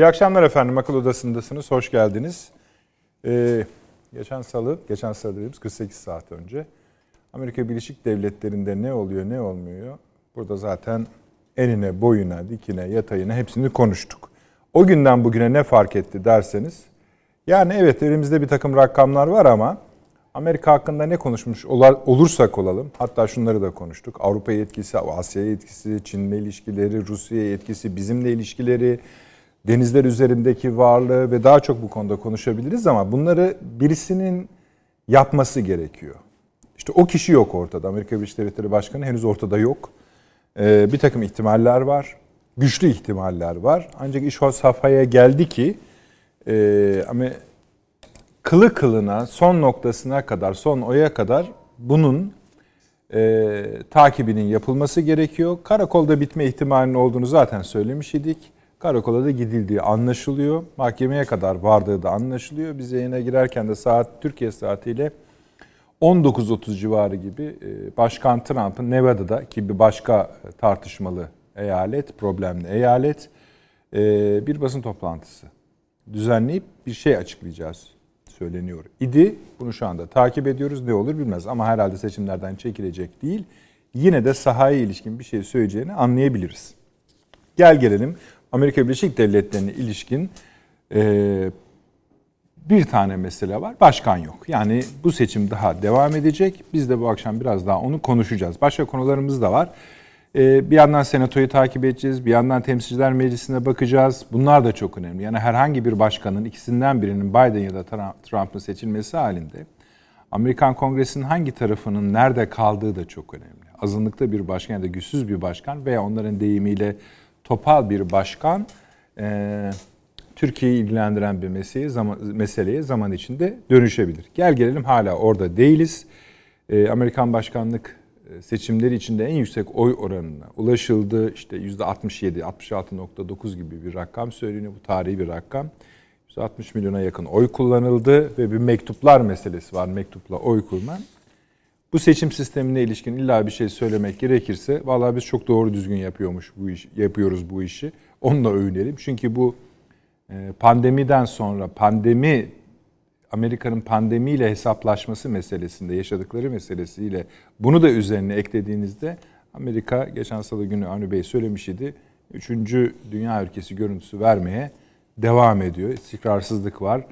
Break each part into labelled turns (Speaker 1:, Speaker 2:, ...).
Speaker 1: İyi akşamlar efendim. Akıl Odası'ndasınız. Hoş geldiniz. Ee, geçen salı, geçen salı dediğimiz 48 saat önce Amerika Birleşik Devletleri'nde ne oluyor ne olmuyor burada zaten enine, boyuna, dikine, yatayına hepsini konuştuk. O günden bugüne ne fark etti derseniz yani evet elimizde bir takım rakamlar var ama Amerika hakkında ne konuşmuş olursak olalım, hatta şunları da konuştuk. Avrupa yetkisi, Asya yetkisi, Çin'le ilişkileri, Rusya yetkisi, bizimle ilişkileri, denizler üzerindeki varlığı ve daha çok bu konuda konuşabiliriz ama bunları birisinin yapması gerekiyor. İşte o kişi yok ortada. Amerika Birleşik Devletleri Başkanı henüz ortada yok. Ee, bir takım ihtimaller var. Güçlü ihtimaller var. Ancak iş o safhaya geldi ki e, ama kılı kılına son noktasına kadar, son oya kadar bunun e, takibinin yapılması gerekiyor. Karakolda bitme ihtimalinin olduğunu zaten söylemiş idik. Karakola da gidildiği anlaşılıyor. Mahkemeye kadar vardığı da anlaşılıyor. Biz yayına girerken de saat Türkiye saatiyle 19.30 civarı gibi e, Başkan Trump'ın Nevada'da ki bir başka tartışmalı eyalet, problemli eyalet e, bir basın toplantısı düzenleyip bir şey açıklayacağız söyleniyor idi. Bunu şu anda takip ediyoruz. Ne olur bilmez ama herhalde seçimlerden çekilecek değil. Yine de sahaya ilişkin bir şey söyleyeceğini anlayabiliriz. Gel gelelim Amerika Birleşik Devletleri'ne ilişkin e, bir tane mesele var. Başkan yok. Yani bu seçim daha devam edecek. Biz de bu akşam biraz daha onu konuşacağız. Başka konularımız da var. Ee, bir yandan senatoyu takip edeceğiz, bir yandan temsilciler meclisine bakacağız. Bunlar da çok önemli. Yani herhangi bir başkanın ikisinden birinin Biden ya da Trump'ın seçilmesi halinde Amerikan Kongresi'nin hangi tarafının nerede kaldığı da çok önemli. Azınlıkta bir başkan ya da güçsüz bir başkan veya onların deyimiyle topal bir başkan e, Türkiye'yi ilgilendiren bir meseleye zaman, meseleye zaman içinde dönüşebilir. Gel gelelim hala orada değiliz. E, Amerikan başkanlık e, seçimleri içinde en yüksek oy oranına ulaşıldı. İşte %67, 66.9 gibi bir rakam söyleniyor. Bu tarihi bir rakam. 160 milyona yakın oy kullanıldı ve bir mektuplar meselesi var. Mektupla oy kullan. Bu seçim sistemine ilişkin illa bir şey söylemek gerekirse vallahi biz çok doğru düzgün yapıyormuş bu iş yapıyoruz bu işi. Onunla övünelim. Çünkü bu e, pandemiden sonra pandemi Amerika'nın pandemiyle hesaplaşması meselesinde yaşadıkları meselesiyle bunu da üzerine eklediğinizde Amerika geçen salı günü Avni Bey söylemiş idi. Üçüncü dünya ülkesi görüntüsü vermeye devam ediyor. İstikrarsızlık var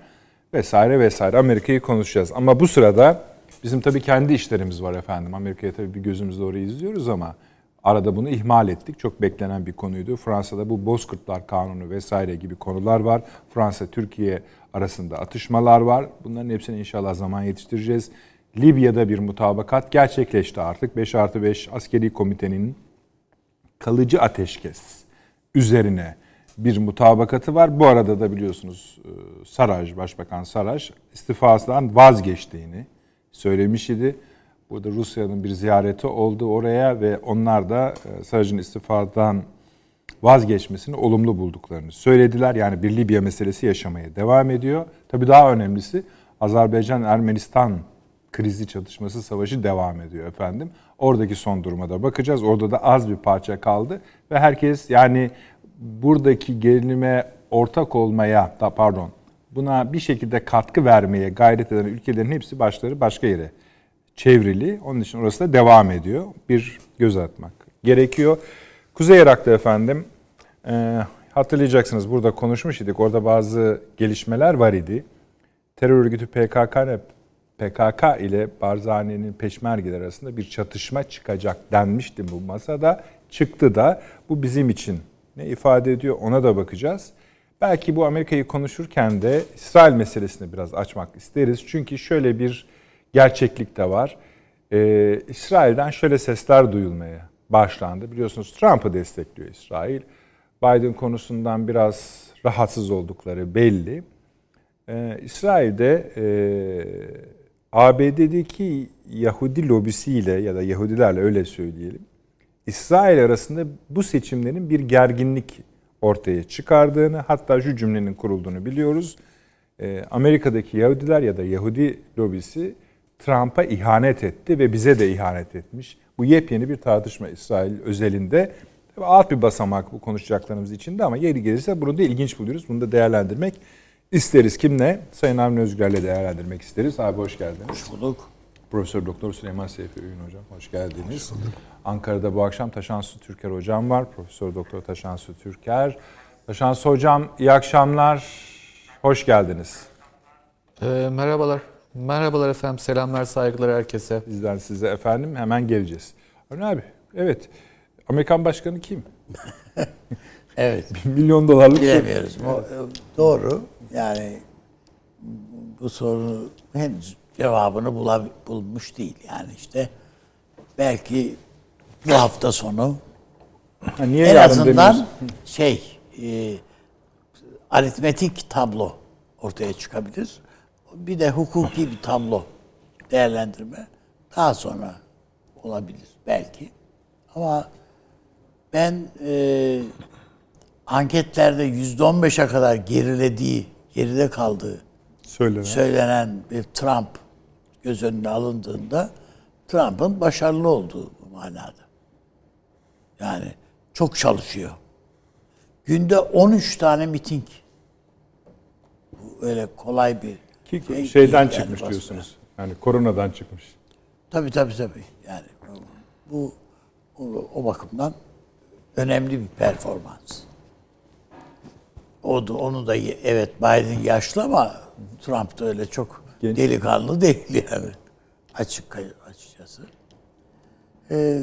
Speaker 1: vesaire vesaire. Amerika'yı konuşacağız. Ama bu sırada bizim tabii kendi işlerimiz var efendim. Amerika'ya tabii bir gözümüzle orayı izliyoruz ama arada bunu ihmal ettik. Çok beklenen bir konuydu. Fransa'da bu Bozkurtlar Kanunu vesaire gibi konular var. Fransa, Türkiye arasında atışmalar var. Bunların hepsini inşallah zaman yetiştireceğiz. Libya'da bir mutabakat gerçekleşti artık. 5 artı 5 askeri komitenin kalıcı ateşkes üzerine bir mutabakatı var. Bu arada da biliyorsunuz e, Saraj, Başbakan Saraj istifasından vazgeçtiğini söylemiş idi. Burada Rusya'nın bir ziyareti oldu oraya ve onlar da e, Saraj'ın istifadan vazgeçmesini olumlu bulduklarını söylediler. Yani bir Libya meselesi yaşamaya devam ediyor. Tabii daha önemlisi Azerbaycan-Ermenistan krizi çatışması savaşı devam ediyor efendim. Oradaki son duruma da bakacağız. Orada da az bir parça kaldı ve herkes yani buradaki gerilime ortak olmaya da pardon buna bir şekilde katkı vermeye gayret eden ülkelerin hepsi başları başka yere çevrili. Onun için orası da devam ediyor. Bir göz atmak gerekiyor. Kuzey Irak'ta efendim e, hatırlayacaksınız burada konuşmuş idik. Orada bazı gelişmeler var idi. Terör örgütü PKK PKK ile Barzani'nin peşmergeler arasında bir çatışma çıkacak denmişti bu masada. Çıktı da bu bizim için ne ifade ediyor ona da bakacağız. Belki bu Amerika'yı konuşurken de İsrail meselesini biraz açmak isteriz. Çünkü şöyle bir gerçeklik de var. Ee, İsrail'den şöyle sesler duyulmaya başlandı. Biliyorsunuz Trump'ı destekliyor İsrail. Biden konusundan biraz rahatsız oldukları belli. Ee, İsrail'de e, ABD'deki Yahudi lobisiyle ya da Yahudilerle öyle söyleyelim. İsrail arasında bu seçimlerin bir gerginlik ortaya çıkardığını hatta şu cümlenin kurulduğunu biliyoruz. Ee, Amerika'daki Yahudiler ya da Yahudi lobisi Trump'a ihanet etti ve bize de ihanet etmiş. Bu yepyeni bir tartışma İsrail özelinde. Alt bir basamak bu konuşacaklarımız içinde ama yeri gelirse bunu da ilginç buluyoruz. Bunu da değerlendirmek isteriz. Kimle? Sayın Avni Özgür'le değerlendirmek isteriz. Abi hoş geldiniz.
Speaker 2: Hoş bulduk.
Speaker 1: Profesör Doktor Süleyman Seyfi Öğün hocam hoş geldiniz. Hoş Ankara'da bu akşam Taşansu Türker hocam var. Profesör Doktor Taşansu Türker. Taşansu hocam iyi akşamlar. Hoş geldiniz.
Speaker 3: E, merhabalar. Merhabalar efendim. Selamlar, saygılar herkese.
Speaker 1: Bizden size efendim hemen geleceğiz. Avni abi evet Amerikan başkanı kim?
Speaker 2: evet.
Speaker 1: milyon dolarlık
Speaker 2: Bilemiyoruz. Şey. Doğru. Yani bu sorunu henüz cevabını bulab bulmuş değil. Yani işte belki bu hafta sonu ha, niye en azından şey e, aritmetik tablo ortaya çıkabilir. Bir de hukuki bir tablo değerlendirme daha sonra olabilir belki. Ama ben e, anketlerde yüzde on beşe kadar gerilediği, geride kaldığı söylenen, söylenen bir Trump göz önüne alındığında Trump'ın başarılı olduğu manada. Yani çok çalışıyor. Günde 13 tane miting. Bu öyle kolay bir
Speaker 1: Ki, şey şeyden değil, çıkmış yani diyorsunuz. Yani koronadan çıkmış.
Speaker 2: Tabii tabii tabii. Yani bu o, o bakımdan önemli bir performans. O da, onu da evet Biden yaşlı ama Trump da öyle çok Genç. delikanlı değil yani. Açık açıkçası. Ee,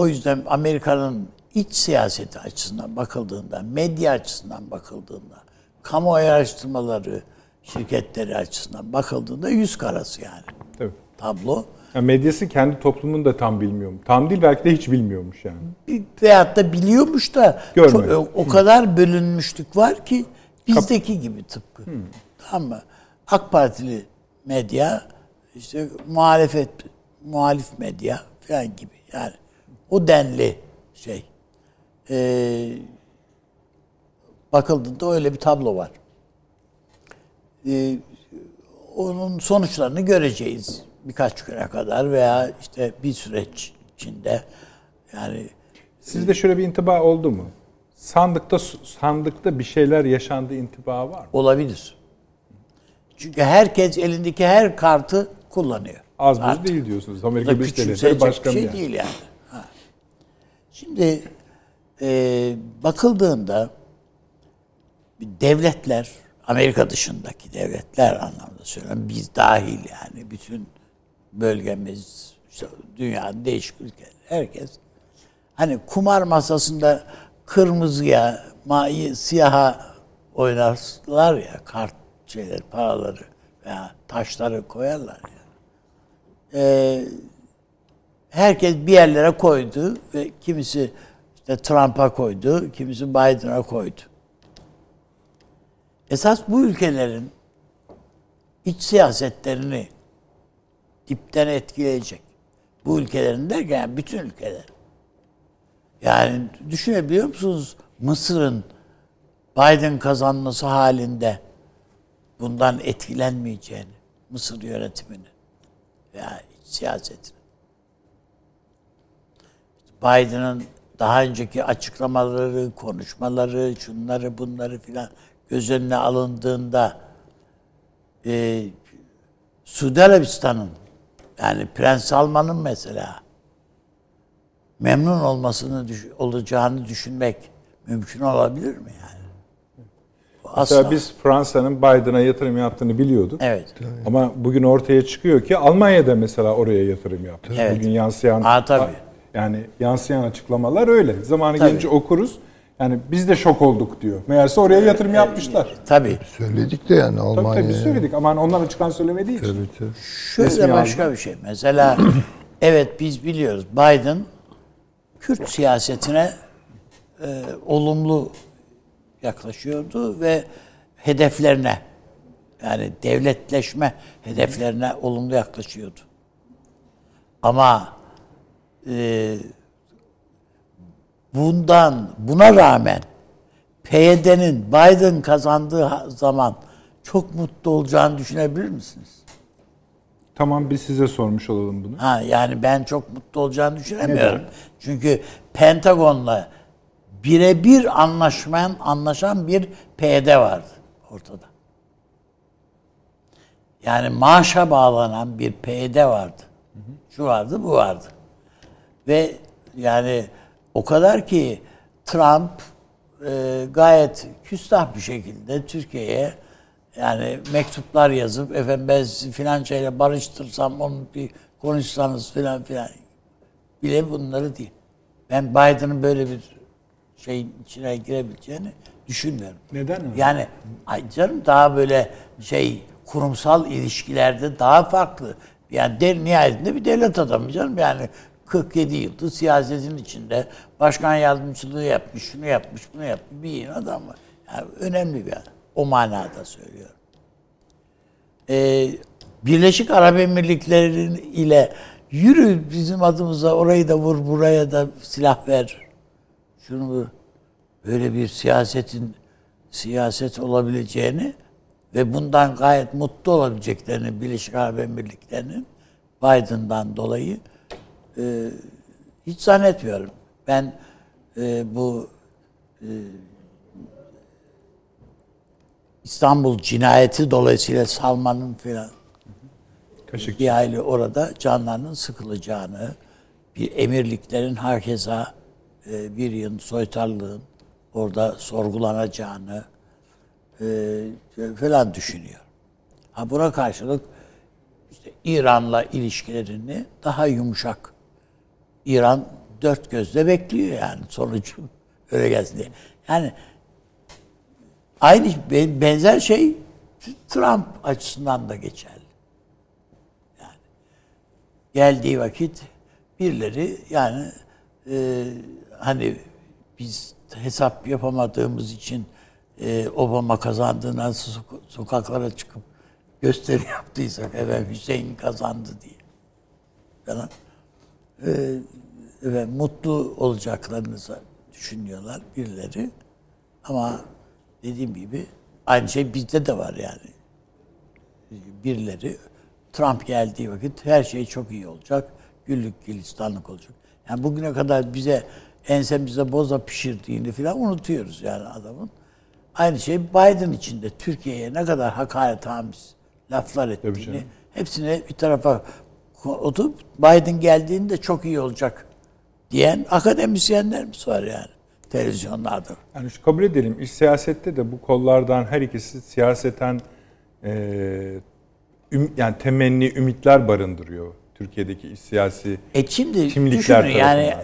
Speaker 2: o yüzden Amerika'nın iç siyaseti açısından bakıldığında, medya açısından bakıldığında, kamuoyu araştırmaları şirketleri açısından bakıldığında yüz karası yani. Evet. Tablo.
Speaker 1: Yani medyası kendi toplumunu da tam bilmiyor? Tam değil belki de hiç bilmiyormuş yani.
Speaker 2: Veyahut da biliyormuş da çok, o kadar bölünmüşlük var ki bizdeki Kap- gibi tıpkı. Hmm. Tamam mı? AK Partili medya işte muhalefet muhalif medya falan gibi yani o denli şey. Ee, bakıldığında öyle bir tablo var. Ee, onun sonuçlarını göreceğiz birkaç güne kadar veya işte bir süreç içinde yani
Speaker 1: sizde şöyle bir intiba oldu mu? Sandıkta sandıkta bir şeyler yaşandı intiba var mı?
Speaker 2: Olabilir. Çünkü herkes elindeki her kartı kullanıyor.
Speaker 1: Az buz değil diyorsunuz. Amerika Birleşik Devletleri Başkanı
Speaker 2: şey yani. değil yani. Şimdi e, bakıldığında devletler Amerika dışındaki devletler anlamda söylüyorum. Biz dahil yani bütün bölgemiz, işte dünyanın değişik ülkeleri, herkes hani kumar masasında kırmızıya, mavi, siyaha oynarlar ya kart şeyler, paraları veya taşları koyarlar ya. Ee, herkes bir yerlere koydu ve kimisi işte Trump'a koydu, kimisi Biden'a koydu. Esas bu ülkelerin iç siyasetlerini dipten etkileyecek. Bu ülkelerin derken yani bütün ülkeler. Yani düşünebiliyor musunuz Mısır'ın Biden kazanması halinde bundan etkilenmeyeceğini, Mısır yönetimini veya siyasetini. Biden'ın daha önceki açıklamaları, konuşmaları, şunları bunları filan göz önüne alındığında e, Suudi Arabistan'ın yani Prens Salman'ın mesela memnun olmasını olacağını düşünmek mümkün olabilir mi yani?
Speaker 1: Asla. Mesela biz Fransa'nın Biden'a yatırım yaptığını biliyorduk.
Speaker 2: Evet.
Speaker 1: Ama bugün ortaya çıkıyor ki Almanya'da mesela oraya yatırım yaptı. Evet. Bugün yansıyan
Speaker 2: Aa, tabii.
Speaker 1: Yani yansıyan açıklamalar öyle. Zamanı tabii. gelince okuruz. Yani biz de şok olduk diyor. Meğerse oraya yatırım yapmışlar.
Speaker 2: Tabii.
Speaker 4: Söyledik de yani Almanya.
Speaker 1: Tabii tabii biz söyledik ama ondan çıkan söylemediği için. Tabii tabii.
Speaker 2: Şöyle Resmi başka aldı. bir şey. Mesela evet biz biliyoruz Biden Kürt siyasetine e, olumlu yaklaşıyordu ve hedeflerine yani devletleşme hedeflerine olumlu yaklaşıyordu. Ama e, bundan buna rağmen PYD'nin Biden kazandığı zaman çok mutlu olacağını düşünebilir misiniz?
Speaker 1: Tamam biz size sormuş olalım bunu.
Speaker 2: Ha yani ben çok mutlu olacağını düşünemiyorum. Çünkü Pentagon'la birebir anlaşman anlaşan bir PD vardı ortada. Yani maaşa bağlanan bir PD vardı. Şu vardı, bu vardı. Ve yani o kadar ki Trump e, gayet küstah bir şekilde Türkiye'ye yani mektuplar yazıp efendim ben sizi filanca barıştırsam onu bir konuşsanız filan filan bile bunları değil. Ben Biden'ın böyle bir şeyin içine girebileceğini düşünmüyorum.
Speaker 1: Neden öyle?
Speaker 2: Yani ay canım daha böyle şey kurumsal ilişkilerde daha farklı. Yani de, nihayetinde bir devlet adamı canım yani 47 yıldır siyasetin içinde başkan yardımcılığı yapmış, şunu yapmış, bunu yapmış bir adam var. Yani önemli bir adam. O manada söylüyorum. Ee, Birleşik Arap Emirlikleri ile yürü bizim adımıza orayı da vur, buraya da silah ver. Şunu böyle bir siyasetin siyaset olabileceğini ve bundan gayet mutlu olabileceklerini Birleşik Arap Emirlikleri'nin Biden'dan dolayı e, hiç zannetmiyorum. Ben e, bu e, İstanbul cinayeti dolayısıyla Salman'ın filan bir hayli orada canlarının sıkılacağını, bir emirliklerin herkesa e, bir yıl soytarlığın orada sorgulanacağını e, falan düşünüyor. Ha buna karşılık işte İran'la ilişkilerini daha yumuşak. İran dört gözle bekliyor yani sonucu öyle gelsin diye. Yani aynı benzer şey Trump açısından da geçerli. Yani geldiği vakit birileri yani e, hani biz hesap yapamadığımız için e, Obama kazandığından sok- sokaklara çıkıp gösteri yaptıysak evet Hüseyin kazandı diye falan e, evet, mutlu olacaklarını düşünüyorlar birileri. Ama dediğim gibi aynı şey bizde de var yani. Birileri Trump geldiği vakit her şey çok iyi olacak güllük gülistanlık olacak. Yani bugüne kadar bize ensemizde boza pişirdiğini falan unutuyoruz yani adamın. Aynı şey Biden için de Türkiye'ye ne kadar hakaret hamiz laflar ettiğini hepsini bir tarafa oturup Biden geldiğinde çok iyi olacak diyen akademisyenlerimiz var yani televizyonlarda.
Speaker 1: Yani şu kabul edelim iş siyasette de bu kollardan her ikisi siyaseten e, üm- yani temenni ümitler barındırıyor Türkiye'deki iş siyasi
Speaker 2: E şimdi
Speaker 1: Kimlikler
Speaker 2: düşünün yani.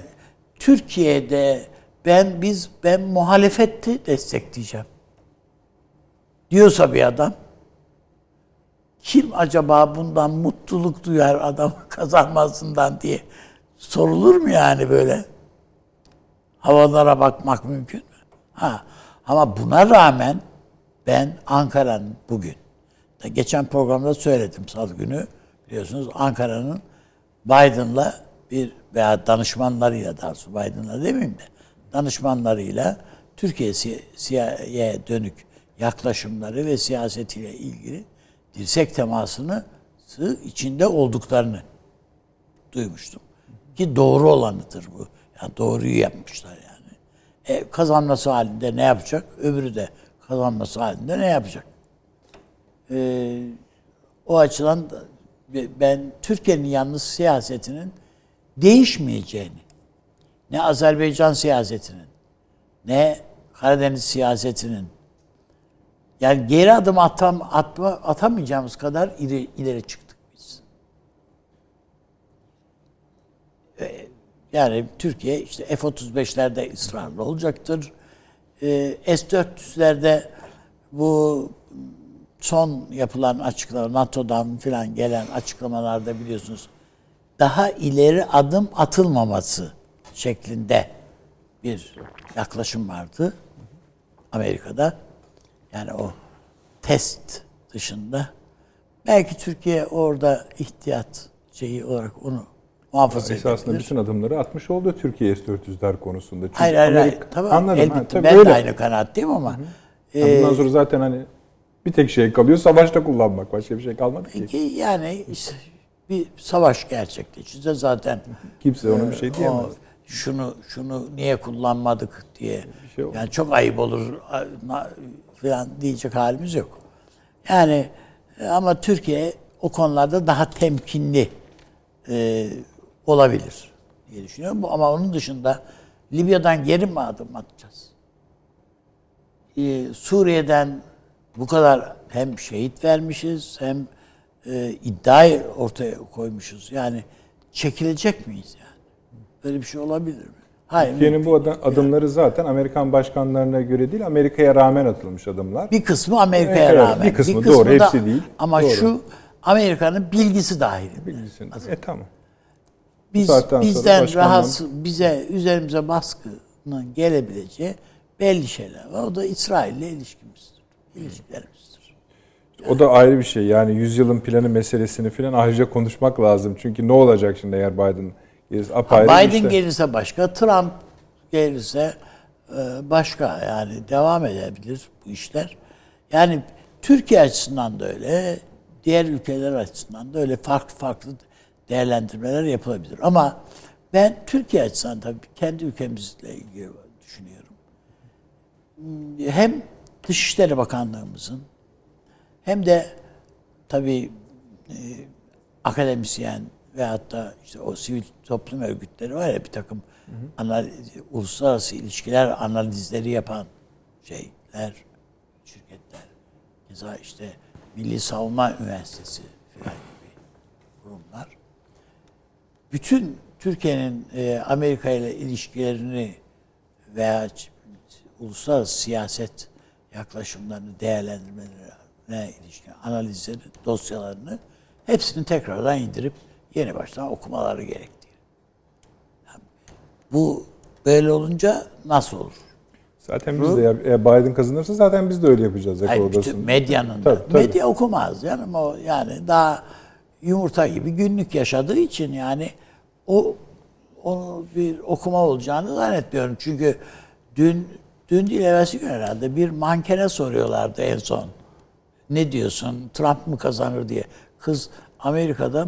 Speaker 2: Türkiye'de ben biz ben muhalefeti destekleyeceğim. Diyorsa bir adam kim acaba bundan mutluluk duyar adam kazanmasından diye sorulur mu yani böyle? Havalara bakmak mümkün mü? Ha. Ama buna rağmen ben Ankara'nın bugün geçen programda söyledim salı günü biliyorsunuz Ankara'nın Biden'la bir veya danışmanlarıyla daha doğrusu Biden'la demeyeyim de danışmanlarıyla Türkiye CIA'ya dönük yaklaşımları ve siyasetiyle ilgili dirsek temasını içinde olduklarını duymuştum. Ki doğru olanıdır bu. Yani doğruyu yapmışlar yani. E, kazanması halinde ne yapacak? Öbürü de kazanması halinde ne yapacak? E, o açıdan da ben Türkiye'nin yalnız siyasetinin değişmeyeceğini, ne Azerbaycan siyasetinin, ne Karadeniz siyasetinin, yani geri adım atam, atma, atamayacağımız kadar ileri, ileri çıktık biz. Yani Türkiye işte F-35'lerde ısrarlı olacaktır. Ee, S-400'lerde bu son yapılan açıklama NATO'dan filan gelen açıklamalarda biliyorsunuz daha ileri adım atılmaması şeklinde bir yaklaşım vardı Amerika'da. Yani o test dışında belki Türkiye orada ihtiyat şeyi olarak onu muhafaza
Speaker 1: esasında
Speaker 2: edebilir.
Speaker 1: bütün adımları atmış oldu Türkiye S-400'ler konusunda. Çünkü
Speaker 2: Hayır hayır hayır.
Speaker 1: Amerika-
Speaker 2: Tamam.
Speaker 1: Anladım.
Speaker 2: elbette.
Speaker 1: Ha, tabii
Speaker 2: ben
Speaker 1: öyle.
Speaker 2: de aynı kanaatteyim ama
Speaker 1: Yani
Speaker 2: e,
Speaker 1: bundan sonra zaten hani bir tek şey kalıyor savaşta kullanmak. Başka bir şey kalmadı ki.
Speaker 2: ki yani işte bir savaş gerçekleşirse zaten
Speaker 1: Kimse ona bir şey diyemez.
Speaker 2: o şunu şunu niye kullanmadık diye
Speaker 1: şey
Speaker 2: yani çok ayıp olur falan diyecek halimiz yok. Yani e, ama Türkiye o konularda daha temkinli e, olabilir diye düşünüyorum. Ama onun dışında Libya'dan geri mi adım atacağız? Ee, Suriye'den bu kadar hem şehit vermişiz hem e, iddiayı ortaya koymuşuz. Yani çekilecek miyiz yani? Böyle bir şey olabilir mi? Hayır.
Speaker 1: Türkiye'nin bu adı- adımları zaten Amerikan başkanlarına göre değil, Amerika'ya rağmen atılmış adımlar.
Speaker 2: Bir kısmı Amerika'ya
Speaker 1: Evet,
Speaker 2: rağmen.
Speaker 1: bir kısmı, doğru, hepsi değil.
Speaker 2: Ama
Speaker 1: Doğru.
Speaker 2: şu Amerika'nın bilgisi dahilinde.
Speaker 1: Bilgisini. E tamam.
Speaker 2: Biz bizden
Speaker 1: başkanlar-
Speaker 2: rahatsız bize üzerimize baskının gelebileceği belli şeyler var. O da İsrail'le ilişkimizdir. İlişkilerimizdir.
Speaker 1: O da ayrı bir şey. Yani yüzyılın planı meselesini falan ayrıca konuşmak lazım. Çünkü ne olacak şimdi eğer Biden apayrı
Speaker 2: Biden
Speaker 1: işte.
Speaker 2: gelirse başka, Trump gelirse e, başka. Yani devam edebilir bu işler. Yani Türkiye açısından da öyle, diğer ülkeler açısından da öyle farklı farklı değerlendirmeler yapılabilir. Ama ben Türkiye açısından tabii kendi ülkemizle ilgili düşünüyorum. Hem Dışişleri Bakanlığımızın hem de tabii e, akademisyen veyahut da işte o sivil toplum örgütleri var ya bir takım analiz, uluslararası ilişkiler analizleri yapan şeyler, şirketler. Keza işte Milli Savunma Üniversitesi falan gibi kurumlar. Bütün Türkiye'nin e, Amerika ile ilişkilerini veya uluslararası siyaset yaklaşımlarını değerlendirmelerine ilişkin analizleri, dosyalarını hepsini tekrardan indirip yeni baştan okumaları gerektiği. Yani bu böyle olunca nasıl olur?
Speaker 1: Zaten biz de ya- eğer Biden kazanırsa zaten biz de öyle yapacağız.
Speaker 2: Hayır, bütün medyanın da.
Speaker 1: Tabii.
Speaker 2: Medya okumaz canım o yani daha yumurta gibi günlük yaşadığı için yani o onu bir okuma olacağını zannetmiyorum. Çünkü dün dün değil evvelsi gün herhalde bir mankene soruyorlardı en son. Ne diyorsun Trump mı kazanır diye. Kız Amerika'da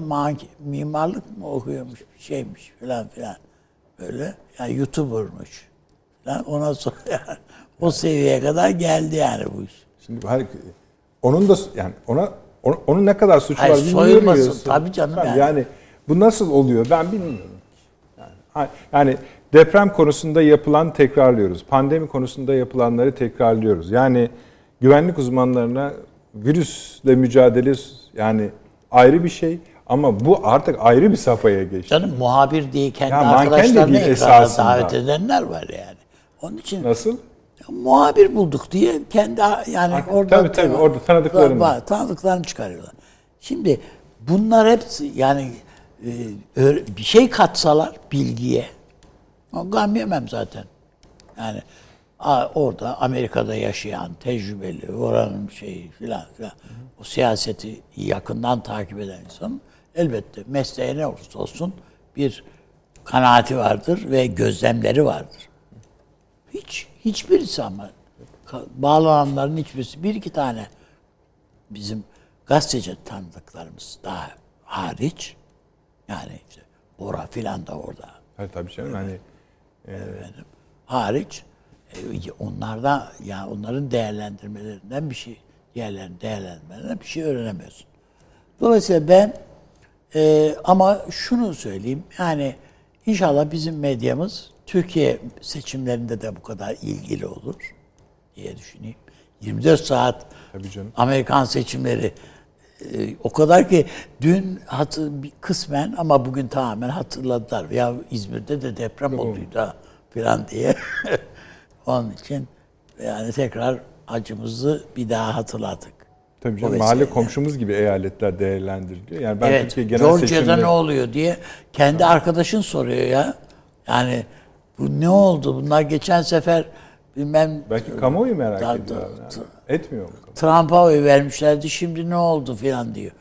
Speaker 2: mimarlık mı okuyormuş bir şeymiş filan filan. Böyle yani YouTuber'mış. Falan. Ona sonra yani, o seviyeye kadar geldi yani bu iş.
Speaker 1: Şimdi her, onun da yani ona onun, ne kadar suçu
Speaker 2: Hayır,
Speaker 1: var bilmiyorum.
Speaker 2: Tabii canım yani.
Speaker 1: yani. bu nasıl oluyor ben bilmiyorum. Yani, yani deprem konusunda yapılan tekrarlıyoruz. Pandemi konusunda yapılanları tekrarlıyoruz. Yani güvenlik uzmanlarına virüsle mücadele yani ayrı bir şey ama bu artık ayrı bir safhaya geçti.
Speaker 2: Canım muhabir diye kendi
Speaker 1: Ya de
Speaker 2: arkadaşlarını
Speaker 1: değil
Speaker 2: ekrana davet edenler var yani. Onun için
Speaker 1: Nasıl?
Speaker 2: muhabir bulduk diye kendi yani
Speaker 1: Ha,
Speaker 2: orada
Speaker 1: tabii, tabii, orada tanıdıklarını.
Speaker 2: var, tanıdıklarını çıkarıyorlar. Şimdi bunlar hepsi yani e, bir şey katsalar bilgiye o gam yemem zaten. Yani orada Amerika'da yaşayan tecrübeli oranın şeyi filan filan o siyaseti yakından takip eden insan elbette mesleğe ne olursa olsun bir kanaati vardır ve gözlemleri vardır. Hiç hiçbirisi ama bağlananların hiçbirisi bir iki tane bizim gazeteci tanıdıklarımız daha hariç yani işte Bora filan da orada
Speaker 1: Hayır tabii canım hani
Speaker 2: efendim hariç e, onlardan yani onların değerlendirmelerinden bir şey diğerlerin değerlendirmelerinden bir şey öğrenemiyorsun. Dolayısıyla ben e, ama şunu söyleyeyim yani inşallah bizim medyamız Türkiye seçimlerinde de bu kadar ilgili olur diye düşüneyim. 24 saat
Speaker 1: Tabii canım.
Speaker 2: Amerikan seçimleri e, o kadar ki dün hatır, kısmen ama bugün tamamen hatırladılar. Ya İzmir'de de deprem olduydu ha falan diye. Onun için yani tekrar acımızı bir daha hatırladık.
Speaker 1: tabii canım mahalle komşumuz gibi eyaletler değerlendiriliyor. Yani ben
Speaker 2: evet,
Speaker 1: Türkiye genel
Speaker 2: Georgia'da
Speaker 1: seçimleri
Speaker 2: ne oluyor diye kendi arkadaşın soruyor ya. Yani bu ne oldu? Bunlar geçen sefer bilmem
Speaker 1: belki kamuoyu merak
Speaker 2: Da-
Speaker 1: ediyor. Yani. Etmiyor mu?
Speaker 2: Trump'a oy vermişlerdi şimdi ne oldu filan diyor.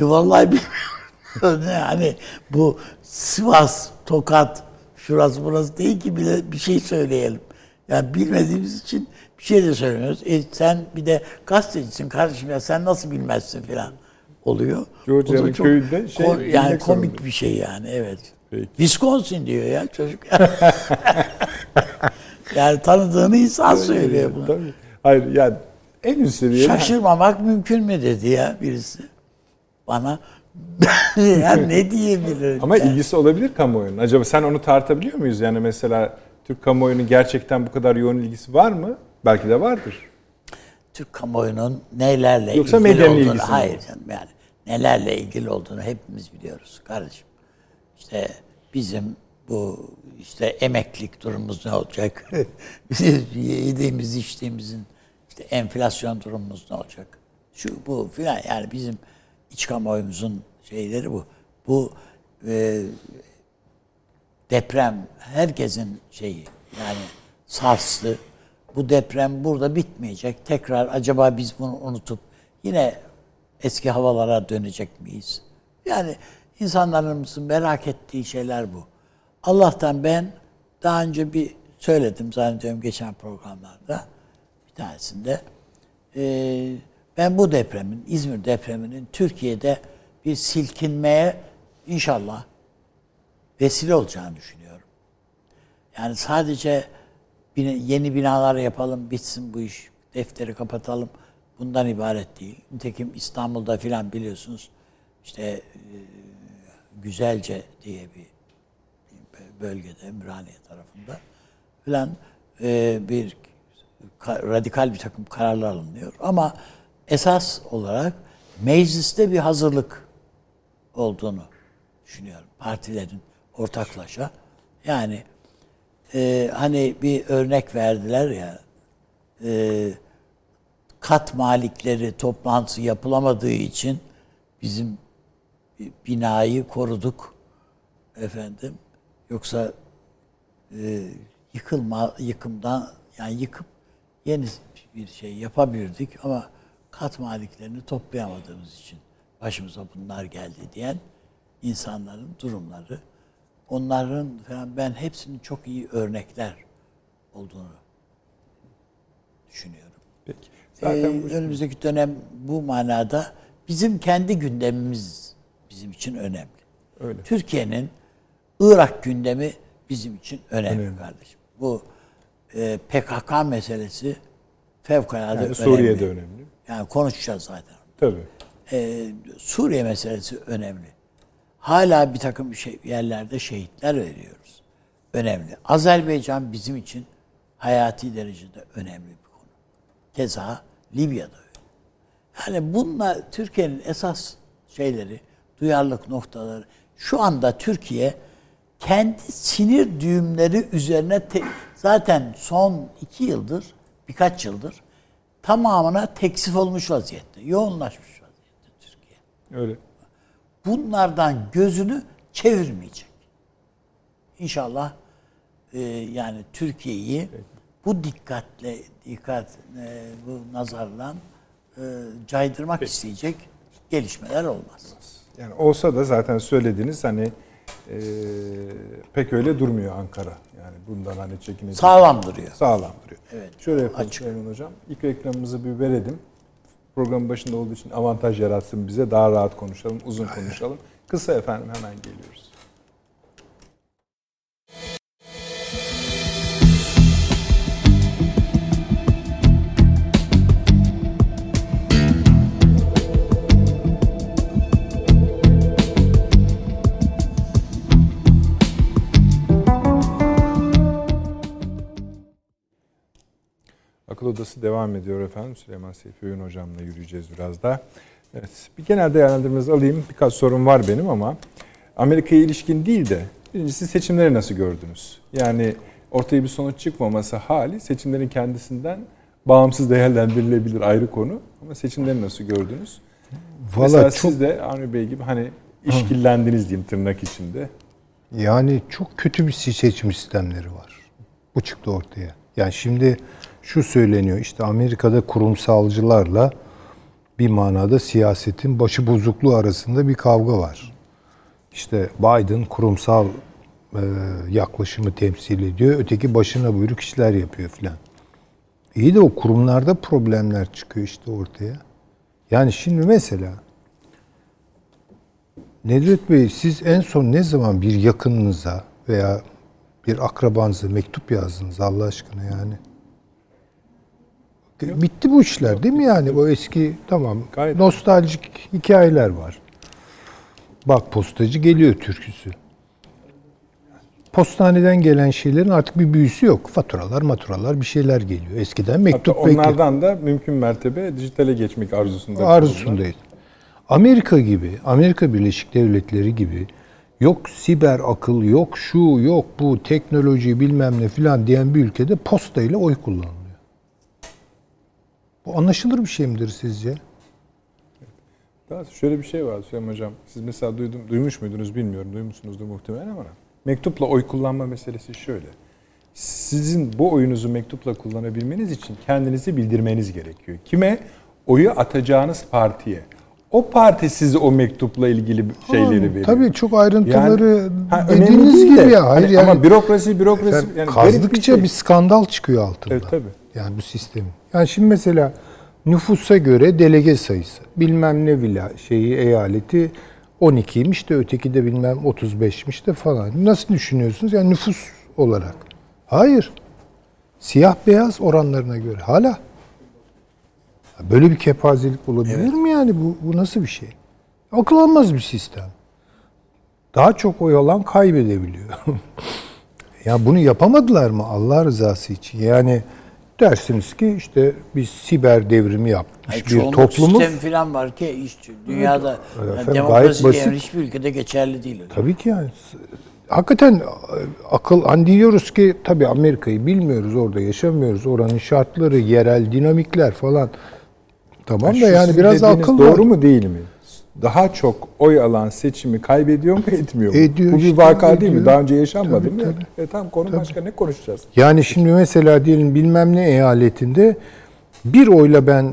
Speaker 2: De vallahi bilmiyorum. yani bu Sivas, Tokat, şurası burası değil ki bile bir şey söyleyelim. Yani bilmediğimiz için bir şey de söylemiyoruz. E sen bir de gazetecisin kardeşim ya sen nasıl bilmezsin filan. oluyor.
Speaker 1: Georgia'nın köyünde şey
Speaker 2: ko- yani komik
Speaker 1: zorunda.
Speaker 2: bir şey yani evet.
Speaker 1: Peki.
Speaker 2: Wisconsin diyor ya çocuk. yani tanıdığını insan söylüyor bunu.
Speaker 1: Tabii. Hayır yani en üst seviyede
Speaker 2: Şaşırmamak mümkün mü dedi ya birisi bana. ya ne diyebilirim?
Speaker 1: ama
Speaker 2: yani?
Speaker 1: ilgisi olabilir kamuoyunun. Acaba sen onu tartabiliyor muyuz? Yani mesela Türk kamuoyunun gerçekten bu kadar yoğun ilgisi var mı? Belki de vardır.
Speaker 2: Türk kamuoyunun nelerle
Speaker 1: Yoksa
Speaker 2: ilgili olduğunu,
Speaker 1: ilgisi mi?
Speaker 2: hayır canım yani nelerle ilgili olduğunu hepimiz biliyoruz kardeşim. İşte bizim bu işte emeklilik durumumuz ne olacak? Bizim yediğimiz içtiğimizin işte enflasyon durumumuz ne olacak? Şu bu filan yani bizim iç kamuoyumuzun şeyleri bu. Bu e, deprem herkesin şeyi yani sarslı. Bu deprem burada bitmeyecek. Tekrar acaba biz bunu unutup yine eski havalara dönecek miyiz? Yani insanlarımızın merak ettiği şeyler bu. Allah'tan ben daha önce bir söyledim zannediyorum geçen programlarda bir tanesinde. Ee, ben bu depremin, İzmir depreminin Türkiye'de bir silkinmeye inşallah vesile olacağını düşünüyorum. Yani sadece yeni binalar yapalım, bitsin bu iş, defteri kapatalım. Bundan ibaret değil. Nitekim İstanbul'da filan biliyorsunuz işte e, Güzelce diye bir bölgede, Ümraniye tarafında filan e, bir ka- radikal bir takım kararlar alınıyor. Ama esas olarak mecliste bir hazırlık olduğunu düşünüyorum. Partilerin ortaklaşa. Yani e, hani bir örnek verdiler ya e, kat malikleri toplantısı yapılamadığı için bizim bi- binayı koruduk efendim. Yoksa e, yıkılma yıkımdan yani yıkıp yeni bir şey yapabilirdik ama kat maliklerini toplayamadığımız için başımıza bunlar geldi diyen insanların durumları onların falan ben hepsinin çok iyi örnekler olduğunu düşünüyorum.
Speaker 1: Peki.
Speaker 2: Zaten
Speaker 1: Zaten bu
Speaker 2: önümüzdeki dönem bu manada bizim kendi gündemimiz bizim için önemli.
Speaker 1: öyle.
Speaker 2: Türkiye'nin Irak gündemi bizim için önemli,
Speaker 1: Önemli.
Speaker 2: kardeşim. Bu e, PKK meselesi fevkalade
Speaker 1: Yani
Speaker 2: önemli.
Speaker 1: Suriye'de önemli.
Speaker 2: Yani konuşacağız zaten.
Speaker 1: Tabii.
Speaker 2: E, Suriye meselesi önemli. Hala bir takım şey, yerlerde şehitler veriyoruz. Önemli. Azerbaycan bizim için hayati derecede önemli bir konu. Keza Libya'da öyle. Yani bunlar Türkiye'nin esas şeyleri, duyarlılık noktaları. Şu anda Türkiye kendi sinir düğümleri üzerine te- zaten son iki yıldır, birkaç yıldır tamamına teksif olmuş vaziyette. Yoğunlaşmış vaziyette Türkiye.
Speaker 1: Öyle.
Speaker 2: Bunlardan gözünü çevirmeyecek. İnşallah e, yani Türkiye'yi bu dikkatle dikkat e, bu nazarla e, caydırmak isteyecek gelişmeler olmaz.
Speaker 1: Yani olsa da zaten söylediğiniz hani e, pek öyle durmuyor Ankara. Yani bundan hani çekinecek.
Speaker 2: Sağlam duruyor.
Speaker 1: Sağlam duruyor.
Speaker 2: Evet,
Speaker 1: Şöyle yapalım
Speaker 2: açık.
Speaker 1: Süleyman Hocam. İlk reklamımızı bir verelim. Programın başında olduğu için avantaj yaratsın bize. Daha rahat konuşalım, uzun konuşalım. Kısa efendim hemen geliyoruz. Akıl Odası devam ediyor efendim. Süleyman Seyfi Öğün hocamla yürüyeceğiz biraz da. Evet, bir genel değerlendirmenizi alayım. Birkaç sorum var benim ama Amerika'ya ilişkin değil de birincisi seçimleri nasıl gördünüz? Yani ortaya bir sonuç çıkmaması hali seçimlerin kendisinden bağımsız değerlendirilebilir ayrı konu. Ama seçimleri nasıl gördünüz? Mesela
Speaker 4: Valla çok
Speaker 1: siz de Avni Bey gibi hani işkillendiniz diyeyim tırnak içinde.
Speaker 4: yani çok kötü bir seçim sistemleri var. Bu çıktı ortaya. Yani şimdi şu söyleniyor işte Amerika'da kurumsalcılarla bir manada siyasetin başı bozukluğu arasında bir kavga var. İşte Biden kurumsal e, yaklaşımı temsil ediyor. Öteki başına buyruk işler yapıyor filan. İyi de o kurumlarda problemler çıkıyor işte ortaya. Yani şimdi mesela Nedret Bey siz en son ne zaman bir yakınınıza veya bir akrabanıza mektup yazdınız Allah aşkına yani? Bitti bu işler değil mi yani? O eski tamam
Speaker 1: Gayet.
Speaker 4: nostaljik hikayeler var. Bak postacı geliyor türküsü. Postaneden gelen şeylerin artık bir büyüsü yok. Faturalar, maturalar bir şeyler geliyor. Eskiden
Speaker 1: Hatta
Speaker 4: mektup bekle-
Speaker 1: onlardan da mümkün mertebe dijitale geçmek arzusunda.
Speaker 4: arzusundayız. Amerika gibi, Amerika Birleşik Devletleri gibi yok siber akıl, yok şu, yok bu, teknoloji bilmem ne filan diyen bir ülkede posta ile oy kullanılıyor. Bu anlaşılır bir şey midir sizce?
Speaker 1: Daha şöyle bir şey var Süleyman Hocam. Siz mesela duydum, duymuş muydunuz bilmiyorum. Duymuşsunuzdur muhtemelen ama mektupla oy kullanma meselesi şöyle. Sizin bu oyunuzu mektupla kullanabilmeniz için kendinizi bildirmeniz gerekiyor. Kime? Oyu atacağınız partiye. O parti size o mektupla ilgili şeyleri veriyor.
Speaker 4: Tabii çok ayrıntıları
Speaker 1: önemli
Speaker 4: dediğiniz gibi
Speaker 1: de,
Speaker 4: ya. Hayır
Speaker 1: hani
Speaker 4: yani
Speaker 1: ama bürokrasi bürokrasi yani
Speaker 4: kazdıkça
Speaker 1: şey.
Speaker 4: bir skandal çıkıyor altında.
Speaker 1: Evet, tabii.
Speaker 4: Yani bu sistemin. Yani şimdi mesela nüfusa göre delege sayısı bilmem ne vila şeyi eyaleti 12'ymiş de öteki de bilmem 35'miş de falan. Nasıl düşünüyorsunuz? Yani nüfus olarak. Hayır. Siyah beyaz oranlarına göre. Hala. Böyle bir kepazelik olabilir mi yani? Bu, bu nasıl bir şey? Akıl almaz bir sistem. Daha çok oy alan kaybedebiliyor. ya bunu yapamadılar mı Allah rızası için? Yani dersiniz ki işte biz siber devrimi yapmış
Speaker 2: Ay,
Speaker 4: bir toplumuz.
Speaker 2: sistem falan var ki hiç dünyada
Speaker 4: Evet,
Speaker 2: yani
Speaker 4: efendim,
Speaker 2: demokrasi
Speaker 4: gayet basit.
Speaker 2: hiçbir ülkede geçerli değil. öyle.
Speaker 4: Tabii ki yani. Hakikaten akıl hani diyoruz ki tabii Amerika'yı bilmiyoruz orada yaşamıyoruz. Oranın şartları, yerel dinamikler falan. Tamam da yani biraz akıl
Speaker 1: doğru
Speaker 4: var.
Speaker 1: mu değil mi? Daha çok oy alan seçimi kaybediyor mu etmiyor mu?
Speaker 4: Ediyor
Speaker 1: Bu bir
Speaker 4: işte,
Speaker 1: vaka değil mi?
Speaker 4: ediyor.
Speaker 1: Daha önce yaşanmadı
Speaker 4: Tabii,
Speaker 1: mı?
Speaker 4: tabii.
Speaker 1: E tamam konu başka ne konuşacağız?
Speaker 4: Yani şimdi mesela diyelim bilmem ne eyaletinde bir oyla ben e,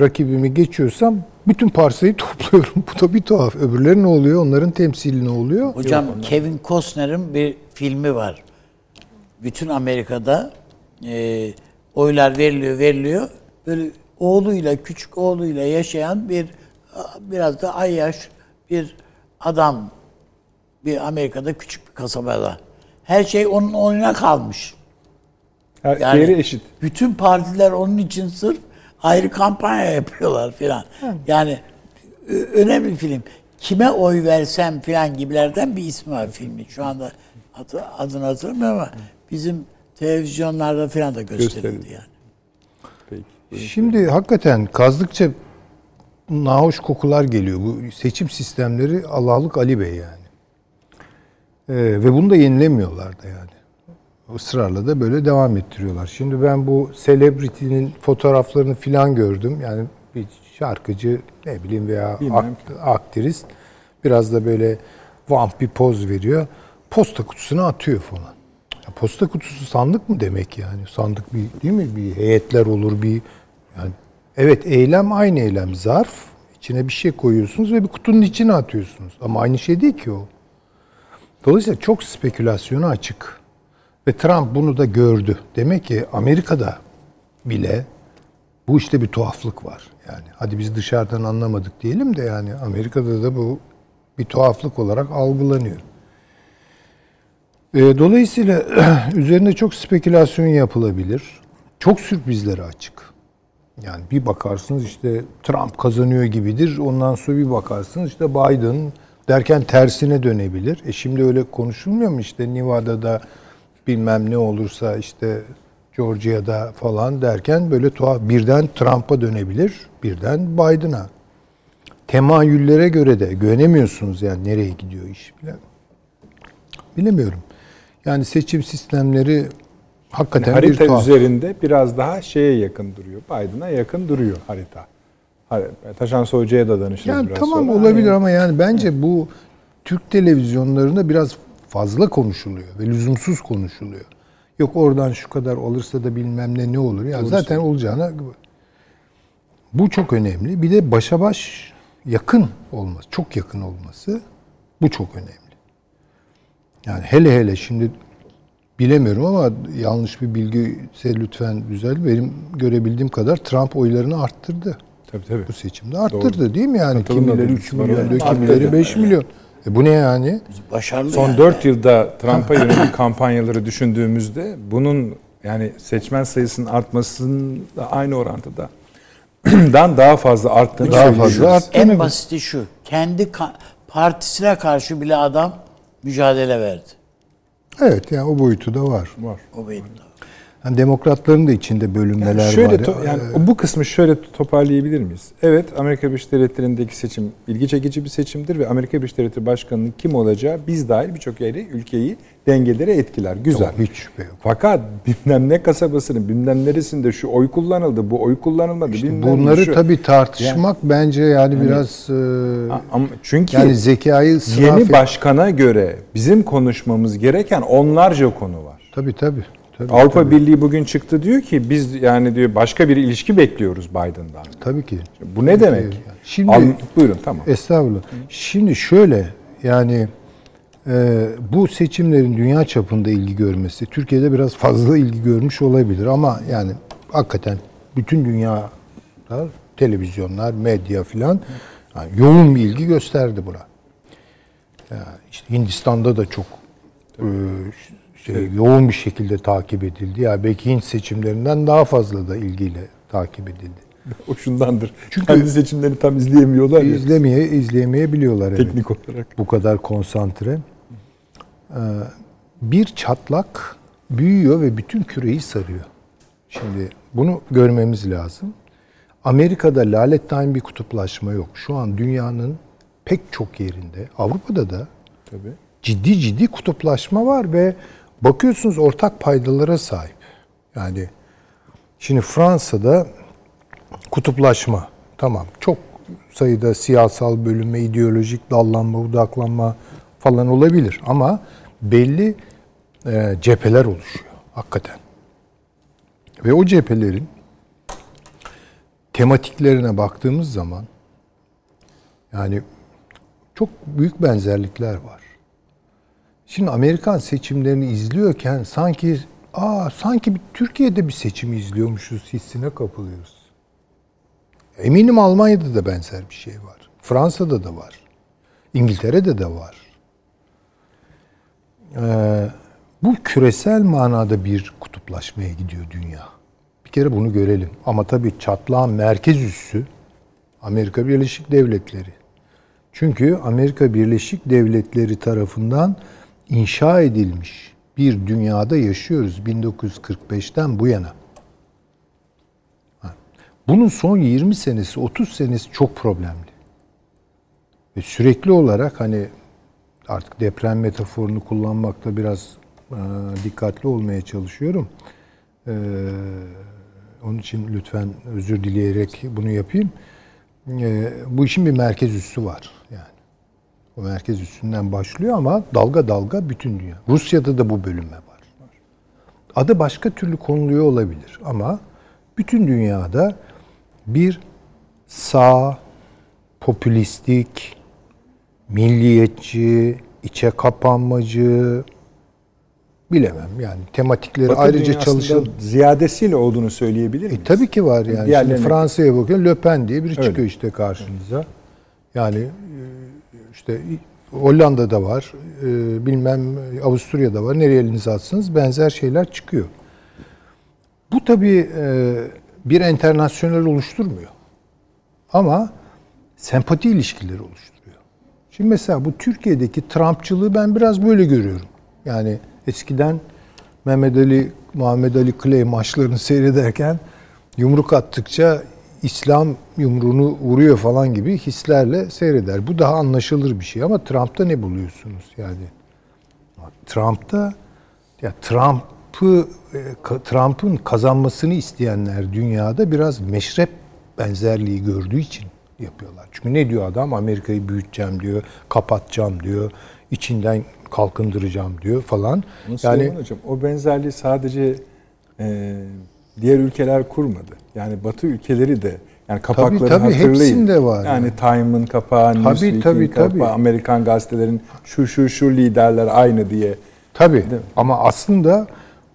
Speaker 4: rakibimi geçiyorsam bütün parsayı topluyorum. Bu da bir tuhaf. Öbürleri ne oluyor? Onların temsili ne oluyor?
Speaker 2: Hocam Kevin Costner'ın bir filmi var. Bütün Amerika'da e, oylar veriliyor veriliyor. Böyle oğluyla küçük oğluyla yaşayan bir biraz da ay yaş bir adam bir Amerika'da küçük bir kasabada. Her şey onun oyuna kalmış.
Speaker 1: Her,
Speaker 2: Yani
Speaker 1: diğeri eşit.
Speaker 2: bütün partiler onun için sırf ayrı kampanya yapıyorlar filan. Yani önemli bir film. Kime oy versem filan gibilerden bir ismi var filmin. Şu anda adı, adını hatırlamıyorum ama bizim televizyonlarda filan da gösterildi
Speaker 1: Gösterildi.
Speaker 2: yani.
Speaker 1: Peki.
Speaker 4: Şimdi hakikaten kazdıkça nahoş kokular geliyor. Bu seçim sistemleri Allah'lık Ali Bey yani. Ee, ve bunu da yenilemiyorlar da yani. Israrla da böyle devam ettiriyorlar. Şimdi ben bu celebrity'nin fotoğraflarını filan gördüm. Yani bir şarkıcı ne bileyim veya akt- aktrist biraz da böyle vamp bir poz veriyor. Posta kutusuna atıyor falan. Ya posta kutusu sandık mı demek yani? Sandık bir değil mi? Bir heyetler olur bir yani evet eylem aynı eylem. Zarf içine bir şey koyuyorsunuz ve bir kutunun içine atıyorsunuz. Ama aynı şey değil ki o. Dolayısıyla çok spekülasyona açık. Ve Trump bunu da gördü. Demek ki Amerika'da bile bu işte bir tuhaflık var. Yani hadi biz dışarıdan anlamadık diyelim de yani Amerika'da da bu bir tuhaflık olarak algılanıyor. E, dolayısıyla üzerinde çok spekülasyon yapılabilir. Çok sürprizlere açık. Yani bir bakarsınız işte Trump kazanıyor gibidir. Ondan sonra bir bakarsınız işte Biden derken tersine dönebilir. E şimdi öyle konuşulmuyor mu işte Nevada'da bilmem ne olursa işte Georgia'da falan derken böyle tuhaf birden Trump'a dönebilir, birden Biden'a. Temayüllere göre de güvenemiyorsunuz yani nereye gidiyor iş bile. Bilemiyorum. Yani seçim sistemleri hakikaten bir
Speaker 1: harita
Speaker 4: tuhaf.
Speaker 1: üzerinde biraz daha şeye yakın duruyor. Biden'a yakın duruyor harita. Har- Taşan Hoca'ya da danışırız
Speaker 4: Yani
Speaker 1: biraz
Speaker 4: tamam
Speaker 1: sonra.
Speaker 4: olabilir
Speaker 1: Hani
Speaker 4: ama yani bence bu Türk televizyonlarında biraz fazla konuşuluyor ve lüzumsuz konuşuluyor. Yok oradan şu kadar olursa da bilmem ne ne olur. Ya zaten olacağına bu çok önemli. Bir de başa baş yakın olması, çok yakın olması bu çok önemli. Yani hele hele şimdi bilemiyorum ama yanlış bir bilgi ise lütfen düzel. Benim görebildiğim kadar Trump oylarını arttırdı.
Speaker 1: Tabii tabii.
Speaker 4: Bu seçimde arttırdı değil mi yani?
Speaker 1: Katılım
Speaker 4: Kimileri
Speaker 1: adımız
Speaker 4: 3
Speaker 1: var,
Speaker 4: milyon diyor, kimileri 5 milyon. E bu ne yani?
Speaker 2: Başarılı
Speaker 1: Son
Speaker 2: yani.
Speaker 1: 4 yılda Trump'a yönelik kampanyaları düşündüğümüzde bunun yani seçmen sayısının artmasının da aynı orantıda dan daha fazla arttığını
Speaker 4: Daha fazla arttı.
Speaker 2: En basiti şu. Kendi ka- partisine karşı bile adam mücadele verdi.
Speaker 4: Evet yani o boyutu da var.
Speaker 1: Var.
Speaker 2: O boyutta.
Speaker 4: Yani demokratların da içinde bölünmeler
Speaker 1: Yani şöyle
Speaker 4: var.
Speaker 1: to- yani bu kısmı şöyle toparlayabilir miyiz? Evet Amerika Birleşik Devletleri'ndeki seçim ilgi çekici bir seçimdir ve Amerika Birleşik Devletleri Başkanı'nın kim olacağı biz dahil birçok yeri ülkeyi dengelere etkiler. Güzel.
Speaker 4: Yok, hiç şüphe yok.
Speaker 1: Fakat bilmem ne kasabasının bilmem neresinde şu oy kullanıldı, bu oy kullanılmadı. ne
Speaker 4: Bunları
Speaker 1: şu.
Speaker 4: tabii tartışmak bence yani biraz e,
Speaker 1: Ama çünkü
Speaker 4: yani zekayı
Speaker 1: yeni başkana göre bizim konuşmamız gereken onlarca konu var.
Speaker 4: Tabii tabii. Tabii
Speaker 1: Avrupa
Speaker 4: tabii.
Speaker 1: Birliği bugün çıktı diyor ki biz yani diyor başka bir ilişki bekliyoruz Biden'dan.
Speaker 4: Tabii ki.
Speaker 1: Bu ne demek?
Speaker 4: Şimdi-
Speaker 1: Al- buyurun tamam.
Speaker 4: Estağfurullah. Şimdi şöyle yani e, bu seçimlerin dünya çapında ilgi görmesi Türkiye'de biraz fazla ilgi görmüş olabilir ama yani hakikaten bütün dünya televizyonlar, medya filan yani yoğun bir ilgi gösterdi buna. Yani işte Hindistan'da da çok e, şey, yoğun bir şekilde takip edildi. Ya belki Hint seçimlerinden daha fazla da ilgiyle takip edildi.
Speaker 1: O şundandır.
Speaker 4: Çünkü-
Speaker 1: Kendi seçimlerini tam izleyemiyorlar ya.
Speaker 4: İzlemeye izleyemeyebiliyorlar evet.
Speaker 1: Teknik olarak.
Speaker 4: bu kadar konsantre. Ee, bir çatlak büyüyor ve bütün küreyi sarıyor. Şimdi bunu görmemiz lazım. Amerika'da lalettayn bir kutuplaşma yok. Şu an dünyanın pek çok yerinde, Avrupa'da da
Speaker 1: Tabii.
Speaker 4: ciddi ciddi kutuplaşma var ve bakıyorsunuz ortak paydalara sahip. Yani şimdi Fransa'da kutuplaşma tamam çok sayıda siyasal bölünme, ideolojik dallanma, budaklanma falan olabilir ama belli e, cepheler oluşuyor hakikaten. Ve o cephelerin tematiklerine baktığımız zaman yani çok büyük benzerlikler var. Şimdi Amerikan seçimlerini izliyorken sanki aa sanki bir Türkiye'de bir seçim izliyormuşuz hissine kapılıyoruz. Eminim Almanya'da da benzer bir şey var. Fransa'da da var. İngiltere'de de var. Ee, bu küresel manada bir kutuplaşmaya gidiyor dünya. Bir kere bunu görelim. Ama tabii çatlağın merkez üssü Amerika Birleşik Devletleri. Çünkü Amerika Birleşik Devletleri tarafından inşa edilmiş bir dünyada yaşıyoruz 1945'ten bu yana. Bunun son 20 senesi, 30 senesi çok problemli. Ve sürekli olarak hani artık deprem metaforunu kullanmakta biraz e, dikkatli olmaya çalışıyorum. E, onun için lütfen özür dileyerek bunu yapayım. E, bu işin bir merkez üssü var yani. O merkez üssünden başlıyor ama dalga dalga bütün dünya. Rusya'da da bu bölünme var. Adı başka türlü konuluyor olabilir ama bütün dünyada bir sağ, popülistik, milliyetçi, içe kapanmacı bilemem yani tematikleri
Speaker 1: Batı
Speaker 4: ayrıca çalışan
Speaker 1: ziyadesiyle olduğunu söyleyebilir miyiz?
Speaker 4: e, tabii ki var yani. Şimdi
Speaker 1: Diğerlerine-
Speaker 4: Fransa'ya bakın Le Pen diye biri
Speaker 1: Öyle.
Speaker 4: çıkıyor işte karşınıza. Yani e, işte Hollanda'da var, e, bilmem Avusturya'da var. Nereye elinize atsanız benzer şeyler çıkıyor. Bu tabii e, bir internasyonel oluşturmuyor. Ama sempati ilişkileri oluşturuyor. Şimdi mesela bu Türkiye'deki Trumpçılığı ben biraz böyle görüyorum. Yani eskiden Mehmet Ali, Muhammed Ali Clay maçlarını seyrederken yumruk attıkça İslam yumruğunu vuruyor falan gibi hislerle seyreder. Bu daha anlaşılır bir şey ama Trump'ta ne buluyorsunuz yani? Trump'ta ya Trump'ı e, Trump'ın kazanmasını isteyenler dünyada biraz meşrep benzerliği gördüğü için yapıyorlar. Çünkü ne diyor adam? Amerika'yı büyüteceğim diyor, kapatacağım diyor, içinden kalkındıracağım diyor falan.
Speaker 1: Nasıl
Speaker 4: yani
Speaker 1: Hocam, o benzerliği sadece e, diğer ülkeler kurmadı. Yani Batı ülkeleri de yani kapakları
Speaker 4: tabii,
Speaker 1: hatırlayın.
Speaker 4: hepsinde var
Speaker 1: Yani
Speaker 4: yani.
Speaker 1: Time'ın kapağı, Newsweek'in
Speaker 4: tabii,
Speaker 1: kapağı,
Speaker 4: tabii.
Speaker 1: Amerikan gazetelerin şu şu şu liderler aynı diye.
Speaker 4: Tabii ama aslında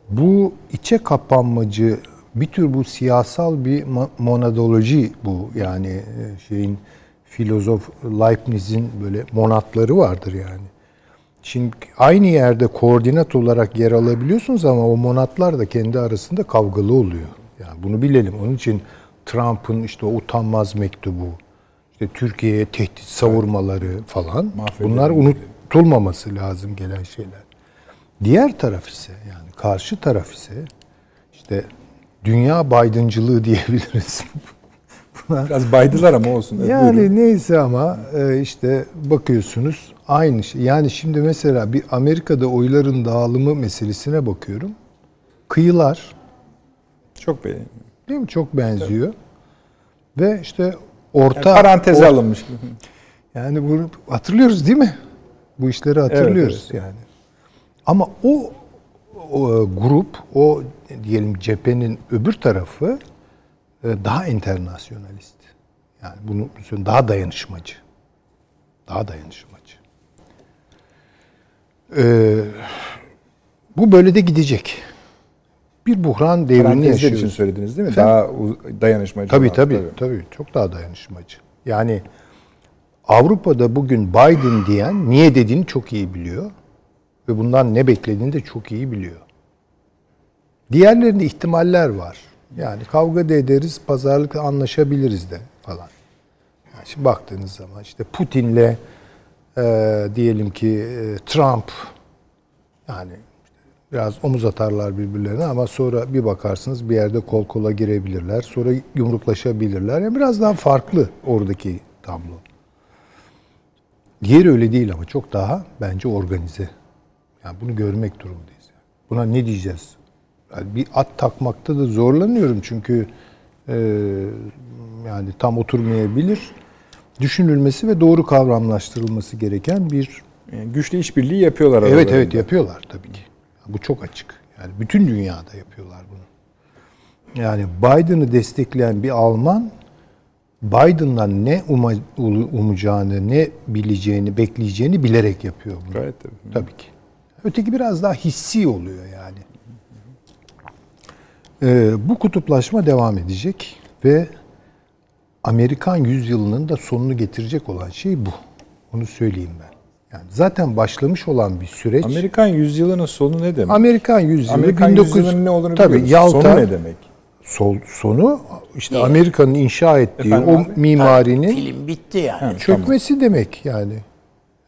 Speaker 4: bu içe kapanmacı bir tür bu siyasal bir monadoloji bu yani e, şeyin filozof Leibniz'in böyle monatları vardır yani. Şimdi aynı yerde koordinat olarak yer alabiliyorsunuz ama o monatlar da kendi arasında kavgalı oluyor. Yani bunu bilelim. Onun için Trump'ın işte o utanmaz mektubu, işte Türkiye'ye tehdit savurmaları falan
Speaker 1: Mahvedelim
Speaker 4: bunlar unutulmaması lazım gelen şeyler. Diğer taraf ise yani karşı taraf ise işte dünya Biden'cılığı diyebiliriz. Buna
Speaker 1: Biraz baydılar ama olsun.
Speaker 4: Yani
Speaker 1: buyurun.
Speaker 4: neyse ama e, işte bakıyorsunuz aynı şey. Yani şimdi mesela bir Amerika'da oyların dağılımı meselesine bakıyorum. Kıyılar
Speaker 1: Çok beğendim.
Speaker 4: değil mi çok benziyor. Ve işte orta
Speaker 1: Yani paranteze
Speaker 4: or-
Speaker 1: alınmış.
Speaker 4: yani bunu hatırlıyoruz değil mi? Bu işleri hatırlıyoruz
Speaker 1: evet.
Speaker 4: yani. Ama o, o e, grup, o diyelim cephenin öbür tarafı e, daha internasyonalist. Yani bunu bunu daha dayanışmacı. Daha dayanışmacı. Ee, bu böyle de gidecek. Bir buhran devrini
Speaker 1: Parantezler
Speaker 4: yaşıyoruz.
Speaker 1: için söylediniz değil mi?
Speaker 4: Efendim?
Speaker 1: Daha dayanışmacı.
Speaker 4: Tabii
Speaker 1: olan,
Speaker 4: tabii, tabii Çok daha dayanışmacı. Yani Avrupa'da bugün Biden diyen niye dediğini çok iyi biliyor. Ve bundan ne beklediğini de çok iyi biliyor. Diğerlerinde ihtimaller var. Yani kavga da ederiz, pazarlıkla anlaşabiliriz de falan. Yani şimdi baktığınız zaman işte Putin'le e, diyelim ki e, Trump yani biraz omuz atarlar birbirlerine ama sonra bir bakarsınız bir yerde kol kola girebilirler. Sonra yumruklaşabilirler. Yani biraz daha farklı oradaki tablo. Diğeri öyle değil ama çok daha bence organize. Yani bunu görmek durumundayız. Buna ne diyeceğiz? Yani bir at takmakta da zorlanıyorum çünkü e, yani tam oturmayabilir. Düşünülmesi ve doğru kavramlaştırılması gereken bir
Speaker 1: Yani güçlü işbirliği yapıyorlar
Speaker 4: Evet
Speaker 1: aralarında.
Speaker 4: evet yapıyorlar tabii ki. Bu çok açık. Yani bütün dünyada yapıyorlar bunu. Yani Biden'ı destekleyen bir Alman Biden'dan ne uma, umacağını, ne bileceğini, bekleyeceğini bilerek yapıyor bunu.
Speaker 1: Gayet tabii.
Speaker 4: Tabii ki. Öteki biraz daha hissi oluyor yani. Ee, bu kutuplaşma devam edecek ve Amerikan yüzyılının da sonunu getirecek olan şey bu. Onu söyleyeyim ben. Yani zaten başlamış olan bir süreç.
Speaker 1: Amerikan yüzyılının sonu ne demek?
Speaker 4: Amerikan yüzyılı
Speaker 1: Amerikan
Speaker 4: 1900
Speaker 1: yüzyılının ne olduğunu
Speaker 4: tabii
Speaker 1: biliyoruz.
Speaker 4: Yalta
Speaker 1: Sonu ne demek?
Speaker 4: sol, sonu işte Amerika'nın inşa ettiği
Speaker 1: Efendim
Speaker 4: o
Speaker 1: abi?
Speaker 4: mimarinin
Speaker 2: Film bitti yani.
Speaker 4: çökmesi demek yani.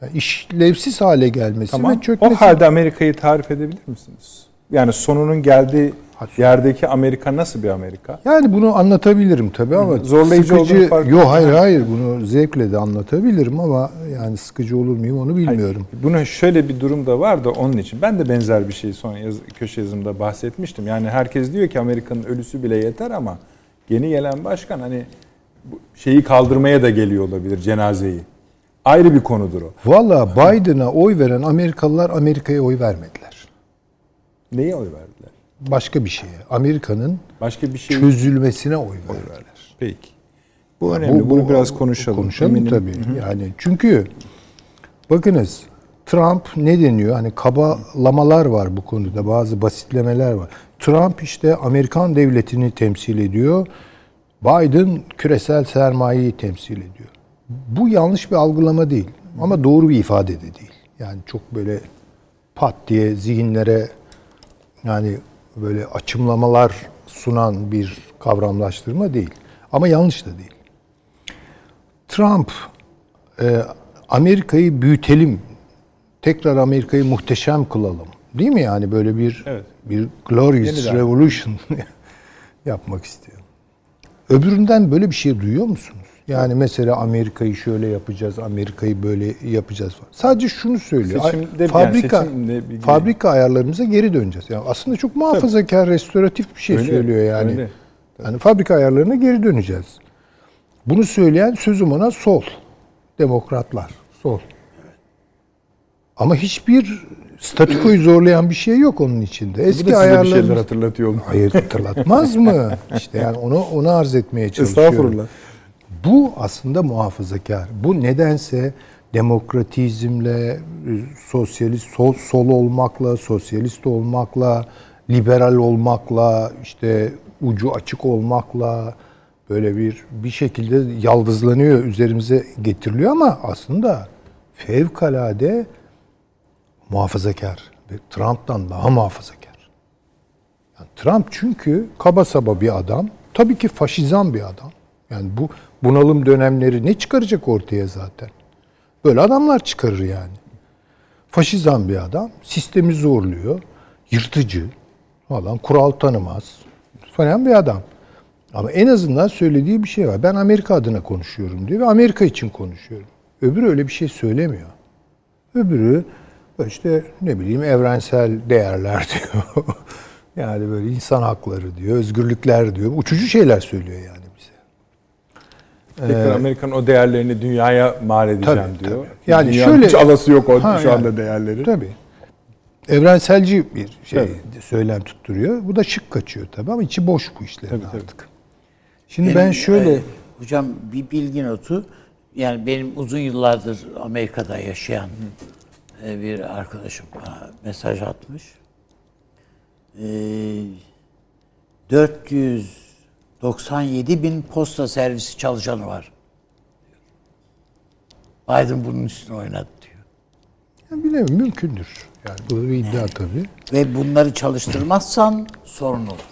Speaker 4: yani. işlevsiz hale gelmesi
Speaker 1: Tamam.
Speaker 4: ve çökmesi.
Speaker 1: O halde Amerika'yı tarif edebilir misiniz? Yani sonunun geldiği yerdeki Amerika nasıl bir Amerika?
Speaker 4: Yani bunu anlatabilirim tabii ama
Speaker 1: Zorlayıcı olduğunu
Speaker 4: sıkıcı,
Speaker 1: fark-
Speaker 4: Yok hayır hayır bunu zevkle de anlatabilirim ama yani sıkıcı olur muyum onu bilmiyorum.
Speaker 1: Bunun şöyle bir durum da var da onun için. Ben de benzer bir şey son yaz, köşe yazımda bahsetmiştim. Yani herkes diyor ki Amerika'nın ölüsü bile yeter ama yeni gelen başkan hani şeyi kaldırmaya da geliyor olabilir cenazeyi. Ayrı bir konudur o.
Speaker 4: Valla Biden'a oy veren Amerikalılar Amerika'ya oy vermediler.
Speaker 1: Neye oy verdiler?
Speaker 4: Başka bir şeye. Amerika'nın
Speaker 1: Başka bir şey
Speaker 4: çözülmesine oy verdiler.
Speaker 1: Peki. Bu önemli. Bunu biraz konuşalım.
Speaker 4: Konuşalım
Speaker 1: Eminim.
Speaker 4: tabii. Yani çünkü bakınız Trump ne deniyor? Hani kabalamalar var bu konuda. Bazı basitlemeler var. Trump işte Amerikan devletini temsil ediyor. Biden küresel sermayeyi temsil ediyor. Bu yanlış bir algılama değil. Ama doğru bir ifade de değil. Yani çok böyle pat diye zihinlere yani böyle açımlamalar sunan bir kavramlaştırma değil. Ama yanlış da değil. Trump e, Amerika'yı büyütelim, tekrar Amerika'yı muhteşem kılalım. Değil mi yani böyle bir
Speaker 1: Evet.
Speaker 4: bir glorious
Speaker 1: Yeniden.
Speaker 4: revolution yapmak istiyor. Öbüründen böyle bir şey duyuyor musunuz? Yani mesela Amerika'yı şöyle yapacağız, Amerika'yı böyle yapacağız falan. Sadece şunu söylüyor.
Speaker 1: Seçimde- yani
Speaker 4: fabrika
Speaker 1: seçimle bir-
Speaker 4: fabrika ayarlarımıza geri döneceğiz. Yani aslında çok muhafazakar, restoratif bir şey
Speaker 1: Öyle,
Speaker 4: söylüyor yani.
Speaker 1: öyle.
Speaker 4: Yani fabrika ayarlarına geri döneceğiz. Bunu söyleyen sözüm ona sol. Demokratlar. Sol. Ama hiçbir statikoyu zorlayan bir şey yok onun içinde.
Speaker 1: Bu
Speaker 4: Eski
Speaker 1: da size bir
Speaker 4: ayarlarımız...
Speaker 1: şeyler hatırlatıyor mu?
Speaker 4: Hayır hatırlatmaz mı? İşte yani onu onu arz etmeye çalışıyorum.
Speaker 1: Estağfurullah.
Speaker 4: Bu aslında muhafazakar. Bu nedense demokratizmle, e, sosyalist sol, sol olmakla, sosyalist olmakla, liberal olmakla, işte ucu açık olmakla böyle bir bir şekilde yaldızlanıyor, üzerimize getiriliyor ama aslında fevkalade muhafazakar ve Trump'tan daha muhafazakar. Yani Trump çünkü kaba saba bir adam, tabii ki faşizan bir adam. Yani bu bunalım dönemleri ne çıkaracak ortaya zaten? Böyle adamlar çıkarır yani. Faşizan bir adam, sistemi zorluyor, yırtıcı falan, kural tanımaz falan bir adam. Ama en azından söylediği bir şey var. Ben Amerika adına konuşuyorum diyor ve Amerika için konuşuyorum. Öbürü öyle bir şey söylemiyor. Öbürü işte ne bileyim evrensel değerler diyor. yani böyle insan hakları diyor, özgürlükler diyor. Uçucu şeyler söylüyor yani bize.
Speaker 1: Tekrar Amerika'nın o değerlerini dünyaya mal edeceğim
Speaker 4: Tabii,
Speaker 1: diyor.
Speaker 4: tabii. Yani
Speaker 1: Dünyanın
Speaker 4: şöyle-
Speaker 1: hiç alası yok o
Speaker 4: Ha,
Speaker 1: şu
Speaker 4: yani.
Speaker 1: anda değerleri.
Speaker 4: Tabii. Evrenselci bir şey
Speaker 1: Tabii.
Speaker 4: söylem tutturuyor. Bu da şık kaçıyor tabii ama içi boş bu işlerin
Speaker 1: Tabii, tabii.
Speaker 4: artık. Şimdi
Speaker 2: Benim,
Speaker 4: ben şöyle
Speaker 2: e, hocam bir bilgi notu. Yani benim uzun yıllardır Amerika'da yaşayan e, bir arkadaşım bana mesaj atmış. E, 497 bin posta servisi çalışanı var. Biden bunun üstüne oynadı diyor.
Speaker 4: Ya bilemiyorum mümkündür. Yani bu bir iddia tabii.
Speaker 2: Ve bunları çalıştırmazsan sorun olur.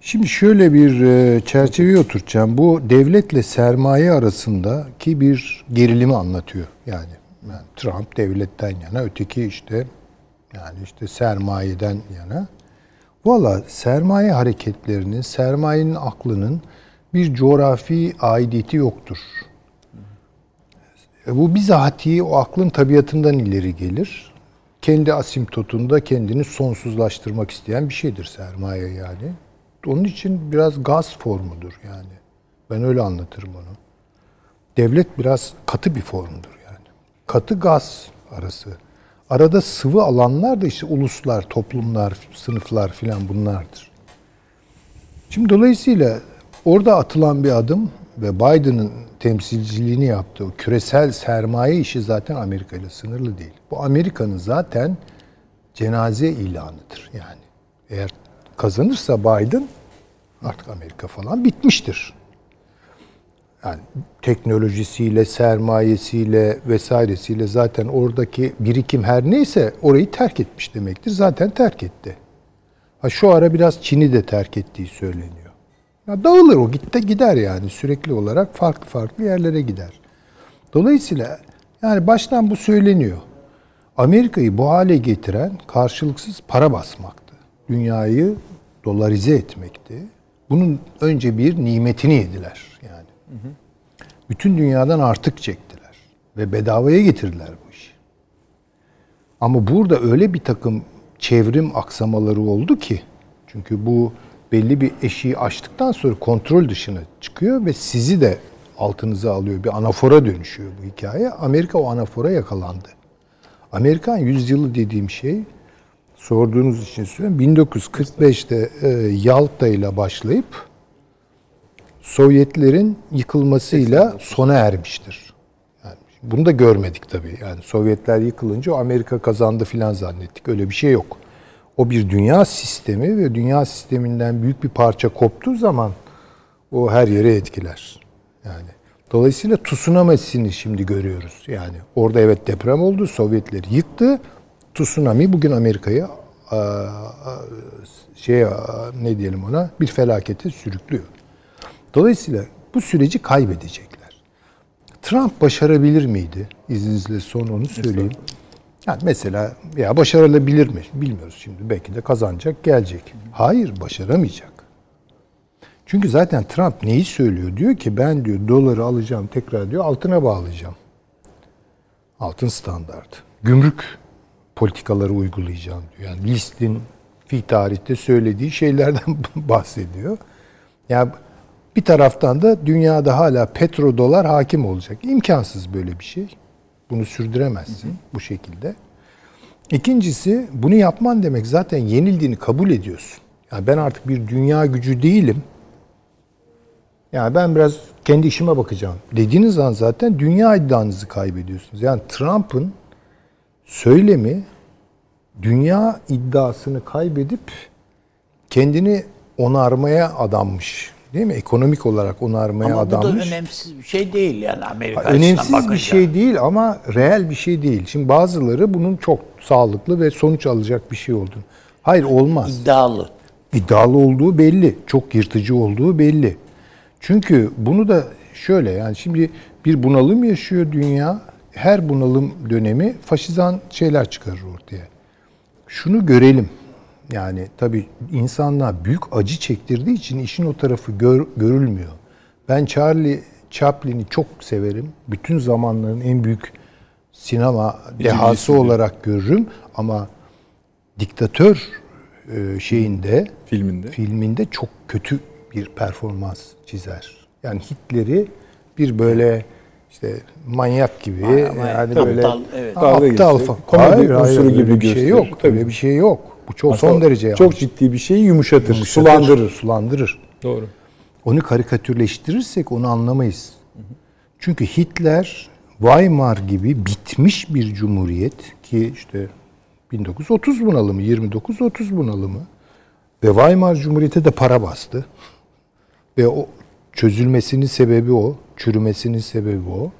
Speaker 4: Şimdi şöyle bir e, çerçeveye oturtacağım. Bu devletle sermaye arasındaki bir gerilimi anlatıyor. Yani, yani Trump devletten yana, öteki işte yani işte sermayeden yana. Valla sermaye hareketlerinin, sermayenin aklının bir coğrafi aidiyeti yoktur. E, Bu bizatihi o aklın tabiatından ileri gelir. Kendi asimptotunda kendini sonsuzlaştırmak isteyen bir şeydir sermaye yani. Onun için biraz gaz formudur yani. Ben öyle anlatırım onu. Devlet biraz katı bir formdur yani. Katı gaz arası. Arada sıvı alanlar da işte uluslar, toplumlar, sınıflar filan bunlardır. Şimdi dolayısıyla orada atılan bir adım ve Biden'ın temsilciliğini yaptığı küresel sermaye işi zaten Amerika ile sınırlı değil. Bu Amerika'nın zaten cenaze ilanıdır yani. Eğer kazanırsa Biden artık Amerika falan bitmiştir. Yani teknolojisiyle, sermayesiyle vesairesiyle zaten oradaki birikim her neyse orayı terk etmiş demektir. Zaten terk etti. Ha şu ara biraz Çin'i de terk ettiği söyleniyor. Ya dağılır o gitti gider yani sürekli olarak farklı farklı yerlere gider. Dolayısıyla yani baştan bu söyleniyor. Amerika'yı bu hale getiren karşılıksız para basmaktı. Dünyayı dolarize etmekti. Bunun önce bir nimetini yediler Bütün dünyadan artık çektiler ve bedavaya getirdiler bu işi. Ama burada öyle bir takım çevrim aksamaları oldu ki çünkü bu belli bir eşiği aştıktan sonra kontrol dışına çıkıyor ve sizi de altınıza alıyor. Bir anafora dönüşüyor bu hikaye. Amerika o anafora yakalandı. Amerikan yüzyılı dediğim şey sorduğunuz için söylüyorum. 1945'te e, Yalta ile başlayıp Sovyetlerin yıkılmasıyla sona ermiştir. Yani bunu da görmedik tabii. Yani Sovyetler yıkılınca Amerika kazandı filan zannettik. Öyle bir şey yok. O bir dünya sistemi ve dünya sisteminden büyük bir parça koptuğu zaman o her yere etkiler. Yani dolayısıyla tsunami'sini şimdi görüyoruz. Yani orada evet deprem oldu, Sovyetleri yıktı. Tsunami bugün Amerika'yı şey ne diyelim ona bir felakete sürüklüyor. Dolayısıyla bu süreci kaybedecekler. Trump başarabilir miydi? İzninizle son onu söyleyeyim. Yani mesela ya başarılabilir mi? Bilmiyoruz şimdi. Belki de kazanacak, gelecek. Hayır, başaramayacak. Çünkü zaten Trump neyi söylüyor? Diyor ki ben diyor doları alacağım tekrar diyor altına bağlayacağım. Altın standart. Gümrük politikaları uygulayacağım diyor. Yani listin fi tarihte söylediği şeylerden bahsediyor. Yani bir taraftan da dünyada hala petrodolar hakim olacak. İmkansız böyle bir şey. Bunu sürdüremezsin bu şekilde. İkincisi bunu yapman demek zaten yenildiğini kabul ediyorsun. Yani ben artık bir dünya gücü değilim. Yani ben biraz kendi işime bakacağım. Dediğiniz an zaten dünya iddianızı kaybediyorsunuz. Yani Trump'ın söylemi dünya iddiasını kaybedip kendini onarmaya adanmış. Değil mi? Ekonomik olarak onarmaya
Speaker 2: Ama bu da
Speaker 4: adanmış.
Speaker 2: önemsiz bir şey değil yani Amerika
Speaker 4: Önemsiz
Speaker 2: bakınca.
Speaker 4: bir şey değil ama reel bir şey değil. Şimdi bazıları bunun çok sağlıklı ve sonuç alacak bir şey olduğunu. Hayır olmaz.
Speaker 2: İddialı.
Speaker 4: iddialı olduğu belli. Çok yırtıcı olduğu belli. Çünkü bunu da şöyle yani şimdi bir bunalım yaşıyor dünya. Her bunalım dönemi faşizan şeyler çıkarır ortaya. Şunu görelim. Yani tabii insanlığa büyük acı çektirdiği için işin o tarafı gör- görülmüyor. Ben Charlie Chaplin'i çok severim. Bütün zamanların en büyük sinema dehası olarak görürüm ama diktatör e, şeyinde
Speaker 1: Filminde.
Speaker 4: filminde çok kötü bir performans çizer. Yani Hitler'i bir böyle işte manyak gibi
Speaker 2: Ama
Speaker 4: yani
Speaker 2: aptal,
Speaker 4: böyle
Speaker 2: evet.
Speaker 1: Dalga
Speaker 4: aptal falan.
Speaker 1: Komedi
Speaker 4: Hayır,
Speaker 1: unsuru gibi
Speaker 4: bir şey yok.
Speaker 1: Tabii.
Speaker 4: Öyle bir şey yok. Bu çok
Speaker 1: Aslında
Speaker 4: son derece
Speaker 1: Çok
Speaker 4: yanlış.
Speaker 1: ciddi bir şeyi yumuşatır,
Speaker 4: Yumuşatır,
Speaker 1: sulandırır.
Speaker 4: Sulandırır.
Speaker 1: Doğru.
Speaker 4: Onu karikatürleştirirsek onu anlamayız. Çünkü Hitler Weimar gibi bitmiş bir cumhuriyet ki işte 1930 bunalımı, 29-30 bunalımı ve Weimar Cumhuriyeti de para bastı. Ve o çözülmesinin sebebi o, çürümesinin sebebi o.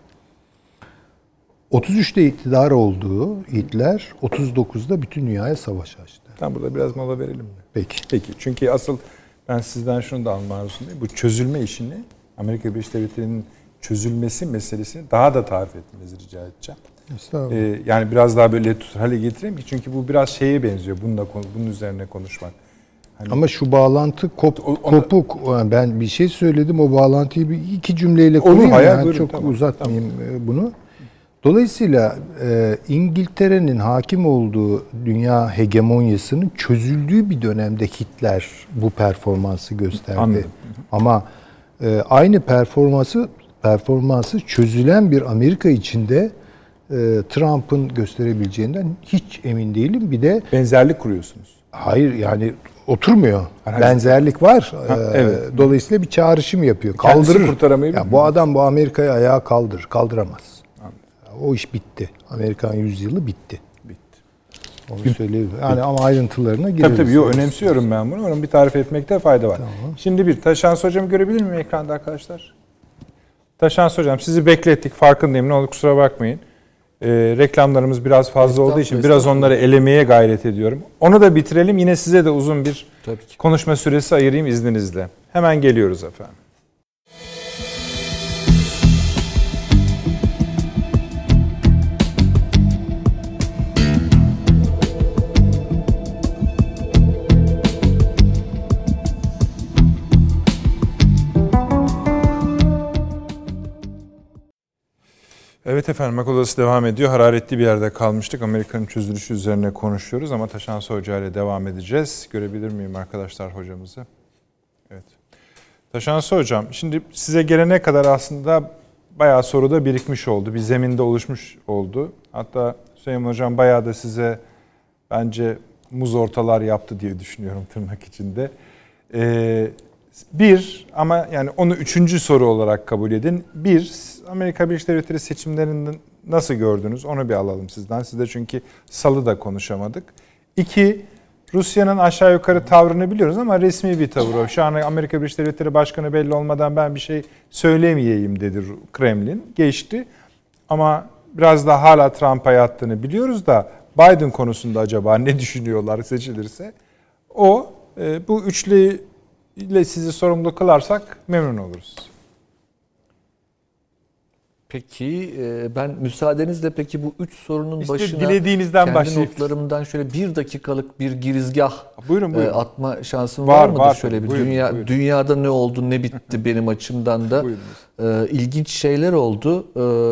Speaker 4: 33'te iktidar olduğu Hitler 39'da bütün dünyaya savaş açtı.
Speaker 1: Tam burada biraz mola verelim mi?
Speaker 4: Peki.
Speaker 1: Peki. Çünkü asıl ben sizden şunu da alma arzusundayım. Bu çözülme işini Amerika Birleşik Devletleri'nin çözülmesi meselesini daha da tarif etmenizi rica edeceğim.
Speaker 4: Estağfurullah.
Speaker 1: Ee, yani biraz daha böyle tut hale getireyim ki çünkü bu biraz şeye benziyor. Bununla bunun üzerine konuşmak. Hani
Speaker 4: Ama şu bağlantı kop, kopuk. Yani Ben bir şey söyledim o bağlantıyı bir iki cümleyle
Speaker 1: Olur,
Speaker 4: kurayım.
Speaker 1: hayal,
Speaker 4: yani
Speaker 1: buyurun,
Speaker 4: çok
Speaker 1: tamam,
Speaker 4: uzatmayayım e, bunu. Dolayısıyla e, İngiltere'nin hakim olduğu dünya hegemonyasının çözüldüğü bir dönemde Hitler bu performansı gösterdi.
Speaker 1: Anladım.
Speaker 4: Ama e, aynı performansı performansı çözülen bir Amerika içinde e, Trump'ın gösterebileceğinden hiç emin değilim. Bir de
Speaker 1: benzerlik kuruyorsunuz.
Speaker 4: Hayır yani oturmuyor.
Speaker 1: Herhangi-
Speaker 4: Benzerlik var.
Speaker 1: Ha,
Speaker 4: Ee,
Speaker 1: evet.
Speaker 4: Dolayısıyla bir çağrışım yapıyor.
Speaker 1: Kendisi
Speaker 4: Kaldırır.
Speaker 1: kurtaramayabilir
Speaker 4: Ya bu adam bu Amerika'yı ayağa kaldır. Kaldıramaz. O iş bitti. Amerikan yüzyılı bitti.
Speaker 1: Bitti.
Speaker 4: Onu söyleyebilirim. Yani ama ayrıntılarına gireriz.
Speaker 1: Tabii tabii. Yo, önemsiyorum ben bunu. Onun bir tarif etmekte fayda var. Şimdi bir Taşans Hocam'ı görebilir miyim ekranda arkadaşlar? Taşans Hocam sizi beklettik. Farkındayım. Ne olur kusura bakmayın. Ee, reklamlarımız biraz fazla olduğu için biraz onları elemeye gayret ediyorum. Onu da bitirelim. Yine size de uzun bir konuşma süresi ayırayım izninizle. Hemen geliyoruz efendim. Evet efendim akıl odası devam ediyor. Hararetli bir yerde kalmıştık. Amerika'nın çözülüşü üzerine konuşuyoruz ama Taşan Hoca ile devam edeceğiz. Görebilir miyim arkadaşlar hocamızı? Evet. Taşan Hocam, şimdi size gelene kadar aslında bayağı soru da birikmiş oldu. Bir zeminde oluşmuş oldu. Hatta Süleyman Hocam bayağı da size bence muz ortalar yaptı diye düşünüyorum tırnak içinde. Ee, bir ama yani onu üçüncü soru olarak kabul edin. Bir, Amerika Birleşik Devletleri seçimlerini nasıl gördünüz? Onu bir alalım sizden. Siz de çünkü salı da konuşamadık. İki, Rusya'nın aşağı yukarı tavrını biliyoruz ama resmi bir tavır o. Şu an Amerika Birleşik Devletleri Başkanı belli olmadan ben bir şey söylemeyeyim dedi Kremlin. Geçti. Ama biraz da hala Trump'a yattığını biliyoruz da Biden konusunda acaba ne düşünüyorlar seçilirse? O e, bu üçlü ile sizi sorumlu kılarsak memnun oluruz.
Speaker 3: Peki e, ben müsaadenizle peki bu üç sorunun
Speaker 1: İşte
Speaker 3: başına
Speaker 1: dilediğinizden
Speaker 3: kendi
Speaker 1: başlayıp-
Speaker 3: notlarımdan şöyle bir dakikalık bir girizgah
Speaker 1: Buyurun, buyurun.
Speaker 3: e, atma şansım
Speaker 1: Var,
Speaker 3: var, mıdır?
Speaker 1: var
Speaker 3: şöyle bir
Speaker 1: Buyurun,
Speaker 3: dünya
Speaker 1: buyurun.
Speaker 3: dünyada ne oldu ne bitti benim açımdan da e, ilginç şeyler oldu.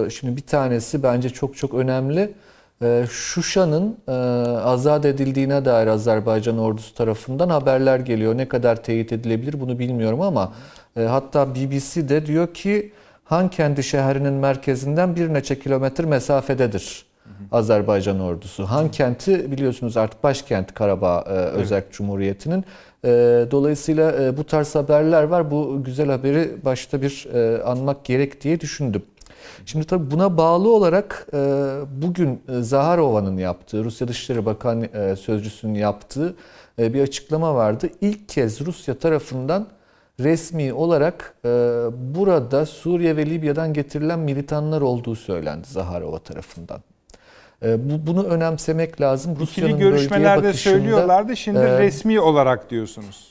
Speaker 3: E, şimdi bir tanesi bence çok çok önemli. E, Şuşa'nın e, azat edildiğine dair Azerbaycan ordusu tarafından haberler geliyor. Ne kadar teyit edilebilir bunu bilmiyorum ama e, hatta BBC de diyor ki Hankendi şehrinin merkezinden bir neçe kilometre mesafededir Azerbaycan ordusu. Hankenti biliyorsunuz artık başkent Karabağ e, Özerk Cumhuriyeti'nin. E, dolayısıyla e, bu tarz haberler var. Bu güzel haberi başta bir e, anmak gerek diye düşündüm. Şimdi tabii buna bağlı olarak e, bugün Zaharova'nın yaptığı, Rusya Dışişleri Bakan e, Sözcüsü'nün yaptığı e, bir açıklama vardı. İlk kez Rusya tarafından resmi olarak e, burada Suriye ve Libya'dan getirilen militanlar olduğu söylendi Zaharova tarafından. E, bu, bunu önemsemek lazım.
Speaker 1: İkili
Speaker 3: Rusya'nın
Speaker 1: görüşmelerde
Speaker 3: bölgeye bakışında,
Speaker 1: söylüyorlardı. Şimdi
Speaker 3: e,
Speaker 1: resmi olarak diyorsunuz.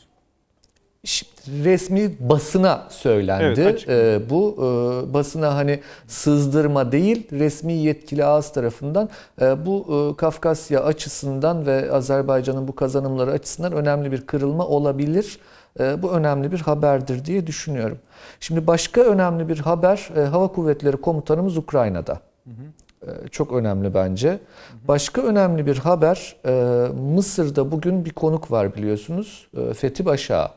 Speaker 3: Şimdi resmi basına söylendi.
Speaker 1: Evet.
Speaker 3: Ee, bu e, basına hani sızdırma değil, resmi yetkili ağız tarafından e, bu e, Kafkasya açısından ve Azerbaycan'ın bu kazanımları açısından önemli bir kırılma olabilir. E, bu önemli bir haberdir diye düşünüyorum. Şimdi başka önemli bir haber e, Hava Kuvvetleri Komutanımız Ukrayna'da. E, Çok önemli bence. Başka önemli bir haber Mısır'da bugün bir konuk var biliyorsunuz. Fethi Başağı.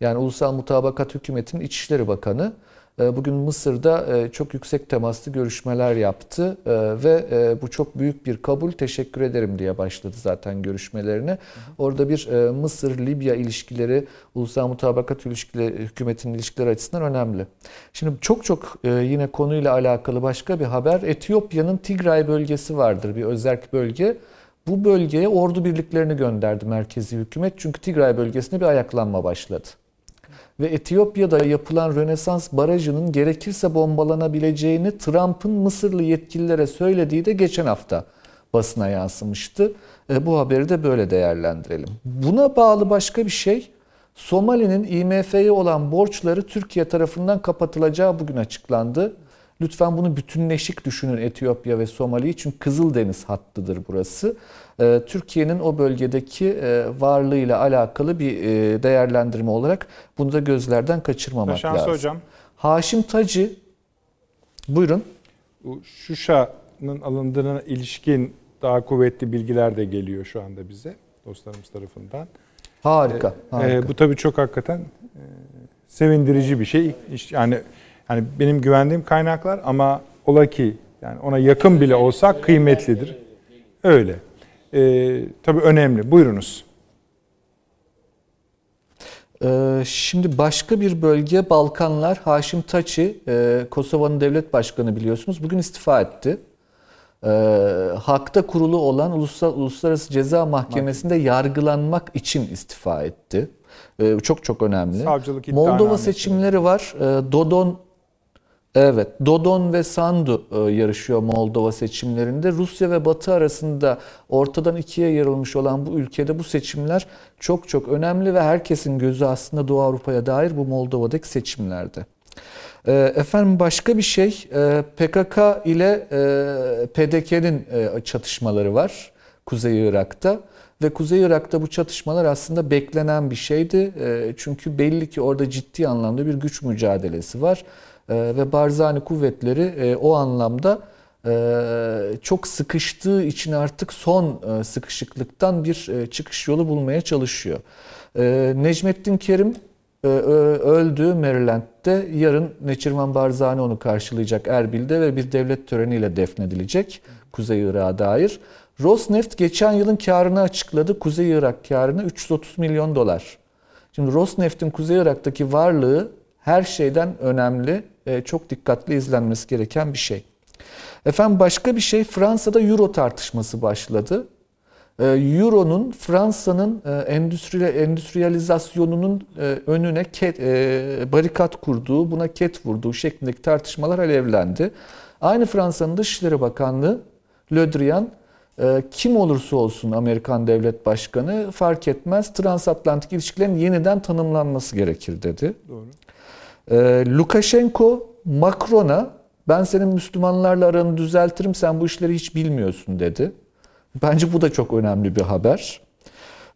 Speaker 3: Yani Ulusal Mutabakat Hükümeti'nin İçişleri Bakanı bugün Mısır'da e, çok yüksek temaslı görüşmeler yaptı E, ve e, bu çok büyük bir kabul teşekkür ederim diye başladı zaten görüşmelerine. Orada bir Mısır-Libya ilişkileri, Ulusal Mutabakat ilişkileri, hükümetin ilişkileri açısından önemli. Şimdi çok çok yine konuyla alakalı başka bir haber. Etiyopya'nın Tigray bölgesi vardır bir özerk bölge. Bu bölgeye ordu birliklerini gönderdi merkezi hükümet çünkü Tigray bölgesinde bir ayaklanma başladı. Ve Etiyopya'da yapılan Rönesans Barajı'nın gerekirse bombalanabileceğini Trump'ın Mısırlı yetkililere söylediği de geçen hafta basına yansımıştı. E, bu haberi de böyle değerlendirelim. Buna bağlı başka bir şey Somali'nin IMF'ye olan borçları Türkiye tarafından kapatılacağı bugün açıklandı. Lütfen bunu bütünleşik düşünün Etiyopya ve Somali'yi çünkü Kızıldeniz hattıdır burası. Ee, Türkiye'nin o bölgedeki e, varlığıyla alakalı bir e, değerlendirme olarak bunu da gözlerden kaçırmamak
Speaker 1: Taşansı
Speaker 3: lazım.
Speaker 1: hocam.
Speaker 3: Haşim Tacı, buyurun.
Speaker 1: Bu Şuşa'nın alındığına ilişkin daha kuvvetli bilgiler de geliyor şu anda bize dostlarımız tarafından.
Speaker 3: Harika.
Speaker 1: Ee,
Speaker 3: harika.
Speaker 1: bu tabii çok hakikaten e, sevindirici bir şey. Yani yani benim güvendiğim kaynaklar ama ola ki yani ona yakın bile olsak kıymetlidir. Öyle. Ee, tabii önemli. Buyurunuz.
Speaker 3: Ee, Şimdi başka bir bölge Balkanlar. Haşim Taçi, e, Kosova'nın devlet başkanı biliyorsunuz. Bugün istifa etti. Ee, Hakta kurulu olan Ulusal, Uluslararası Ceza Mahkemesi'nde yargılanmak için istifa etti. Çok çok önemli.
Speaker 1: Savcılık
Speaker 3: Moldova seçimleri var. Dodon Evet, Dodon ve Sandu e, yarışıyor Moldova seçimlerinde. Rusya ve Batı arasında ortadan ikiye yarılmış olan bu ülkede bu seçimler çok çok önemli ve herkesin gözü aslında Doğu Avrupa'ya dair bu Moldova'daki seçimlerde. E, Efendim başka bir şey, e, PKK ile PDK'nin çatışmaları var Kuzey Irak'ta. Ve Kuzey Irak'ta bu çatışmalar aslında beklenen bir şeydi. Çünkü belli ki orada ciddi anlamda bir güç mücadelesi var. E, Ve Barzani kuvvetleri e, o anlamda e, çok sıkıştığı için artık son e, sıkışıklıktan bir çıkış yolu bulmaya çalışıyor. Necmettin Kerim öldü Maryland'de. Yarın Neçirvan Barzani onu karşılayacak Erbil'de ve bir devlet töreniyle defnedilecek Kuzey Irak'a dair. Rosneft geçen yılın karını açıkladı. Kuzey Irak karını 330 milyon dolar. Şimdi Rosneft'in Kuzey Irak'taki varlığı her şeyden önemli, çok dikkatli izlenmesi gereken bir şey. Efendim başka bir şey Fransa'da Euro tartışması başladı. Ee, Euro'nun Fransa'nın e, endüstri endüstriyalizasyonunun e, önüne ket, e, barikat kurduğu, buna ket vurduğu şeklindeki tartışmalar alevlendi. Aynı Fransa'nın Dışişleri Bakanlığı Le Drian e, kim olursa olsun Amerikan Devlet Başkanı fark etmez transatlantik ilişkilerin yeniden tanımlanması gerekir dedi.
Speaker 1: Doğru.
Speaker 3: Ee, Lukashenko Macron'a ben senin Müslümanlarla aranı düzeltirim sen bu işleri hiç bilmiyorsun dedi. Bence bu da çok önemli bir haber.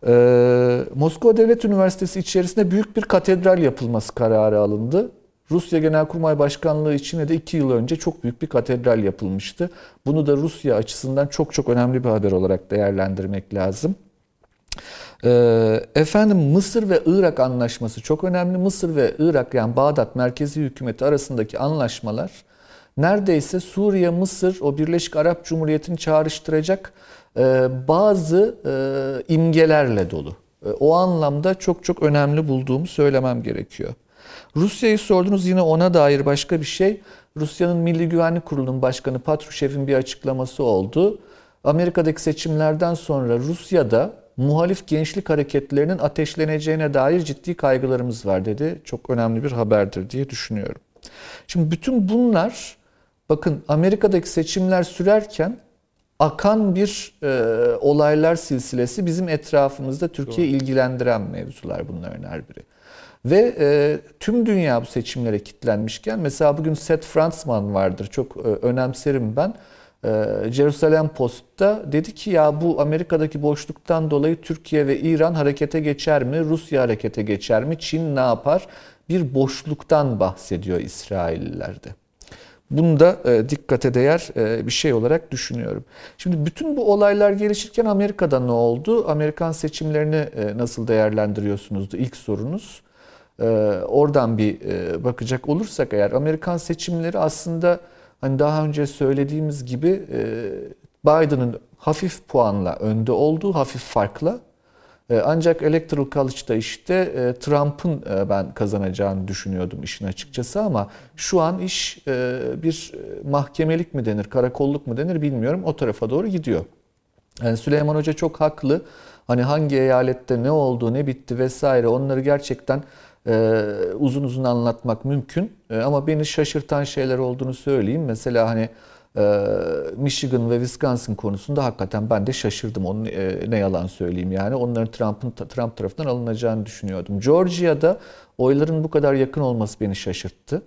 Speaker 3: Ee, Moskova Devlet Üniversitesi içerisinde büyük bir katedral yapılması kararı alındı. Rusya Genelkurmay Başkanlığı içine de iki yıl önce çok büyük bir katedral yapılmıştı. Bunu da Rusya açısından çok çok önemli bir haber olarak değerlendirmek lazım. Ee, Efendim Mısır ve Irak anlaşması çok önemli. Mısır ve Irak yani Bağdat merkezi hükümeti arasındaki anlaşmalar neredeyse Suriye, Mısır o Birleşik Arap Cumhuriyeti'ni çağrıştıracak e, bazı e, imgelerle dolu. E, O anlamda çok çok önemli bulduğumu söylemem gerekiyor. Rusya'yı sordunuz yine ona dair başka bir şey. Rusya'nın Milli Güvenlik Kurulu'nun başkanı Patrushev'in bir açıklaması oldu. Amerika'daki seçimlerden sonra Rusya'da muhalif gençlik hareketlerinin ateşleneceğine dair ciddi kaygılarımız var dedi. Çok önemli bir haberdir diye düşünüyorum. Şimdi bütün bunlar bakın Amerika'daki seçimler sürerken akan bir e, olaylar silsilesi bizim etrafımızda Türkiye ilgilendiren mevzular bunların her biri. Ve e, tüm dünya bu seçimlere kilitlenmişken mesela bugün Seth Fransman vardır çok e, önemserim ben. E, Jerusalem Post'ta dedi ki ya bu Amerika'daki boşluktan dolayı Türkiye ve İran harekete geçer mi? Rusya harekete geçer mi? Çin ne yapar? Bir boşluktan bahsediyor İsraillilerde. Bunu da e, dikkate değer e, bir şey olarak düşünüyorum. Şimdi bütün bu olaylar gelişirken Amerika'da ne oldu? Amerikan seçimlerini e, nasıl değerlendiriyorsunuzdu ilk sorunuz. Oradan bir bakacak olursak eğer Amerikan seçimleri aslında hani daha önce söylediğimiz gibi e, Biden'ın hafif puanla önde olduğu hafif farkla e, ancak Electoral College'da işte e, Trump'ın ben kazanacağını düşünüyordum işin açıkçası ama şu an iş bir mahkemelik mi denir, karakolluk mu denir bilmiyorum. O tarafa doğru gidiyor. Yani Süleyman Hoca çok haklı. Hani hangi eyalette ne oldu, ne bitti vesaire onları gerçekten uzun uzun anlatmak mümkün. Ama beni şaşırtan şeyler olduğunu söyleyeyim. Mesela hani ee, Michigan ve Wisconsin konusunda hakikaten ben de şaşırdım. Onun e, ne yalan söyleyeyim yani. Onların Trump'ın Trump tarafından alınacağını düşünüyordum. Georgia'da oyların bu kadar yakın olması beni şaşırttı.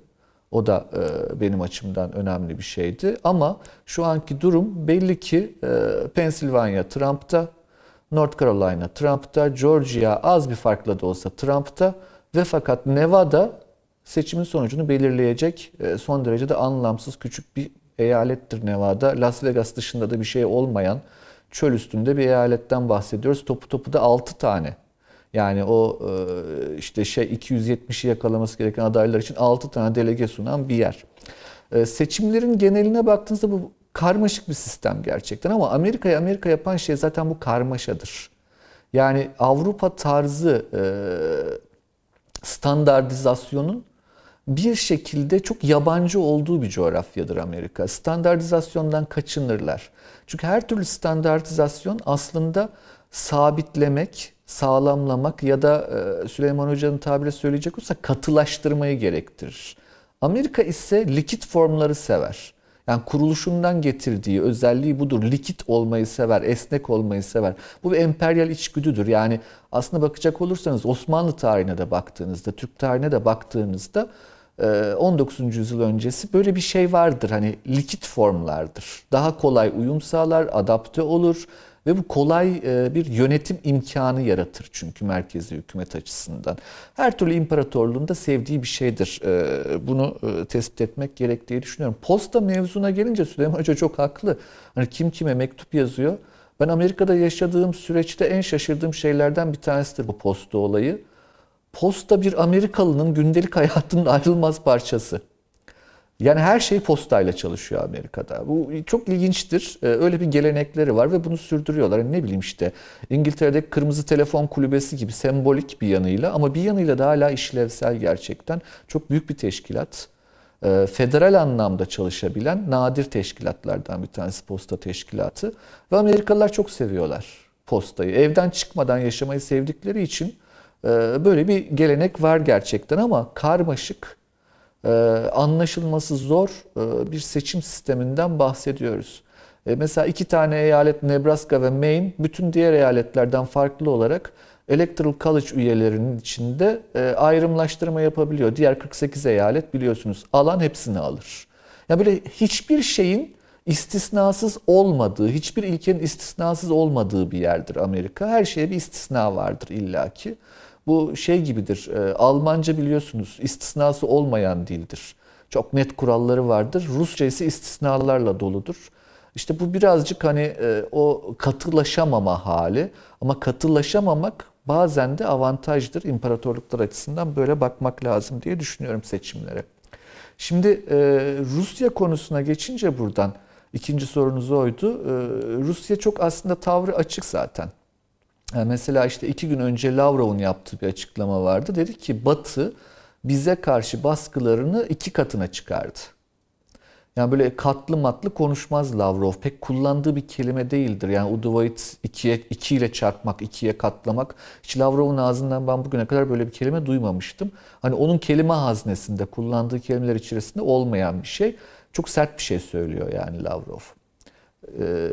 Speaker 3: O da e, benim açımdan önemli bir şeydi. Ama şu anki durum belli ki e, Pennsylvania Trump'ta, North Carolina Trump'ta, Georgia az bir farkla da olsa Trump'ta ve fakat Nevada seçimin sonucunu belirleyecek son derece de anlamsız küçük bir eyalettir Nevada. Las Vegas dışında da bir şey olmayan çöl üstünde bir eyaletten bahsediyoruz. Topu topu da 6 tane. Yani o e, işte şey 270'i yakalaması gereken adaylar için 6 tane delege sunan bir yer. E, seçimlerin geneline baktığınızda bu karmaşık bir sistem gerçekten ama Amerika'ya Amerika yapan şey zaten bu karmaşadır. Yani Avrupa tarzı e, standartizasyonun bir şekilde çok yabancı olduğu bir coğrafyadır Amerika. Standartizasyondan kaçınırlar. Çünkü her türlü standartizasyon aslında sabitlemek, sağlamlamak ya da e, Süleyman Hoca'nın tabiri söyleyecek olursa katılaştırmayı gerektirir. Amerika ise likit formları sever. Yani kuruluşundan getirdiği özelliği budur. Likit olmayı sever, esnek olmayı sever. Bu bir emperyal içgüdüdür. Yani aslında bakacak olursanız Osmanlı tarihine de baktığınızda, Türk tarihine de baktığınızda 19. Ee, yüzyıl öncesi böyle bir şey vardır. Hani likit formlardır. Daha kolay uyum sağlar, adapte olur ve bu kolay e, bir yönetim imkanı yaratır çünkü merkezi hükümet açısından. Her türlü imparatorluğun da sevdiği bir şeydir. Ee, bunu e, tespit etmek gerektiği düşünüyorum. Posta mevzuna gelince Süleyman Hoca çok haklı. Hani kim kime mektup yazıyor. Ben Amerika'da yaşadığım süreçte en şaşırdığım şeylerden bir tanesidir bu posta olayı. Posta bir Amerikalının gündelik hayatının ayrılmaz parçası. Yani her şey postayla çalışıyor Amerika'da. Bu çok ilginçtir. Ee, öyle bir gelenekleri var ve bunu sürdürüyorlar. Yani ne bileyim işte İngiltere'deki kırmızı telefon kulübesi gibi sembolik bir yanıyla ama bir yanıyla da hala işlevsel gerçekten. Çok büyük bir teşkilat. Ee, federal anlamda çalışabilen nadir teşkilatlardan bir tanesi posta teşkilatı. Ve Amerikalılar çok seviyorlar postayı. Evden çıkmadan yaşamayı sevdikleri için ee, böyle bir gelenek var gerçekten ama karmaşık, e, anlaşılması zor e, bir seçim sisteminden bahsediyoruz. E, mesela iki tane eyalet Nebraska ve Maine bütün diğer eyaletlerden farklı olarak Electoral College üyelerinin içinde ayrımlaştırma yapabiliyor. Diğer 48 eyalet biliyorsunuz alan hepsini alır. Ya böyle hiçbir şeyin istisnasız olmadığı, hiçbir ilkenin istisnasız olmadığı bir yerdir Amerika. Her şeye bir istisna vardır illaki. Bu şey gibidir. E, Almanca biliyorsunuz istisnası olmayan dildir. Çok net kuralları vardır. Rusça ise istisnalarla doludur. İşte bu birazcık hani e, o katılaşamama hali ama katılaşamamak bazen de avantajdır. İmparatorluklar açısından böyle bakmak lazım diye düşünüyorum seçimlere. Şimdi e, Rusya konusuna geçince buradan ikinci sorunuz oydu. Rusya çok aslında tavrı açık zaten. Mesela işte iki gün önce Lavrov'un yaptığı bir açıklama vardı. Dedi ki Batı bize karşı baskılarını iki katına çıkardı. Yani böyle katlı matlı konuşmaz Lavrov. Pek kullandığı bir kelime değildir. Yani Udovait ikiye, iki ile çarpmak, ikiye katlamak. Hiç Lavrov'un ağzından ben bugüne kadar böyle bir kelime duymamıştım. Hani onun kelime haznesinde, kullandığı kelimeler içerisinde olmayan bir şey. Çok sert bir şey söylüyor yani Lavrov. Ee,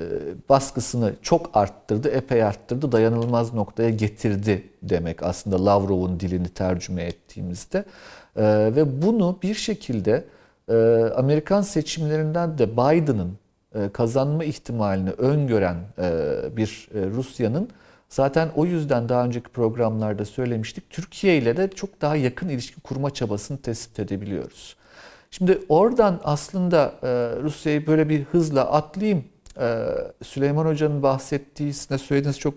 Speaker 3: baskısını çok arttırdı, epey arttırdı, dayanılmaz noktaya getirdi demek aslında Lavrov'un dilini tercüme ettiğimizde. Ee, ve bunu bir şekilde e, Amerikan seçimlerinden de Biden'ın e, kazanma ihtimalini öngören e, bir e, Rusya'nın zaten o yüzden daha önceki programlarda söylemiştik Türkiye ile de çok daha yakın ilişki kurma çabasını tespit edebiliyoruz. Şimdi oradan aslında e, Rusya'yı böyle bir hızla atlayayım. E, Süleyman Hoca'nın bahsettiği, size söylediğiniz çok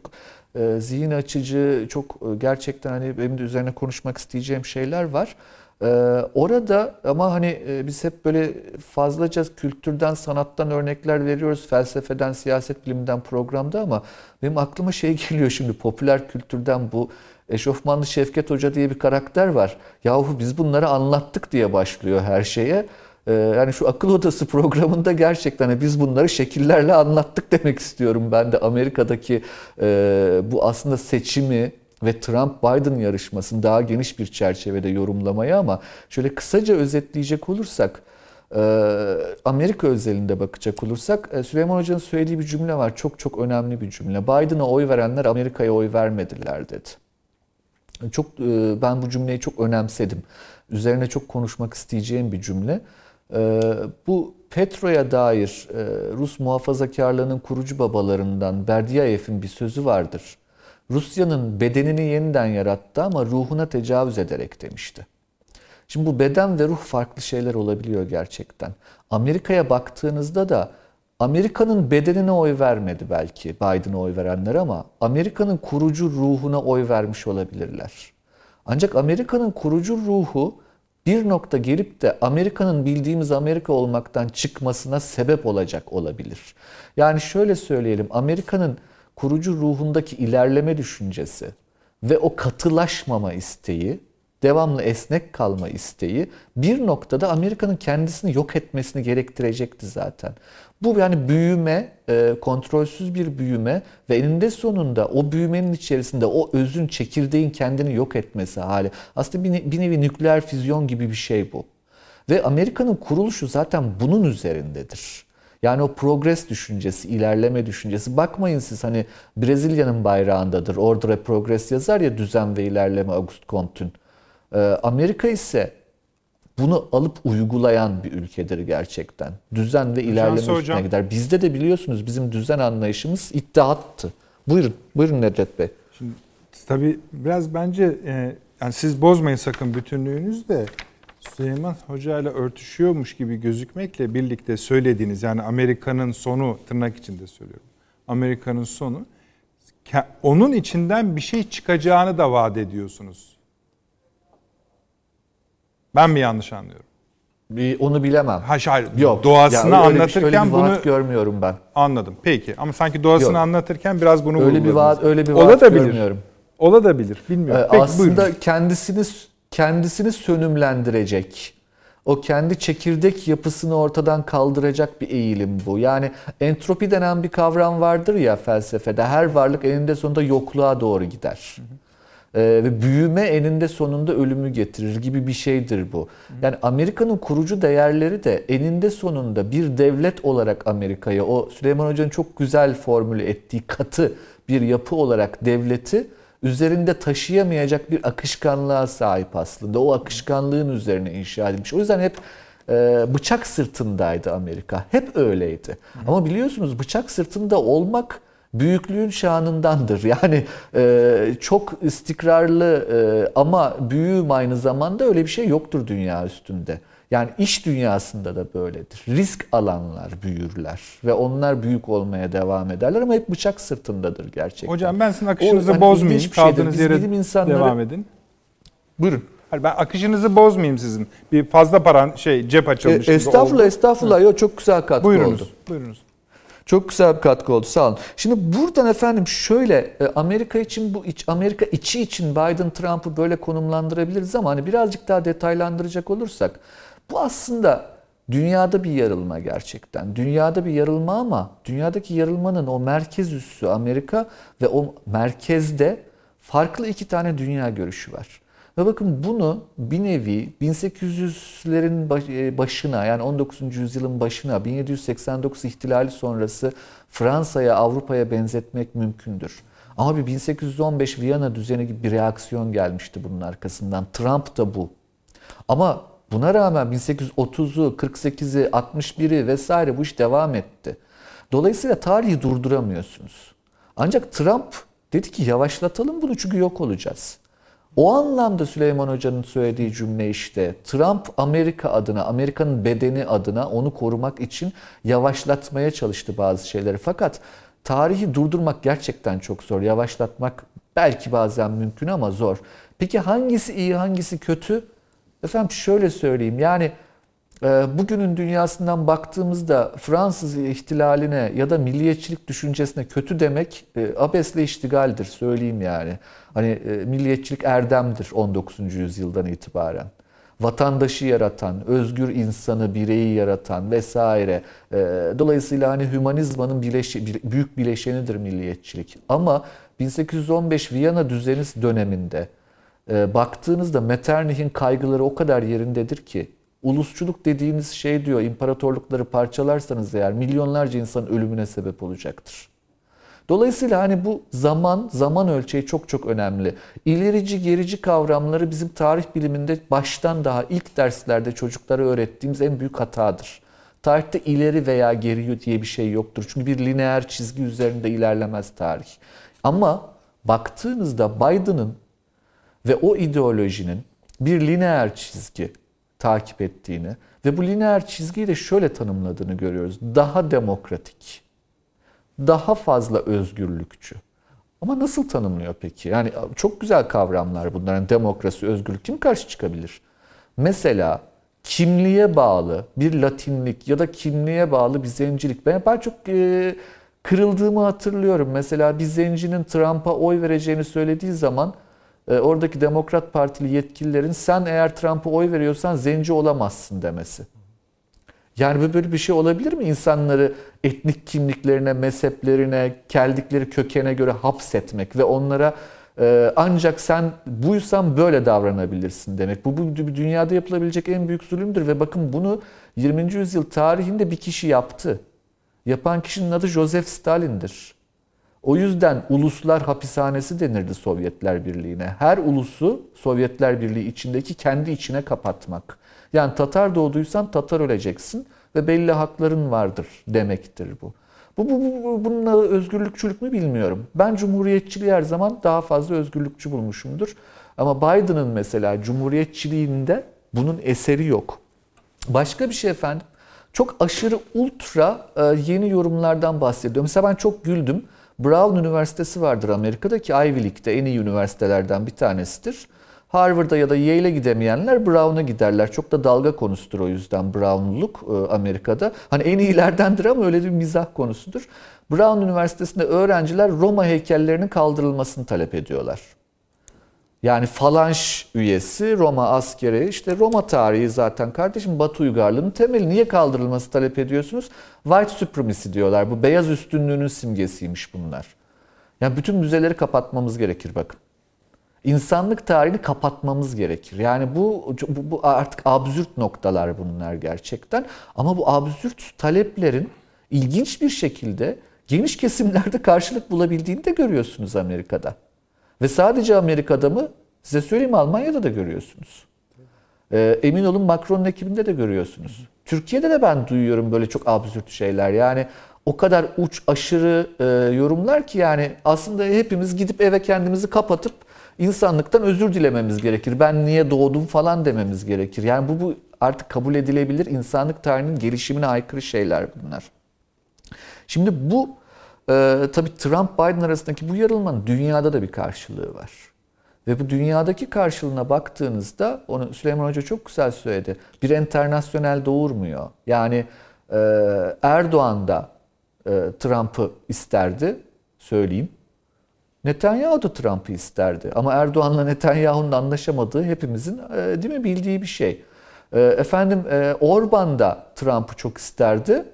Speaker 3: e, zihin açıcı, çok e, gerçekten hani benim de üzerine konuşmak isteyeceğim şeyler var. E, orada ama hani e, biz hep böyle fazlaca kültürden, sanattan örnekler veriyoruz, felsefeden, siyaset biliminden programda ama benim aklıma şey geliyor şimdi popüler kültürden bu Eşofmanlı Şevket Hoca diye bir karakter var. Yahu biz bunları anlattık diye başlıyor her şeye. Ee, yani şu akıl odası programında gerçekten hani biz bunları şekillerle anlattık demek istiyorum ben de Amerika'daki e, bu aslında seçimi ve Trump-Biden yarışmasını daha geniş bir çerçevede yorumlamaya ama şöyle kısaca özetleyecek olursak e, Amerika özelinde bakacak olursak e, Süleyman Hoca'nın söylediği bir cümle var. Çok çok önemli bir cümle. Biden'a oy verenler Amerika'ya oy vermediler dedi. Çok e, ben bu cümleyi çok önemsedim. Üzerine çok konuşmak isteyeceğim bir cümle. E, bu Petro'ya dair e, Rus muhafazakarlığının kurucu babalarından Berdiyev'in bir sözü vardır. Rusya'nın bedenini yeniden yarattı ama ruhuna tecavüz ederek demişti. Şimdi bu beden ve ruh farklı şeyler olabiliyor gerçekten. Amerika'ya baktığınızda da Amerika'nın bedenine oy vermedi belki Biden'a oy verenler ama Amerika'nın kurucu ruhuna oy vermiş olabilirler. Ancak Amerika'nın kurucu ruhu bir nokta gelip de Amerika'nın bildiğimiz Amerika olmaktan çıkmasına sebep olacak olabilir. Yani şöyle söyleyelim Amerika'nın kurucu ruhundaki ilerleme düşüncesi ve o katılaşmama isteği devamlı esnek kalma isteği bir noktada Amerika'nın kendisini yok etmesini gerektirecekti zaten. Bu yani büyüme, e, kontrolsüz bir büyüme ve eninde sonunda o büyümenin içerisinde o özün, çekirdeğin kendini yok etmesi hali. Aslında bir, bir nevi nükleer füzyon gibi bir şey bu. Ve Amerika'nın kuruluşu zaten bunun üzerindedir. Yani o progres düşüncesi, ilerleme düşüncesi. Bakmayın siz hani Brezilya'nın bayrağındadır. Orada progres yazar ya düzen ve ilerleme Auguste Comte'ün. Ee, Amerika ise bunu alıp uygulayan bir ülkedir gerçekten. Düzen ve ilerleme üstüne hocam. gider. Bizde de biliyorsunuz bizim düzen anlayışımız iddiattı. Buyurun, buyurun Nedret Bey.
Speaker 1: Şimdi tabii biraz bence e, yani siz bozmayın sakın bütünlüğünüzü de Süleyman Hoca ile örtüşüyormuş gibi gözükmekle birlikte söylediğiniz yani Amerika'nın sonu tırnak içinde söylüyorum. Amerika'nın sonu onun içinden bir şey çıkacağını da vaat ediyorsunuz. Ben mi yanlış anlıyorum?
Speaker 3: Bir, onu bilemem.
Speaker 1: Ha hayır. Yok. Doğasını ya, öyle anlatırken
Speaker 3: bir, öyle bir
Speaker 1: bunu
Speaker 3: görmüyorum ben.
Speaker 1: Anladım. Peki ama sanki doğasını Yok. anlatırken biraz bunu
Speaker 3: öyle bir vaat öyle bir vaat görmüyorum.
Speaker 1: Ola da bilir. Bilmiyorum. Ee, Peki,
Speaker 3: aslında buyurun. kendisini kendisini sönümlendirecek, o kendi çekirdek yapısını ortadan kaldıracak bir eğilim bu. Yani entropi denen bir kavram vardır ya felsefede. Her varlık eninde sonunda yokluğa doğru gider. Hı hı. Ee, ve büyüme eninde sonunda ölümü getirir gibi bir şeydir bu. Yani Amerika'nın kurucu değerleri de eninde sonunda bir devlet olarak Amerika'ya o Süleyman Hoca'nın çok güzel formüle ettiği katı bir yapı olarak devleti üzerinde taşıyamayacak bir akışkanlığa sahip aslında. O akışkanlığın üzerine inşa edilmiş. O yüzden hep e, bıçak sırtındaydı Amerika. Hep öyleydi. Ama biliyorsunuz bıçak sırtında olmak büyüklüğün şanındandır. Yani e, çok istikrarlı e, ama büyüğüm aynı zamanda öyle bir şey yoktur dünya üstünde. Yani iş dünyasında da böyledir. Risk alanlar büyürler ve onlar büyük olmaya devam ederler ama hep bıçak sırtındadır gerçekten.
Speaker 1: Hocam ben sizin akışınızı o, hani bozmayayım. Kaldığınız yere insanları... devam edin.
Speaker 3: Buyurun.
Speaker 1: Hayır, ben akışınızı bozmayayım sizin. Bir fazla paran şey cep açılmış
Speaker 3: e, Estağfurullah, oldu. estağfurullah. Yo, çok güzel katkı
Speaker 1: buyurunuz,
Speaker 3: oldu.
Speaker 1: Buyurunuz.
Speaker 3: Çok güzel bir katkı oldu. Sağ olun. Şimdi buradan efendim şöyle e, Amerika için bu Amerika içi için Biden Trump'ı böyle konumlandırabiliriz ama hani birazcık daha detaylandıracak olursak bu aslında dünyada bir yarılma gerçekten. Dünyada bir yarılma ama dünyadaki yarılmanın o merkez üssü Amerika ve o merkezde farklı iki tane dünya görüşü var. Ve bakın bunu bir nevi 1800'lerin e, başına yani 19. yüzyılın başına 1789 ihtilali sonrası Fransa'ya Avrupa'ya benzetmek mümkündür. Ama bir 1815 Viyana düzeni gibi bir reaksiyon gelmişti bunun arkasından. Trump da bu. Ama buna rağmen 1830'u, 48'i, 61'i vesaire bu iş devam etti. Dolayısıyla tarihi durduramıyorsunuz. Ancak Trump dedi ki yavaşlatalım bunu çünkü yok olacağız. O anlamda Süleyman Hoca'nın söylediği cümle işte Trump Amerika adına, Amerika'nın bedeni adına onu korumak için yavaşlatmaya çalıştı bazı şeyleri. Fakat tarihi durdurmak gerçekten çok zor. Yavaşlatmak belki bazen mümkün ama zor. Peki hangisi iyi, hangisi kötü? Efendim şöyle söyleyeyim. Yani bugünün dünyasından baktığımızda Fransız ihtilaline ya da milliyetçilik düşüncesine kötü demek e, abesle iştigaldir söyleyeyim yani. Hani e, milliyetçilik erdemdir 19. yüzyıldan itibaren. Vatandaşı yaratan, özgür insanı, bireyi yaratan vesaire. Dolayısıyla hani hümanizmanın bileşi, büyük bileşenidir milliyetçilik. Ama 1815 Viyana düzeni döneminde baktığınızda Metternich'in kaygıları o kadar yerindedir ki ulusçuluk dediğiniz şey diyor imparatorlukları parçalarsanız eğer milyonlarca insanın ölümüne sebep olacaktır. Dolayısıyla hani bu zaman, zaman ölçeği çok çok önemli. İlerici gerici kavramları bizim tarih biliminde baştan daha ilk derslerde çocuklara öğrettiğimiz en büyük hatadır. Tarihte ileri veya geri diye bir şey yoktur. Çünkü bir lineer çizgi üzerinde ilerlemez tarih. Ama baktığınızda Biden'ın ve o ideolojinin bir lineer çizgi takip ettiğini ve bu lineer çizgiyi de şöyle tanımladığını görüyoruz. Daha demokratik, daha fazla özgürlükçü. Ama nasıl tanımlıyor peki? Yani çok güzel kavramlar bunlar. Yani demokrasi, özgürlük kim karşı çıkabilir? Mesela kimliğe bağlı bir latinlik ya da kimliğe bağlı bir zencilik. Ben, ben çok e, kırıldığımı hatırlıyorum. Mesela bir zencinin Trump'a oy vereceğini söylediği zaman oradaki Demokrat Partili yetkililerin sen eğer Trump'a oy veriyorsan zenci olamazsın demesi. Yani böyle bir şey olabilir mi? İnsanları etnik kimliklerine, mezheplerine, geldikleri kökene göre hapsetmek ve onlara e, ancak sen buysan böyle davranabilirsin demek. Bu, bu dünyada yapılabilecek en büyük zulümdür ve bakın bunu 20. yüzyıl tarihinde bir kişi yaptı. Yapan kişinin adı Joseph Stalin'dir. O yüzden uluslar hapishanesi denirdi Sovyetler Birliği'ne. Her ulusu Sovyetler Birliği içindeki kendi içine kapatmak. Yani Tatar doğduysan Tatar öleceksin ve belli hakların vardır demektir bu. Bu, bu, bu bununla özgürlükçülük mü bilmiyorum. Ben cumhuriyetçiliği her zaman daha fazla özgürlükçü bulmuşumdur. Ama Biden'ın mesela cumhuriyetçiliğinde bunun eseri yok. Başka bir şey efendim. Çok aşırı ultra e, yeni yorumlardan bahsediyor. Mesela ben çok güldüm. Brown Üniversitesi vardır Amerika'daki Ivy League'de en iyi üniversitelerden bir tanesidir. Harvard'a ya da Yale'e gidemeyenler Brown'a giderler. Çok da dalga konusudur o yüzden Brown'luk e, Amerika'da. Hani en iyilerdendir ama öyle bir mizah konusudur. Brown Üniversitesi'nde öğrenciler Roma heykellerinin kaldırılmasını talep ediyorlar. Yani falanş üyesi, Roma askeri, işte Roma tarihi zaten kardeşim Batı uygarlığının temeli. Niye kaldırılması talep ediyorsunuz? White supremacy diyorlar. Bu beyaz üstünlüğünün simgesiymiş bunlar. Yani bütün müzeleri kapatmamız gerekir bakın. İnsanlık tarihini kapatmamız gerekir. Yani bu, bu, bu artık absürt noktalar bunlar gerçekten. Ama bu absürt taleplerin ilginç bir şekilde geniş kesimlerde karşılık bulabildiğini de görüyorsunuz Amerika'da. Ve sadece Amerika'da mı? Size söyleyeyim Almanya'da da görüyorsunuz. Ee, emin olun Macron'un ekibinde de görüyorsunuz. Türkiye'de de ben duyuyorum böyle çok absürt şeyler. Yani o kadar uç aşırı e, yorumlar ki yani aslında hepimiz gidip eve kendimizi kapatıp insanlıktan özür dilememiz gerekir. Ben niye doğdum falan dememiz gerekir. Yani bu, bu artık kabul edilebilir insanlık tarihinin gelişimine aykırı şeyler bunlar. Şimdi bu e, tabii Trump-Biden arasındaki bu yarılmanın dünyada da bir karşılığı var. Ve bu dünyadaki karşılığına baktığınızda, onu Süleyman Hoca çok güzel söyledi. Bir internasyonel doğurmuyor. Yani e, Erdoğan da e, Trump'ı isterdi, söyleyeyim. Netanyahu da Trump'ı isterdi. Ama Erdoğan'la Netanyahu'nun anlaşamadığı hepimizin e, değil mi bildiği bir şey. E, efendim e, Orban da Trump'ı çok isterdi.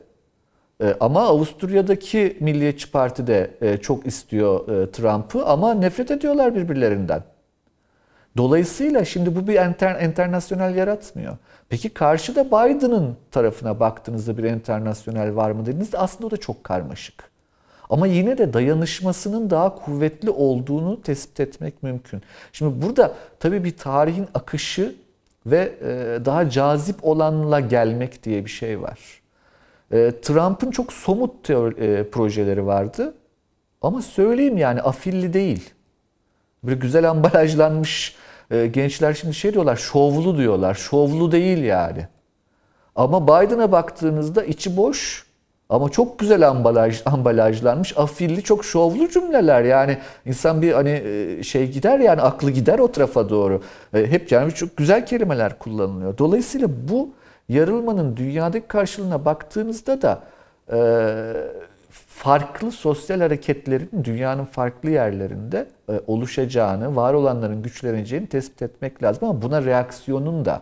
Speaker 3: E, ama Avusturya'daki Milliyetçi Parti de e, çok istiyor e, Trump'ı ama nefret ediyorlar birbirlerinden. Dolayısıyla şimdi bu bir enter, internasyonel yaratmıyor. Peki karşıda Biden'ın tarafına baktığınızda bir internasyonel var mı dediğinizde aslında o da çok karmaşık. Ama yine de dayanışmasının daha kuvvetli olduğunu tespit etmek mümkün. Şimdi burada tabii bir tarihin akışı ve daha cazip olanla gelmek diye bir şey var. E, Trump'ın çok somut teori, e, projeleri vardı. Ama söyleyeyim yani afilli değil. Böyle güzel ambalajlanmış e, gençler şimdi şey diyorlar, şovlu diyorlar. Şovlu değil yani. Ama Biden'a baktığınızda içi boş ama çok güzel ambalaj ambalajlanmış, afilli, çok şovlu cümleler. Yani insan bir hani şey gider yani aklı gider o tarafa doğru. Hep yani çok güzel kelimeler kullanılıyor. Dolayısıyla bu yarılmanın dünyadaki karşılığına baktığınızda da e, farklı sosyal hareketlerin dünyanın farklı yerlerinde e, oluşacağını, var olanların güçleneceğini tespit etmek lazım ama buna reaksiyonun da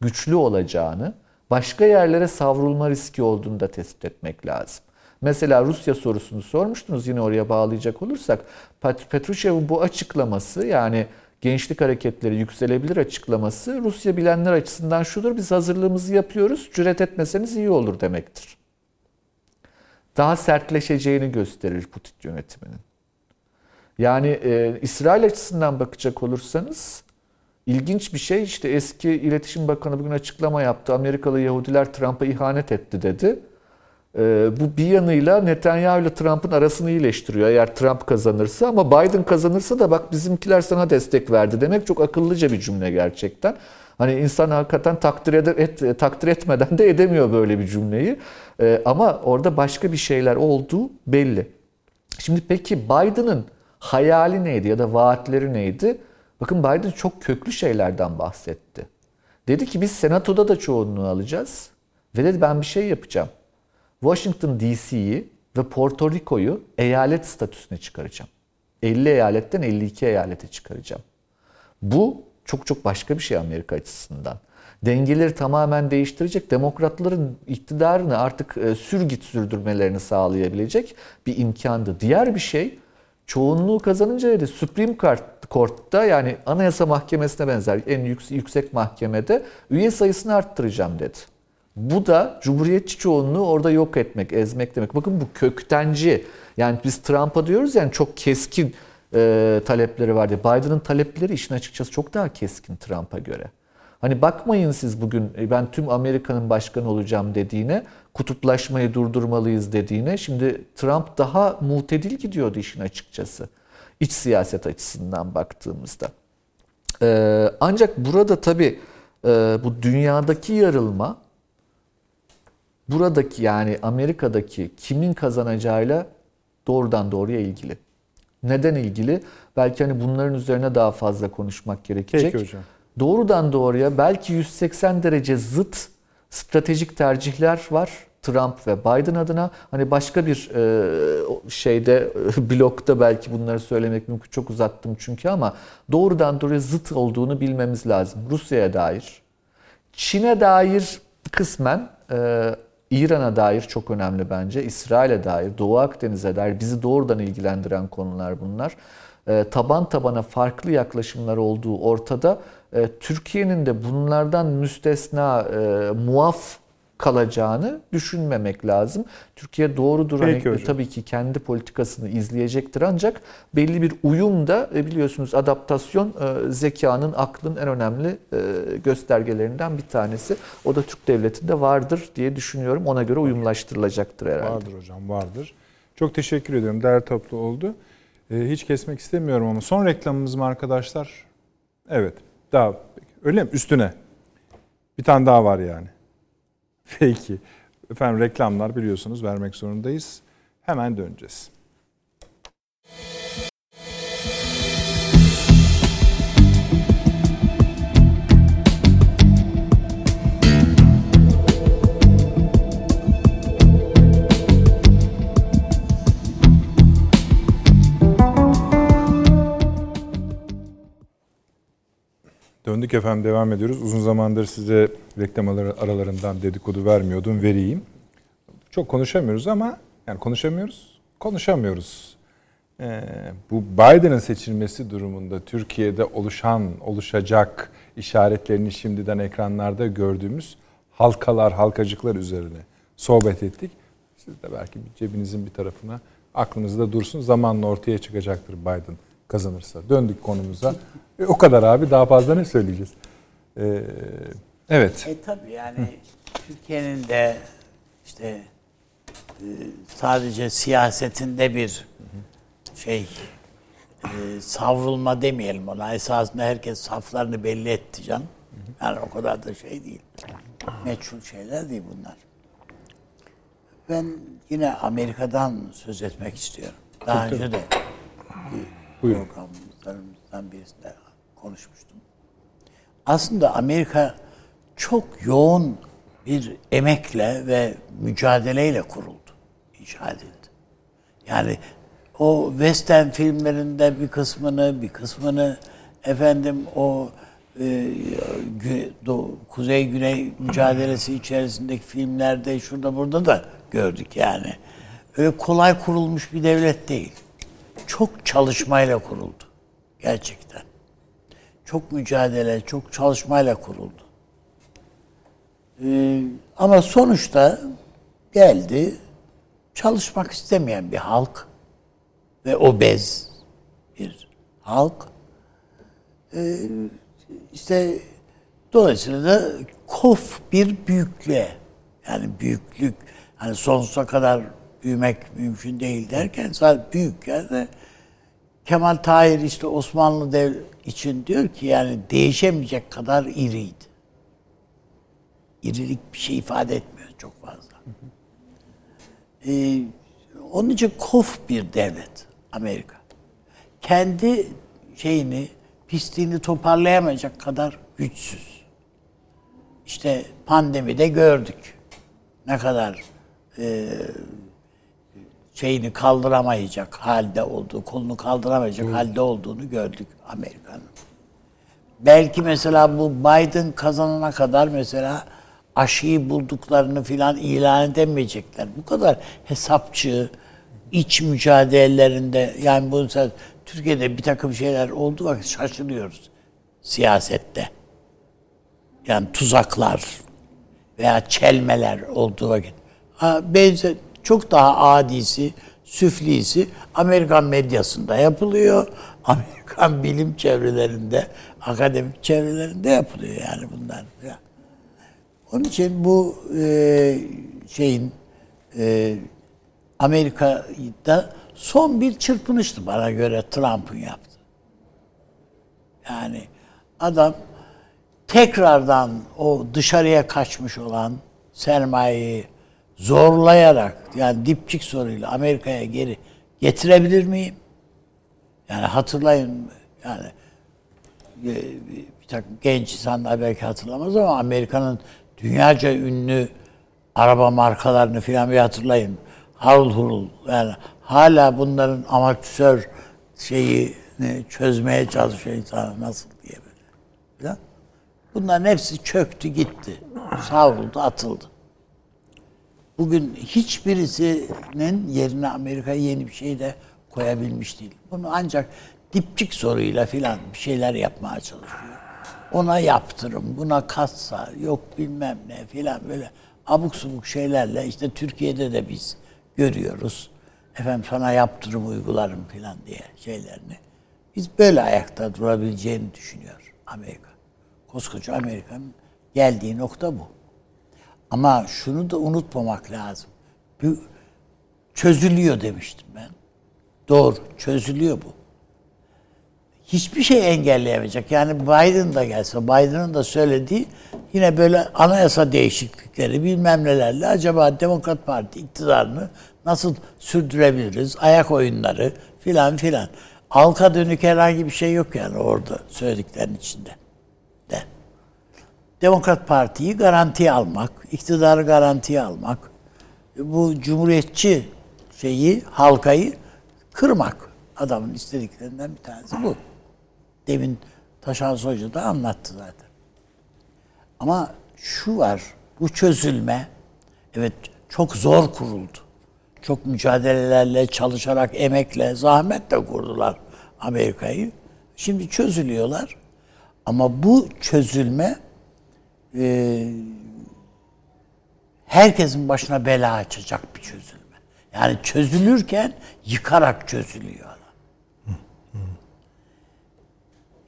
Speaker 3: güçlü olacağını, başka yerlere savrulma riski olduğunu da tespit etmek lazım. Mesela Rusya sorusunu sormuştunuz yine oraya bağlayacak olursak Petrushev'in bu açıklaması yani gençlik hareketleri yükselebilir açıklaması Rusya bilenler açısından şudur biz hazırlığımızı yapıyoruz cüret etmeseniz iyi olur demektir daha sertleşeceğini gösterir Putin yönetiminin. Yani e, İsrail açısından bakacak olursanız ilginç bir şey işte eski iletişim bakanı bugün açıklama yaptı. Amerikalı Yahudiler Trump'a ihanet etti dedi. E, bu bir yanıyla Netanyahu ile Trump'ın arasını iyileştiriyor eğer Trump kazanırsa ama Biden kazanırsa da bak bizimkiler sana destek verdi demek çok akıllıca bir cümle gerçekten. Hani insan hakikaten takdir, ede, et, takdir etmeden de edemiyor böyle bir cümleyi. Ee, ama orada başka bir şeyler olduğu belli. Şimdi peki Biden'ın hayali neydi ya da vaatleri neydi? Bakın Biden çok köklü şeylerden bahsetti. Dedi ki biz senatoda da çoğunluğu alacağız. Ve dedi ben bir şey yapacağım. Washington DC'yi ve Porto Rico'yu eyalet statüsüne çıkaracağım. 50 eyaletten 52 eyalete çıkaracağım. Bu çok çok başka bir şey Amerika açısından. Dengeleri tamamen değiştirecek, demokratların iktidarını artık e, sürgit sürdürmelerini sağlayabilecek bir imkandı. Diğer bir şey çoğunluğu kazanınca dedi Supreme Court'ta yani Anayasa Mahkemesi'ne benzer en yüksek mahkemede üye sayısını arttıracağım dedi. Bu da cumhuriyetçi çoğunluğu orada yok etmek, ezmek demek. Bakın bu köktenci. Yani biz Trump'a diyoruz yani çok keskin e, talepleri vardı. Biden'ın talepleri işin açıkçası çok daha keskin Trump'a göre. Hani bakmayın siz bugün e, ben tüm Amerika'nın başkanı olacağım dediğine, kutuplaşmayı durdurmalıyız dediğine. Şimdi Trump daha mutedil gidiyordu işin açıkçası. İç siyaset açısından baktığımızda. Ee, ancak burada tabii e, bu dünyadaki yarılma buradaki yani Amerika'daki kimin kazanacağıyla doğrudan doğruya ilgili. Neden ilgili? Belki hani bunların üzerine daha fazla konuşmak gerekecek.
Speaker 1: Peki hocam.
Speaker 3: Doğrudan doğruya belki 180 derece zıt stratejik tercihler var Trump ve Biden adına. Hani başka bir e, şeyde blokta belki bunları söylemek mümkün. Çok uzattım çünkü ama doğrudan doğruya zıt olduğunu bilmemiz lazım. Rusya'ya dair, Çin'e dair kısmen e, İran'a dair çok önemli bence. İsrail'e dair, Doğu Akdeniz'e dair bizi doğrudan ilgilendiren konular bunlar. E, taban tabana farklı yaklaşımlar olduğu ortada. E, Türkiye'nin de bunlardan müstesna, e, muaf kalacağını düşünmemek lazım. Türkiye doğrudur hani tabii ki kendi politikasını izleyecektir ancak belli bir uyum da e, biliyorsunuz adaptasyon e, zekanın, aklın en önemli göstergelerinden bir tanesi. O da Türk devletinde vardır diye düşünüyorum. Ona göre uyumlaştırılacaktır herhalde.
Speaker 1: Vardır hocam, vardır. Çok teşekkür ediyorum. Değer toplu oldu. Hiç kesmek istemiyorum ama son reklamımız mı arkadaşlar? Evet. Daha öyle mi? Üstüne. Bir tane daha var yani. Peki. Efendim reklamlar biliyorsunuz vermek zorundayız. Hemen döneceğiz. Döndük efendim devam ediyoruz. Uzun zamandır size reklam araları- aralarından dedikodu vermiyordum. Vereyim. Çok konuşamıyoruz ama yani konuşamıyoruz. Konuşamıyoruz. Ee, bu Biden'ın seçilmesi durumunda Türkiye'de oluşan, oluşacak işaretlerini şimdiden ekranlarda gördüğümüz halkalar, halkacıklar üzerine sohbet ettik. Siz de belki cebinizin bir tarafına aklınızda dursun. Zamanla ortaya çıkacaktır Biden kazanırsa. Döndük konumuza. E, o kadar abi daha fazla ne söyleyeceğiz? Ee, evet.
Speaker 2: E tabii yani Türkiye'nin de işte e, sadece siyasetinde bir şey e, savrulma demeyelim ona. Esasında herkes saflarını belli etti can. Yani o kadar da şey değil. Meçhul şeyler değil bunlar. Ben yine Amerika'dan söz etmek istiyorum. Daha önce de
Speaker 1: Buyurun.
Speaker 2: programlarımızdan birisinde konuşmuştum. Aslında Amerika çok yoğun bir emekle ve mücadeleyle kuruldu, inşa edildi. Yani o western filmlerinde bir kısmını, bir kısmını efendim o e, gü- doğu- kuzey güney mücadelesi içerisindeki filmlerde şurada burada da gördük yani. Öyle kolay kurulmuş bir devlet değil. Çok çalışmayla kuruldu gerçekten. Çok mücadele, çok çalışmayla kuruldu. Ee, ama sonuçta geldi çalışmak istemeyen bir halk ve obez bir halk. Ee, işte dolayısıyla da kof bir büyüklüğe yani büyüklük hani sonsuza kadar büyümek mümkün değil derken sadece büyük yani Kemal Tahir işte Osmanlı dev için diyor ki yani değişemeyecek kadar iriydi. İrilik bir şey ifade etmiyor çok fazla. Ee, onun için kof bir devlet Amerika. Kendi şeyini, pisliğini toparlayamayacak kadar güçsüz. İşte pandemide gördük. Ne kadar e, şeyini kaldıramayacak halde olduğu, kolunu kaldıramayacak halde olduğunu gördük Amerika'nın. Belki mesela bu Biden kazanana kadar mesela aşıyı bulduklarını filan ilan edemeyecekler. Bu kadar hesapçı, iç mücadelelerinde yani bu mesela Türkiye'de bir takım şeyler olduğu vakit şaşırıyoruz siyasette. Yani tuzaklar veya çelmeler olduğu vakit. Ha, benzer, çok daha adisi, süflisi Amerikan medyasında yapılıyor. Amerikan bilim çevrelerinde, akademik çevrelerinde yapılıyor yani bunlar. Onun için bu e, şeyin e, Amerika'da son bir çırpınıştı bana göre Trump'ın yaptı. Yani adam tekrardan o dışarıya kaçmış olan sermayeyi zorlayarak yani dipçik soruyla Amerika'ya geri getirebilir miyim? Yani hatırlayın yani e, bir takım genç insanlar belki hatırlamaz ama Amerika'nın dünyaca ünlü araba markalarını filan bir hatırlayın. Harul hurul yani hala bunların amatör şeyini çözmeye çalışıyor insanlar nasıl diye böyle. Filan. Bunların hepsi çöktü gitti. Savruldu atıldı. Bugün hiçbirisinin yerine Amerika yeni bir şey de koyabilmiş değil. Bunu ancak dipçik soruyla filan bir şeyler yapmaya çalışıyor. Ona yaptırım, buna katsa, yok bilmem ne filan böyle abuk subuk şeylerle işte Türkiye'de de biz görüyoruz. Efendim sana yaptırım uygularım filan diye şeylerini. Biz böyle ayakta durabileceğini düşünüyor Amerika. Koskoca Amerika'nın geldiği nokta bu. Ama şunu da unutmamak lazım. Bu çözülüyor demiştim ben. Doğru, çözülüyor bu. Hiçbir şey engelleyemeyecek. Yani Biden da gelse, Biden'ın da söylediği yine böyle anayasa değişiklikleri bilmem nelerle acaba Demokrat Parti iktidarını nasıl sürdürebiliriz? Ayak oyunları filan filan. Halka dönük herhangi bir şey yok yani orada söylediklerin içinde. De. Demokrat Parti'yi garantiye almak, iktidarı garantiye almak, bu cumhuriyetçi şeyi, halkayı kırmak. Adamın istediklerinden bir tanesi bu. Demin Taşan Hoca da anlattı zaten. Ama şu var, bu çözülme evet çok zor kuruldu. Çok mücadelelerle, çalışarak, emekle, zahmetle kurdular Amerika'yı. Şimdi çözülüyorlar. Ama bu çözülme e, herkesin başına bela açacak bir çözülme. Yani çözülürken yıkarak çözülüyor adam.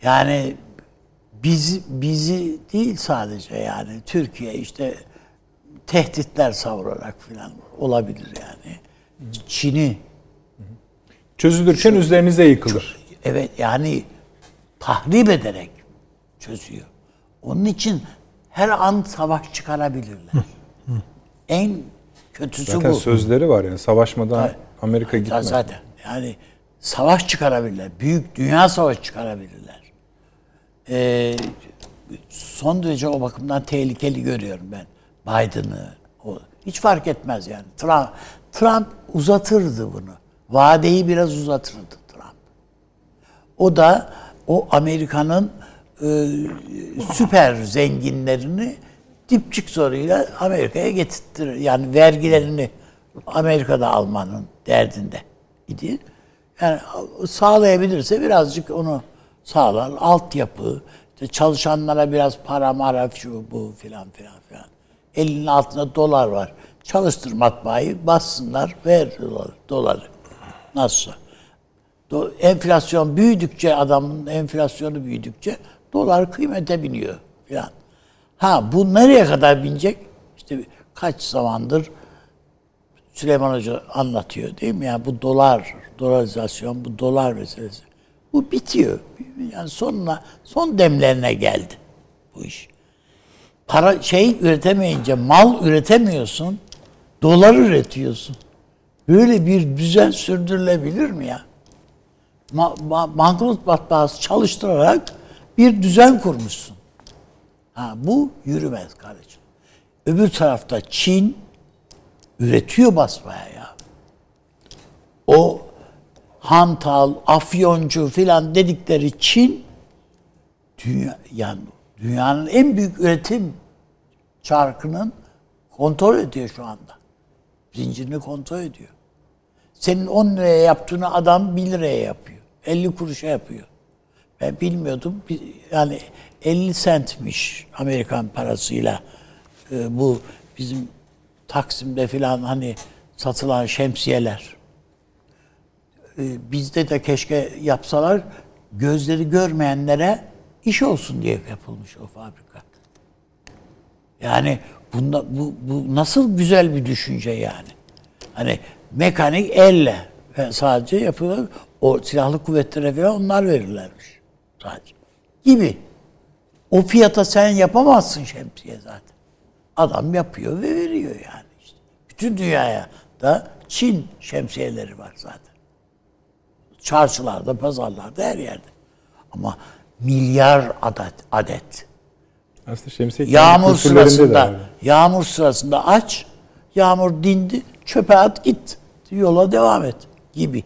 Speaker 2: Yani bizi bizi değil sadece yani Türkiye işte tehditler savurarak falan olabilir yani. Çin'i
Speaker 1: Çözülürken üzerinize yıkılır.
Speaker 2: evet yani tahrip ederek çözüyor. Onun için her an savaş çıkarabilirler. en kötüsü
Speaker 1: Zaten
Speaker 2: bu.
Speaker 1: sözleri var yani savaşmadan Amerika
Speaker 2: Ya
Speaker 1: gitmez.
Speaker 2: Zaten yani savaş çıkarabilirler. Büyük dünya savaşı çıkarabilirler. Ee, son derece o bakımdan tehlikeli görüyorum ben Biden'ı. O, hiç fark etmez yani. Trump, Trump uzatırdı bunu. Vadeyi biraz uzatırdı Trump. O da o Amerika'nın e, süper zenginlerini dipçik soruyla Amerika'ya getirtir. Yani vergilerini Amerika'da almanın derdinde idi. Yani sağlayabilirse birazcık onu sağlar. Altyapı, işte çalışanlara biraz para mara şu bu filan filan filan. Elinin altında dolar var. Çalıştır matbaayı, bassınlar, ver doları. doları. Nasılsa. Do- enflasyon büyüdükçe adamın enflasyonu büyüdükçe dolar kıymete biniyor filan. Ha bu nereye kadar binecek? İşte kaç zamandır Süleyman Hoca anlatıyor değil mi? Yani bu dolar, dolarizasyon, bu dolar meselesi. Bu bitiyor. Yani sonuna, son demlerine geldi bu iş. Para şey üretemeyince, mal üretemiyorsun, dolar üretiyorsun. Böyle bir düzen sürdürülebilir mi ya? Ma, ma, banknot matbaası çalıştırarak bir düzen kurmuşsun. Ha, bu yürümez kardeşim. Öbür tarafta Çin üretiyor basmaya ya. O hantal, afyoncu filan dedikleri Çin dünya, yani dünyanın en büyük üretim çarkının kontrol ediyor şu anda. Zincirini kontrol ediyor. Senin 10 liraya yaptığını adam 1 liraya yapıyor. 50 kuruşa yapıyor. Ben bilmiyordum. Yani 50 centmiş Amerikan parasıyla e, bu bizim Taksim'de filan hani satılan şemsiyeler. E, bizde de keşke yapsalar gözleri görmeyenlere iş olsun diye yapılmış o fabrika. Yani bunda bu, bu nasıl güzel bir düşünce yani. Hani mekanik elle ve sadece yapıyorlar. O silahlı kuvvetlere falan onlar verirlermiş. Sadece. Gibi. O fiyata sen yapamazsın şemsiye zaten. Adam yapıyor ve veriyor yani işte. Bütün dünyaya da Çin şemsiyeleri var zaten. Çarşılarda, pazarlarda, her yerde. Ama milyar adet, adet.
Speaker 1: Aslında şemsiye
Speaker 2: Yağmur sırasında, yağmur sırasında aç, yağmur dindi, çöpe at git, yola devam et gibi.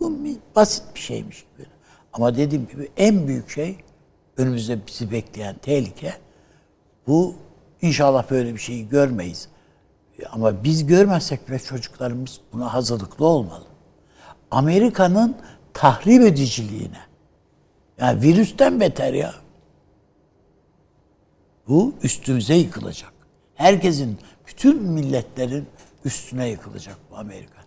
Speaker 2: Bu basit bir şeymiş gibi. Ama dediğim gibi en büyük şey önümüzde bizi bekleyen tehlike bu inşallah böyle bir şeyi görmeyiz. Ama biz görmezsek bile çocuklarımız buna hazırlıklı olmalı. Amerika'nın tahrip ediciliğine. Yani virüsten beter ya. Bu üstümüze yıkılacak. Herkesin, bütün milletlerin üstüne yıkılacak bu Amerika.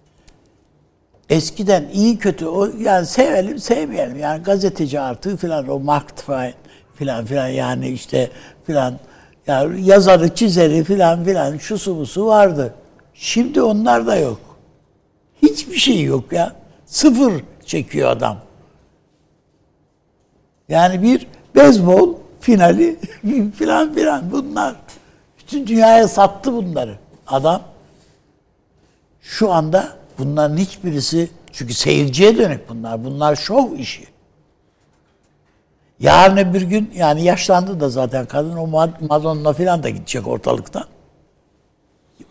Speaker 2: Eskiden iyi kötü o yani sevelim sevmeyelim yani gazeteci artığı filan o Mark Twain filan filan yani işte filan yani yazarı çizeri filan filan şu su bu su vardı. Şimdi onlar da yok. Hiçbir şey yok ya. Sıfır çekiyor adam. Yani bir beyzbol finali filan filan bunlar. Bütün dünyaya sattı bunları. Adam şu anda bunların hiçbirisi çünkü seyirciye dönük bunlar. Bunlar şov işi. Yarın öbür gün yani yaşlandı da zaten kadın o Mad- Madonna filan da gidecek ortalıktan.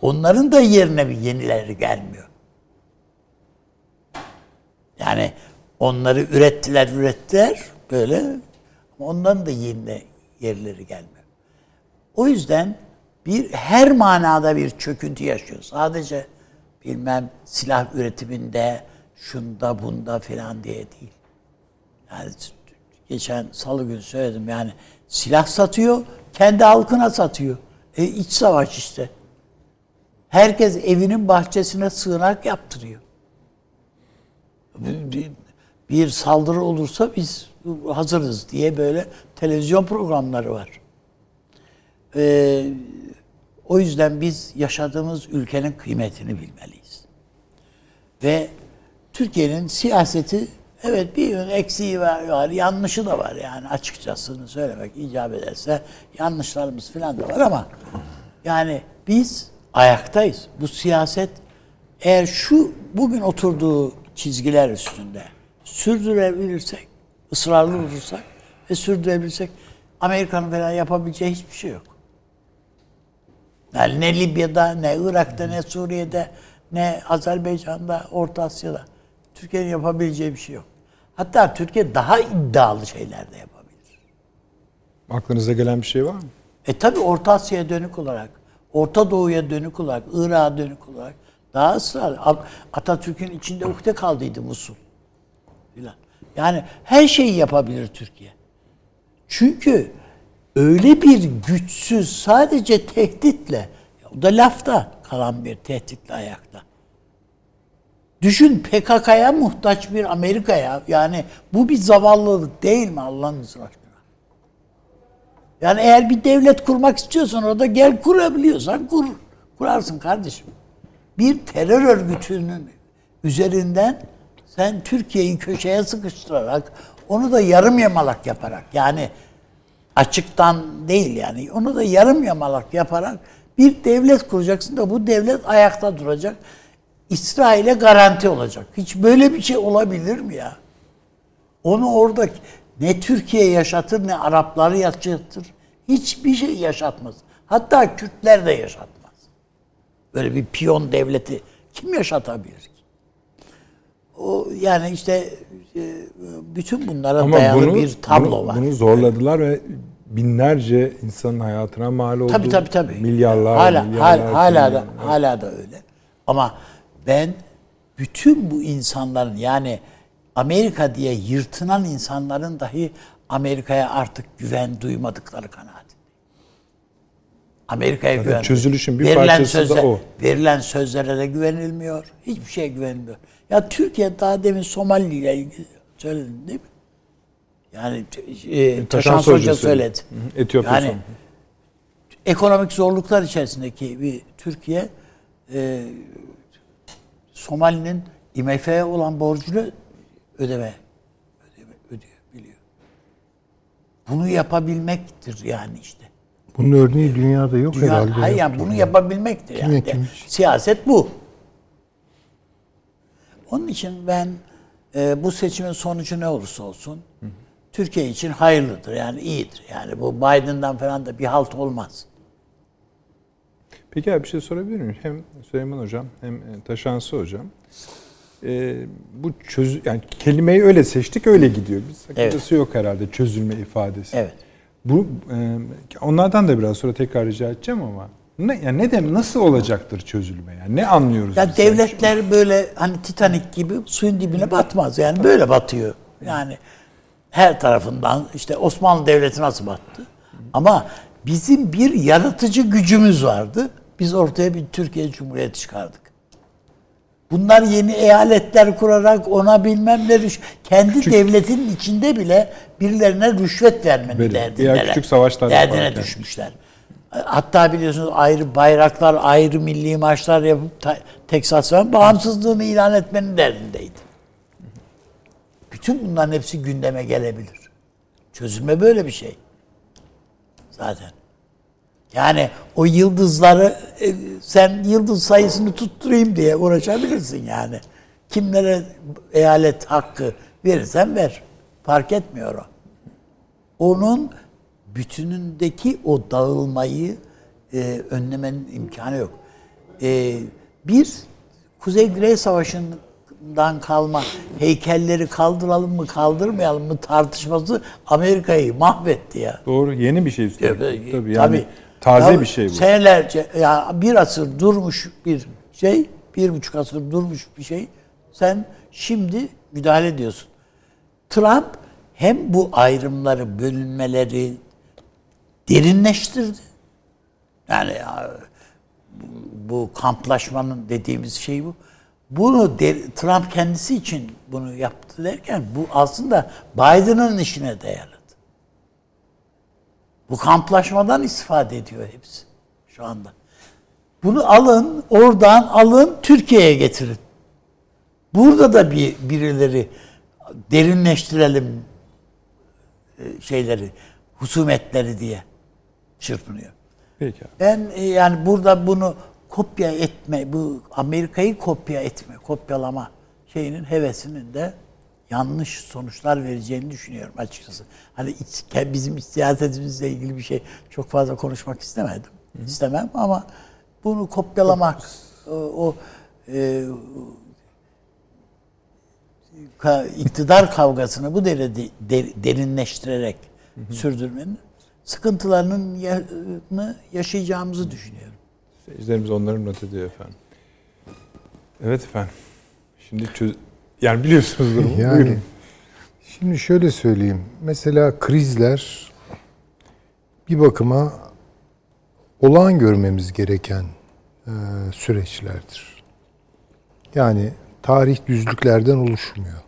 Speaker 2: Onların da yerine bir yenileri gelmiyor. Yani onları ürettiler ürettiler böyle onların da yerine yerleri gelmiyor. O yüzden bir her manada bir çöküntü yaşıyor. Sadece bilmem silah üretiminde, şunda bunda filan diye değil. Yani geçen salı günü söyledim yani silah satıyor, kendi halkına satıyor. E iç savaş işte. Herkes evinin bahçesine sığınak yaptırıyor. Bir, saldırı olursa biz hazırız diye böyle televizyon programları var. Ee, o yüzden biz yaşadığımız ülkenin kıymetini bilmeliyiz. Ve Türkiye'nin siyaseti evet bir yön eksiği var, var, yanlışı da var yani açıkçasını söylemek icap ederse yanlışlarımız falan da var ama yani biz ayaktayız. Bu siyaset eğer şu bugün oturduğu çizgiler üstünde sürdürebilirsek, ısrarlı olursak ve sürdürebilirsek Amerika'nın falan yapabileceği hiçbir şey yok. Yani ne Libya'da, ne Irak'ta, ne Suriye'de, ne Azerbaycan'da, Orta Asya'da. Türkiye'nin yapabileceği bir şey yok. Hatta Türkiye daha iddialı şeyler de yapabilir.
Speaker 1: Aklınıza gelen bir şey var mı?
Speaker 2: E tabi Orta Asya'ya dönük olarak, Orta Doğu'ya dönük olarak, Irak'a dönük olarak daha ısrarlı. Atatürk'ün içinde ukde kaldıydı Musul. Yani her şeyi yapabilir Türkiye. Çünkü öyle bir güçsüz sadece tehditle, o da lafta kalan bir tehditle ayakta. Düşün PKK'ya muhtaç bir Amerika'ya. Yani bu bir zavallılık değil mi Allah'ın aşkına? Yani eğer bir devlet kurmak istiyorsan orada gel kurabiliyorsan kur. Kurarsın kardeşim. Bir terör örgütünün üzerinden sen Türkiye'yi köşeye sıkıştırarak onu da yarım yamalak yaparak yani açıktan değil yani onu da yarım yamalak yaparak bir devlet kuracaksın da bu devlet ayakta duracak. İsrail'e garanti olacak. Hiç böyle bir şey olabilir mi ya? Onu orada ne Türkiye yaşatır ne Arapları yaşatır. Hiçbir şey yaşatmaz. Hatta Kürtler de yaşatmaz. Böyle bir piyon devleti kim yaşatabilir ki? O yani işte e, bütün bunlara
Speaker 1: Ama
Speaker 2: dayalı
Speaker 1: bunu,
Speaker 2: bir tablo
Speaker 1: bunu,
Speaker 2: var.
Speaker 1: Bunu zorladılar ve binlerce insanın hayatına mal oldu.
Speaker 2: Tabii tabii tabii.
Speaker 1: Milyarlar,
Speaker 2: hala,
Speaker 1: milyarlar.
Speaker 2: hala, hala da hala da öyle. Ama ben bütün bu insanların yani Amerika diye yırtınan insanların dahi Amerika'ya artık güven duymadıkları kanaatindeyim. Amerika'ya
Speaker 1: Zaten
Speaker 2: güven.
Speaker 1: çözülüşün bir
Speaker 2: verilen
Speaker 1: parçası da
Speaker 2: sözler,
Speaker 1: o.
Speaker 2: Verilen sözlere de güvenilmiyor. Hiçbir şeye güvenilmiyor. Ya Türkiye daha demin Somali ile ilgili söyledin değil mi? Yani e, Taşan Hoca
Speaker 1: Hoca
Speaker 2: söyledi.
Speaker 1: Hı hı, Etiyopya
Speaker 2: yani ekonomik zorluklar içerisindeki bir Türkiye e, Somali'nin IMF'ye olan borcunu ödeme, ödeme ödeyebiliyor. Bunu yapabilmektir yani işte.
Speaker 4: Bunun örneği dünyada yok
Speaker 2: Dünya,
Speaker 4: herhalde.
Speaker 2: hayır yani bunu
Speaker 4: ya.
Speaker 2: yapabilmektir
Speaker 4: Kim
Speaker 2: yani.
Speaker 4: kim?
Speaker 2: Siyaset bu. Onun için ben e, bu seçimin sonucu ne olursa olsun Türkiye için hayırlıdır yani iyidir. Yani bu Biden'dan falan da bir halt olmaz.
Speaker 1: Peki abi bir şey sorabilir miyim? Hem Süleyman Hocam hem e, Taşansı Hocam. Ee, bu çöz yani kelimeyi öyle seçtik öyle gidiyor. Bir sakıncası yok herhalde çözülme ifadesi.
Speaker 2: Evet.
Speaker 1: Bu e, onlardan da biraz sonra tekrar rica edeceğim ama ne yani ne dem nasıl olacaktır çözülme yani ne anlıyoruz?
Speaker 2: Ya
Speaker 1: biz?
Speaker 2: devletler böyle hani Titanik gibi suyun dibine batmaz. Yani böyle batıyor. Yani her tarafından işte Osmanlı Devleti nasıl battı? Ama bizim bir yaratıcı gücümüz vardı. Biz ortaya bir Türkiye Cumhuriyeti çıkardık. Bunlar yeni eyaletler kurarak ona bilmem ne rüş- kendi devletinin içinde bile birilerine rüşvet vermenin
Speaker 1: Verin.
Speaker 2: derdindeler.
Speaker 1: Küçük savaşlar
Speaker 2: Derdine
Speaker 1: yaparken.
Speaker 2: düşmüşler. Hatta biliyorsunuz ayrı bayraklar, ayrı milli maçlar yapıp Teksas falan bağımsızlığını ilan etmenin derdindeydi. Bütün bunların hepsi gündeme gelebilir. Çözülme böyle bir şey. Zaten. Yani o yıldızları e, sen yıldız sayısını tutturayım diye uğraşabilirsin yani. Kimlere eyalet hakkı verirsen ver. Fark etmiyor o. Onun bütünündeki o dağılmayı e, önlemenin imkanı yok. E, bir Kuzey Güney Savaşı'nın Osmanlı'dan kalma heykelleri kaldıralım mı kaldırmayalım mı tartışması Amerika'yı mahvetti ya.
Speaker 1: Doğru. Yeni bir şey üstelik.
Speaker 2: Tabii,
Speaker 1: Tabii yani
Speaker 2: tabii.
Speaker 1: taze
Speaker 2: Ya
Speaker 1: bir şey bu.
Speaker 2: Senelerce ya bir asır durmuş bir şey, bir buçuk asır durmuş bir şey. Sen şimdi müdahale ediyorsun. Trump hem bu ayrımları, bölünmeleri derinleştirdi. Yani ya, bu kamplaşmanın dediğimiz şey bu. Bunu de- Trump kendisi için bunu yaptı derken bu aslında Biden'ın işine de yaradı. Bu kamplaşmadan istifade ediyor hepsi şu anda. Bunu alın, oradan alın, Türkiye'ye getirin. Burada da bir birileri derinleştirelim e, şeyleri, husumetleri diye çırpınıyor.
Speaker 1: Peki. abi.
Speaker 2: Ben e, yani burada bunu kopya etme, bu Amerika'yı kopya etme, kopyalama şeyinin hevesinin de yanlış sonuçlar vereceğini düşünüyorum açıkçası. Hani iç- bizim siyasetimizle ilgili bir şey çok fazla konuşmak istemedim. İstemem ama bunu kopyalamak, o, o e, ka- iktidar kavgasını bu derece der- derinleştirerek sürdürmenin sıkıntılarının ya- ını yaşayacağımızı düşünüyorum.
Speaker 1: Seyircilerimiz onları not ediyor efendim. Evet efendim. Şimdi çöz... Yani biliyorsunuz durumu.
Speaker 4: Yani
Speaker 1: Buyurun.
Speaker 4: şimdi şöyle söyleyeyim. Mesela krizler bir bakıma olağan görmemiz gereken e, süreçlerdir. Yani tarih düzlüklerden oluşmuyor.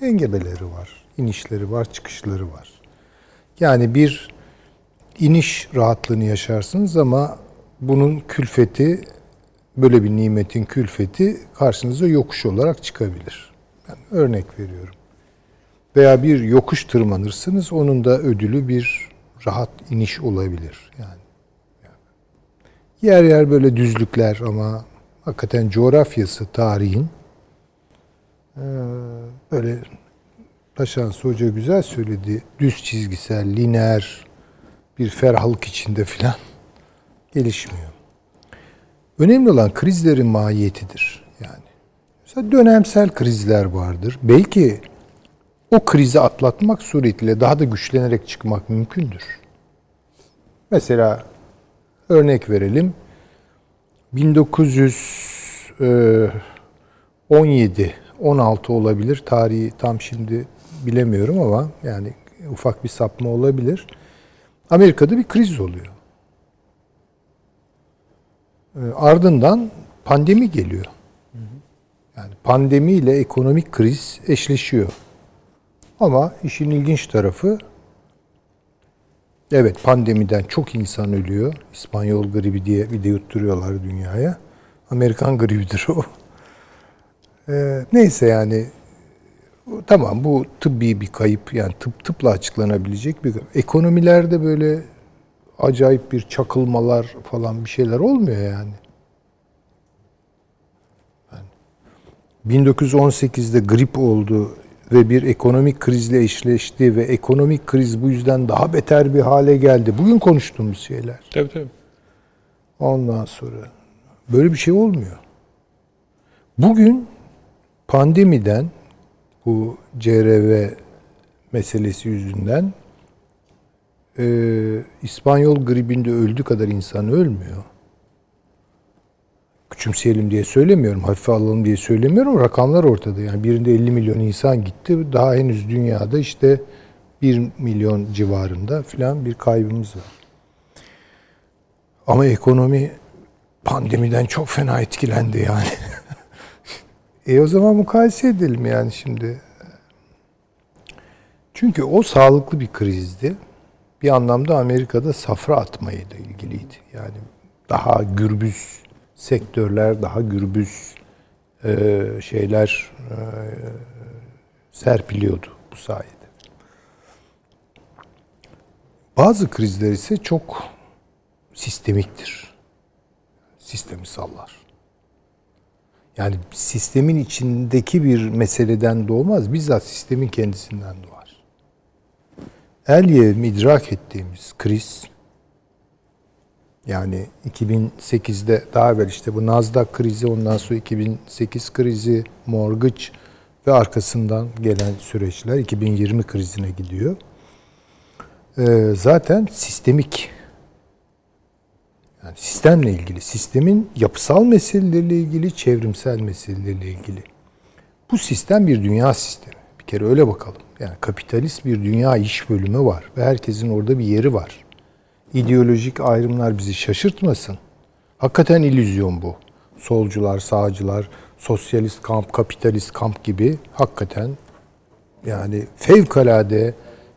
Speaker 4: Engebeleri var, inişleri var, çıkışları var. Yani bir iniş rahatlığını yaşarsınız ama bunun külfeti böyle bir nimetin külfeti karşınıza yokuş olarak çıkabilir. Ben örnek veriyorum. Veya bir yokuş tırmanırsınız, onun da ödülü bir rahat iniş olabilir. Yani, yer yer böyle düzlükler ama hakikaten coğrafyası, tarihin böyle Taşan Hoca güzel söyledi. Düz çizgisel, lineer bir ferahlık içinde filan gelişmiyor. Önemli olan krizlerin mahiyetidir. Yani mesela dönemsel krizler vardır. Belki o krizi atlatmak suretiyle daha da güçlenerek çıkmak mümkündür. Mesela örnek verelim. 1917 16 olabilir. Tarihi tam şimdi bilemiyorum ama yani ufak bir sapma olabilir. Amerika'da bir kriz oluyor. Ee, Ardından pandemi geliyor. Yani pandemiyle ekonomik kriz eşleşiyor. Ama işin ilginç tarafı evet pandemiden çok insan ölüyor. İspanyol gribi diye bir de yutturuyorlar dünyaya. Amerikan gribidir o. Ee, neyse yani tamam bu tıbbi bir kayıp yani tıp tıpla açıklanabilecek bir. Ekonomilerde böyle acayip bir çakılmalar falan bir şeyler olmuyor yani. Yani 1918'de grip oldu ve bir ekonomik krizle eşleşti ve ekonomik kriz bu yüzden daha beter bir hale geldi. Bugün konuştuğumuz şeyler.
Speaker 1: Tabii tabii.
Speaker 4: Ondan sonra böyle bir şey olmuyor. Bugün pandemiden bu CRV meselesi yüzünden e, İspanyol gribinde öldüğü kadar insan ölmüyor. Küçümseyelim diye söylemiyorum, hafife alalım diye söylemiyorum. Rakamlar ortada. Yani birinde 50 milyon insan gitti. Daha henüz dünyada işte 1 milyon civarında filan bir kaybımız var. Ama ekonomi pandemiden çok fena etkilendi yani. e o zaman mukayese edelim yani şimdi. Çünkü o sağlıklı bir krizdi. Bir anlamda Amerika'da safra atmayla ilgiliydi. Yani daha gürbüz sektörler, daha gürbüz e, şeyler e, serpiliyordu bu sayede. Bazı krizler ise çok sistemiktir. Sistemi sallar. Yani sistemin içindeki bir meseleden doğmaz, bizzat sistemin kendisinden doğar. El yevmi idrak ettiğimiz kriz, Yani 2008'de daha evvel işte bu Nasdaq krizi, ondan sonra 2008 krizi, mortgage ve arkasından gelen süreçler 2020 krizine gidiyor. Ee, zaten sistemik yani sistemle ilgili, sistemin yapısal meseleleriyle ilgili, çevrimsel meselelerle ilgili. Bu sistem bir dünya sistemi. Bir kere öyle bakalım. Yani kapitalist bir dünya iş bölümü var ve herkesin orada bir yeri var. İdeolojik ayrımlar bizi şaşırtmasın. Hakikaten illüzyon bu. Solcular, sağcılar, sosyalist kamp, kapitalist kamp gibi hakikaten yani fevkalade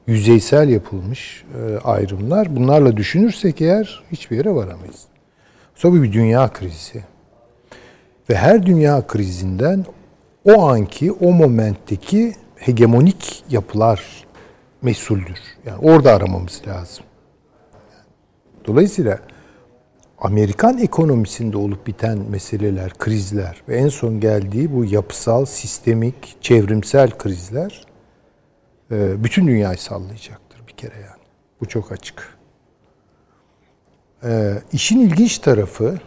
Speaker 4: yüzeysel yapılmış e, ayrımlar. Bunlarla düşünürsek eğer hiçbir yere varamayız. Sonra bir dünya krizi. Ve her dünya krizinden o anki, o momentteki hegemonik yapılar mesuldür. Yani orada aramamız lazım. Dolayısıyla Amerikan ekonomisinde olup biten meseleler, krizler ve en son geldiği bu yapısal, sistemik, çevrimsel krizler e, bütün dünyayı sallayacaktır bir kere yani. Bu çok açık. E, işin ilginç tarafı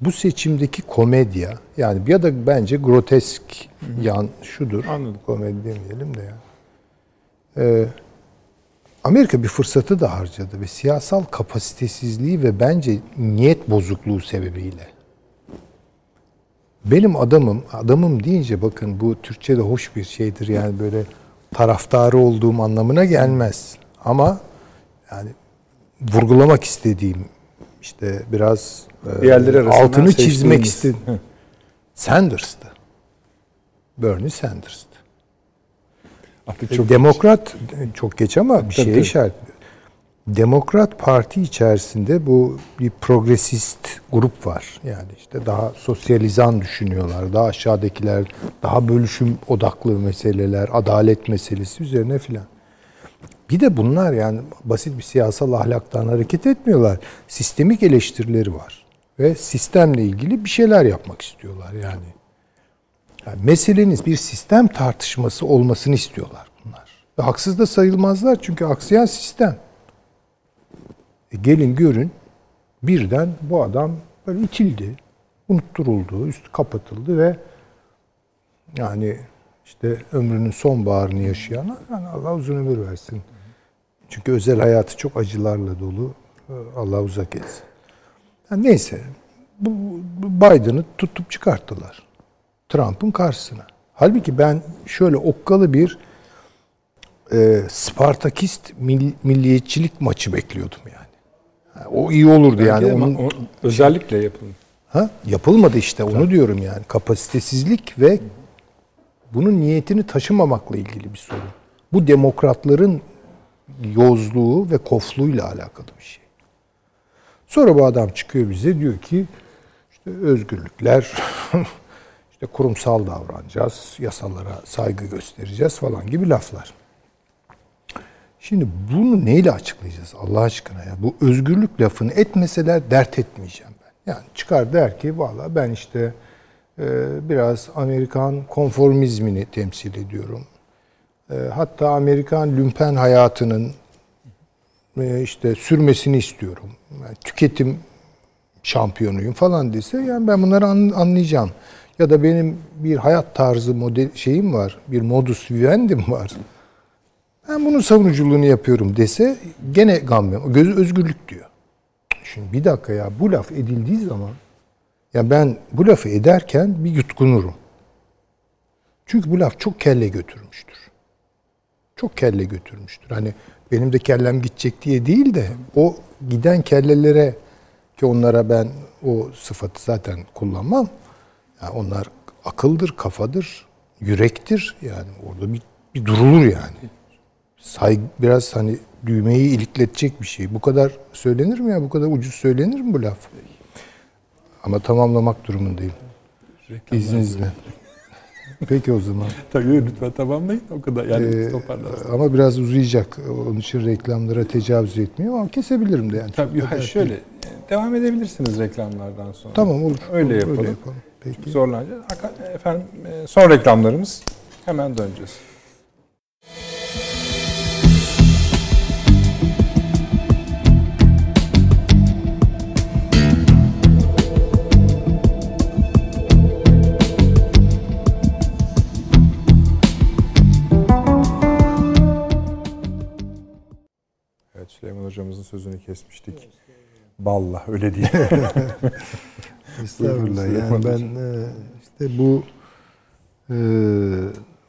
Speaker 4: bu seçimdeki komedya yani ya da bence grotesk yan şudur.
Speaker 1: Anladım.
Speaker 4: Komedi demeyelim de yani. Ee, Amerika bir fırsatı da harcadı ve siyasal kapasitesizliği ve bence niyet bozukluğu sebebiyle. Benim adamım, adamım deyince bakın bu Türkçe'de hoş bir şeydir yani böyle taraftarı olduğum anlamına gelmez. Ama yani vurgulamak istediğim işte biraz e,
Speaker 1: Diğerleri arasından
Speaker 4: altını çizmek istedim. Sanders'tı. Bernie Sanders'tı.
Speaker 1: Artık
Speaker 4: E,
Speaker 1: çok
Speaker 4: Demokrat çok geç ama bir şeye
Speaker 1: tabii.
Speaker 4: işaret ediyor. Demokrat Parti içerisinde bu bir progresist grup var. Yani işte daha sosyalizan düşünüyorlar. Daha aşağıdakiler daha bölüşüm odaklı meseleler, adalet meselesi üzerine filan. Bir de bunlar yani basit bir siyasal ahlaktan hareket etmiyorlar. Sistemik eleştirileri var. Ve sistemle ilgili bir şeyler yapmak istiyorlar yani. Yani meseleniz bir sistem tartışması olmasını istiyorlar bunlar. Ve haksız da sayılmazlar çünkü aksayan sistem. E gelin görün birden bu adam böyle itildi, unutturuldu, üstü kapatıldı ve yani işte ömrünün son baharını yaşayana yani Allah uzun ömür versin. Çünkü özel hayatı çok acılarla dolu. E, Allah uzak etsin. Yani neyse bu Biden'ı tutup çıkarttılar. Trump'ın karşısına. Halbuki ben şöyle okkalı bir e, Spartakist mil- milliyetçilik maçı bekliyordum yani. O iyi olurdu
Speaker 1: Belki
Speaker 4: yani. Onun,
Speaker 1: o özellikle yapıldı.
Speaker 4: ha, yapılmadı işte onu diyorum yani. Kapasitesizlik ve bunun niyetini taşımamakla ilgili bir sorun. Bu demokratların yozluğu ve kofluğuyla alakalı bir şey. Sonra bu adam çıkıyor bize diyor ki işte özgürlükler işte kurumsal davranacağız, yasalara saygı göstereceğiz falan gibi laflar. Şimdi bunu neyle açıklayacağız Allah aşkına ya? Bu özgürlük lafını etmeseler dert etmeyeceğim ben. Yani çıkar der ki valla ben işte biraz Amerikan konformizmini temsil ediyorum. E, hatta Amerikan lümpen hayatının e, işte sürmesini istiyorum. Yani tüketim şampiyonuyum falan dese yani ben bunları an- anlayacağım. Ya da benim bir hayat tarzı model şeyim var. Bir modus vivendim var. Ben bunun savunuculuğunu yapıyorum dese gene gam gözü özgürlük diyor. Şimdi bir dakika ya bu laf edildiği zaman ya ben bu lafı ederken bir yutkunurum. Çünkü bu laf çok kelle götürmüştür. Çok kelle götürmüştür. Hani benim de kellem gidecek diye değil de o giden kellelere ki onlara ben o sıfatı zaten kullanmam. Yani onlar akıldır, kafadır, yürektir. Yani orada bir, bir durulur yani. Saygı biraz hani düğmeyi ilikletecek bir şey. Bu kadar söylenir mi ya? Bu kadar ucuz söylenir mi bu laf? Ama tamamlamak durumundayım. İzninizle. Peki o zaman.
Speaker 1: Tabii lütfen tamamlayın o kadar. Yani
Speaker 4: Ee,
Speaker 1: toparlarsın.
Speaker 4: ama biraz uzayacak. Onun için reklamlara tecavüz etmiyor ama kesebilirim de yani.
Speaker 1: Tabii ya şöyle e, devam edebilirsiniz reklamlardan sonra.
Speaker 4: Tamam olur.
Speaker 1: Öyle
Speaker 4: Olur,
Speaker 1: yapalım.
Speaker 4: Öyle yapalım. Peki.
Speaker 1: Zorlanacağız. Efendim e, son reklamlarımız hemen döneceğiz. Hocamızın sözünü kesmiştik. Balla öyle değil.
Speaker 4: Estağfurullah. Yani ben
Speaker 1: Süleyman
Speaker 4: e, işte bu e,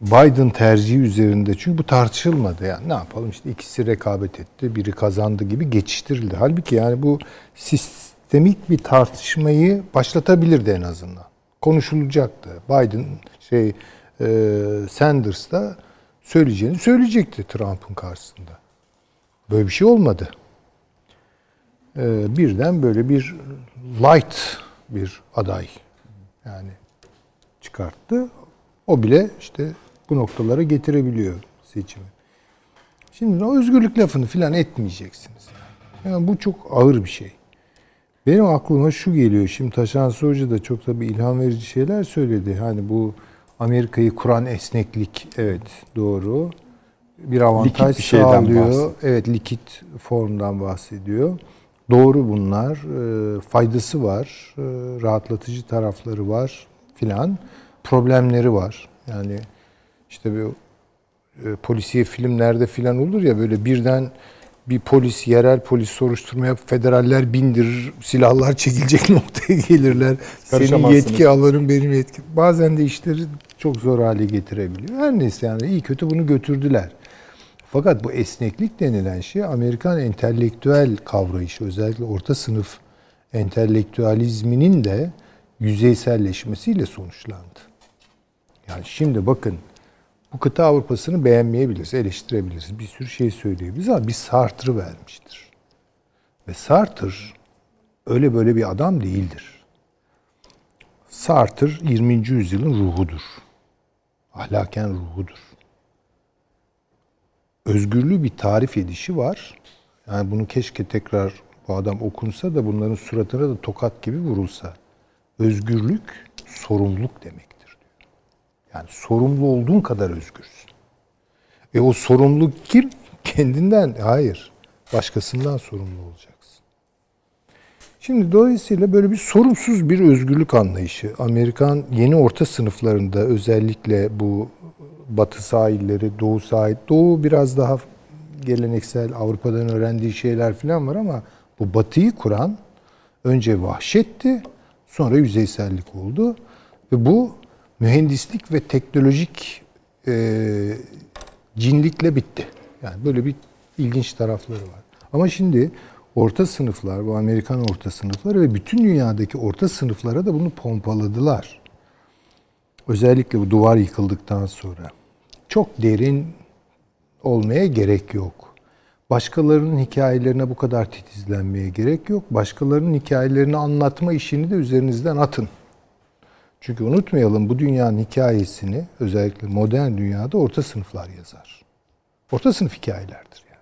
Speaker 4: Biden tercihi üzerinde çünkü bu tartışılmadı yani ne yapalım işte ikisi rekabet etti biri kazandı gibi geçiştirildi. Halbuki yani bu sistemik bir tartışmayı başlatabilirdi en azından. Konuşulacaktı. Biden şey e, Sanders da söyleyeceğini söyleyecekti Trump'ın karşısında. Böyle bir şey olmadı. E, birden böyle bir light bir aday yani çıkarttı. O bile işte bu noktalara getirebiliyor seçimi. Şimdi o özgürlük lafını filan etmeyeceksiniz. Yani bu çok ağır bir şey. Benim aklıma şu geliyor. Şimdi Taşan Hoca da çok tabii ilham verici şeyler söyledi. Hani bu Amerika'yı kuran esneklik evet doğru. Bir avantaj
Speaker 1: Likit bir şeyden
Speaker 4: sağlıyor.
Speaker 1: bahsediyor.
Speaker 4: Evet likit formdan bahsediyor. Doğru bunlar. E, faydası var. E, rahatlatıcı tarafları var filan. Problemleri var. Yani işte bir e, polisiye filmlerde filan olur ya böyle birden bir polis, yerel polis soruşturmaya federaller bindirir, silahlar çekilecek noktaya gelirler. Senin yetki alırım, benim yetki. Bazen de işleri çok zor hale getirebiliyor. Her neyse yani iyi kötü bunu götürdüler. Fakat bu esneklik denilen şey Amerikan entelektüel kavrayışı, özellikle orta sınıf entelektüalizminin de yüzeyselleşmesiyle sonuçlandı. Yani şimdi bakın bu kıta Avrupa'sını beğenmeyebiliriz, eleştirebiliriz. Bir sürü şey söyleyebiliriz ama bir Sartre'ı vermiştir. Ve Sartre öyle böyle bir adam değildir. Sartre 20. yüzyılın ruhudur. Ahlaken ruhudur. Özgürlüğü bir tarif edişi var. Yani bunu keşke tekrar bu adam okunsa da bunların suratına da tokat gibi vurulsa. Özgürlük sorumluluk demektir diyor. Yani sorumlu olduğun kadar özgürsün. E o sorumluluk kim? Kendinden. Hayır. Başkasından sorumlu olacaksın. Şimdi dolayısıyla böyle bir sorumsuz bir özgürlük anlayışı. Amerikan yeni orta sınıflarında özellikle bu batı sahilleri, doğu sahil, doğu biraz daha geleneksel Avrupa'dan öğrendiği şeyler falan var ama bu batıyı kuran önce vahşetti, sonra yüzeysellik oldu. Ve bu mühendislik ve teknolojik e, cinlikle bitti. Yani böyle bir ilginç tarafları var. Ama şimdi orta sınıflar, bu Amerikan orta sınıfları ve bütün dünyadaki orta sınıflara da bunu pompaladılar. Özellikle bu duvar yıkıldıktan sonra. Çok derin olmaya gerek yok. Başkalarının hikayelerine bu kadar titizlenmeye gerek yok. Başkalarının hikayelerini anlatma işini de üzerinizden atın. Çünkü unutmayalım bu dünyanın hikayesini özellikle modern dünyada orta sınıflar yazar. Orta sınıf hikayelerdir yani.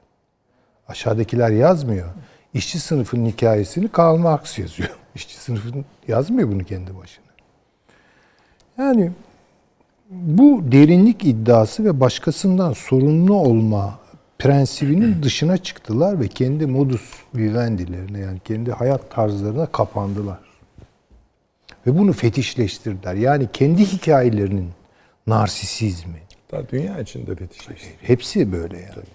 Speaker 4: Aşağıdakiler yazmıyor. İşçi sınıfının hikayesini Karl Marx yazıyor. İşçi sınıfın yazmıyor bunu kendi başına. Yani bu derinlik iddiası ve başkasından sorumlu olma prensibinin dışına çıktılar ve kendi modus vivendilerine yani kendi hayat tarzlarına kapandılar. Ve bunu fetişleştirdiler. Yani kendi hikayelerinin narsisizmi.
Speaker 1: Daha dünya içinde fetişleşti.
Speaker 4: Hepsi böyle yani.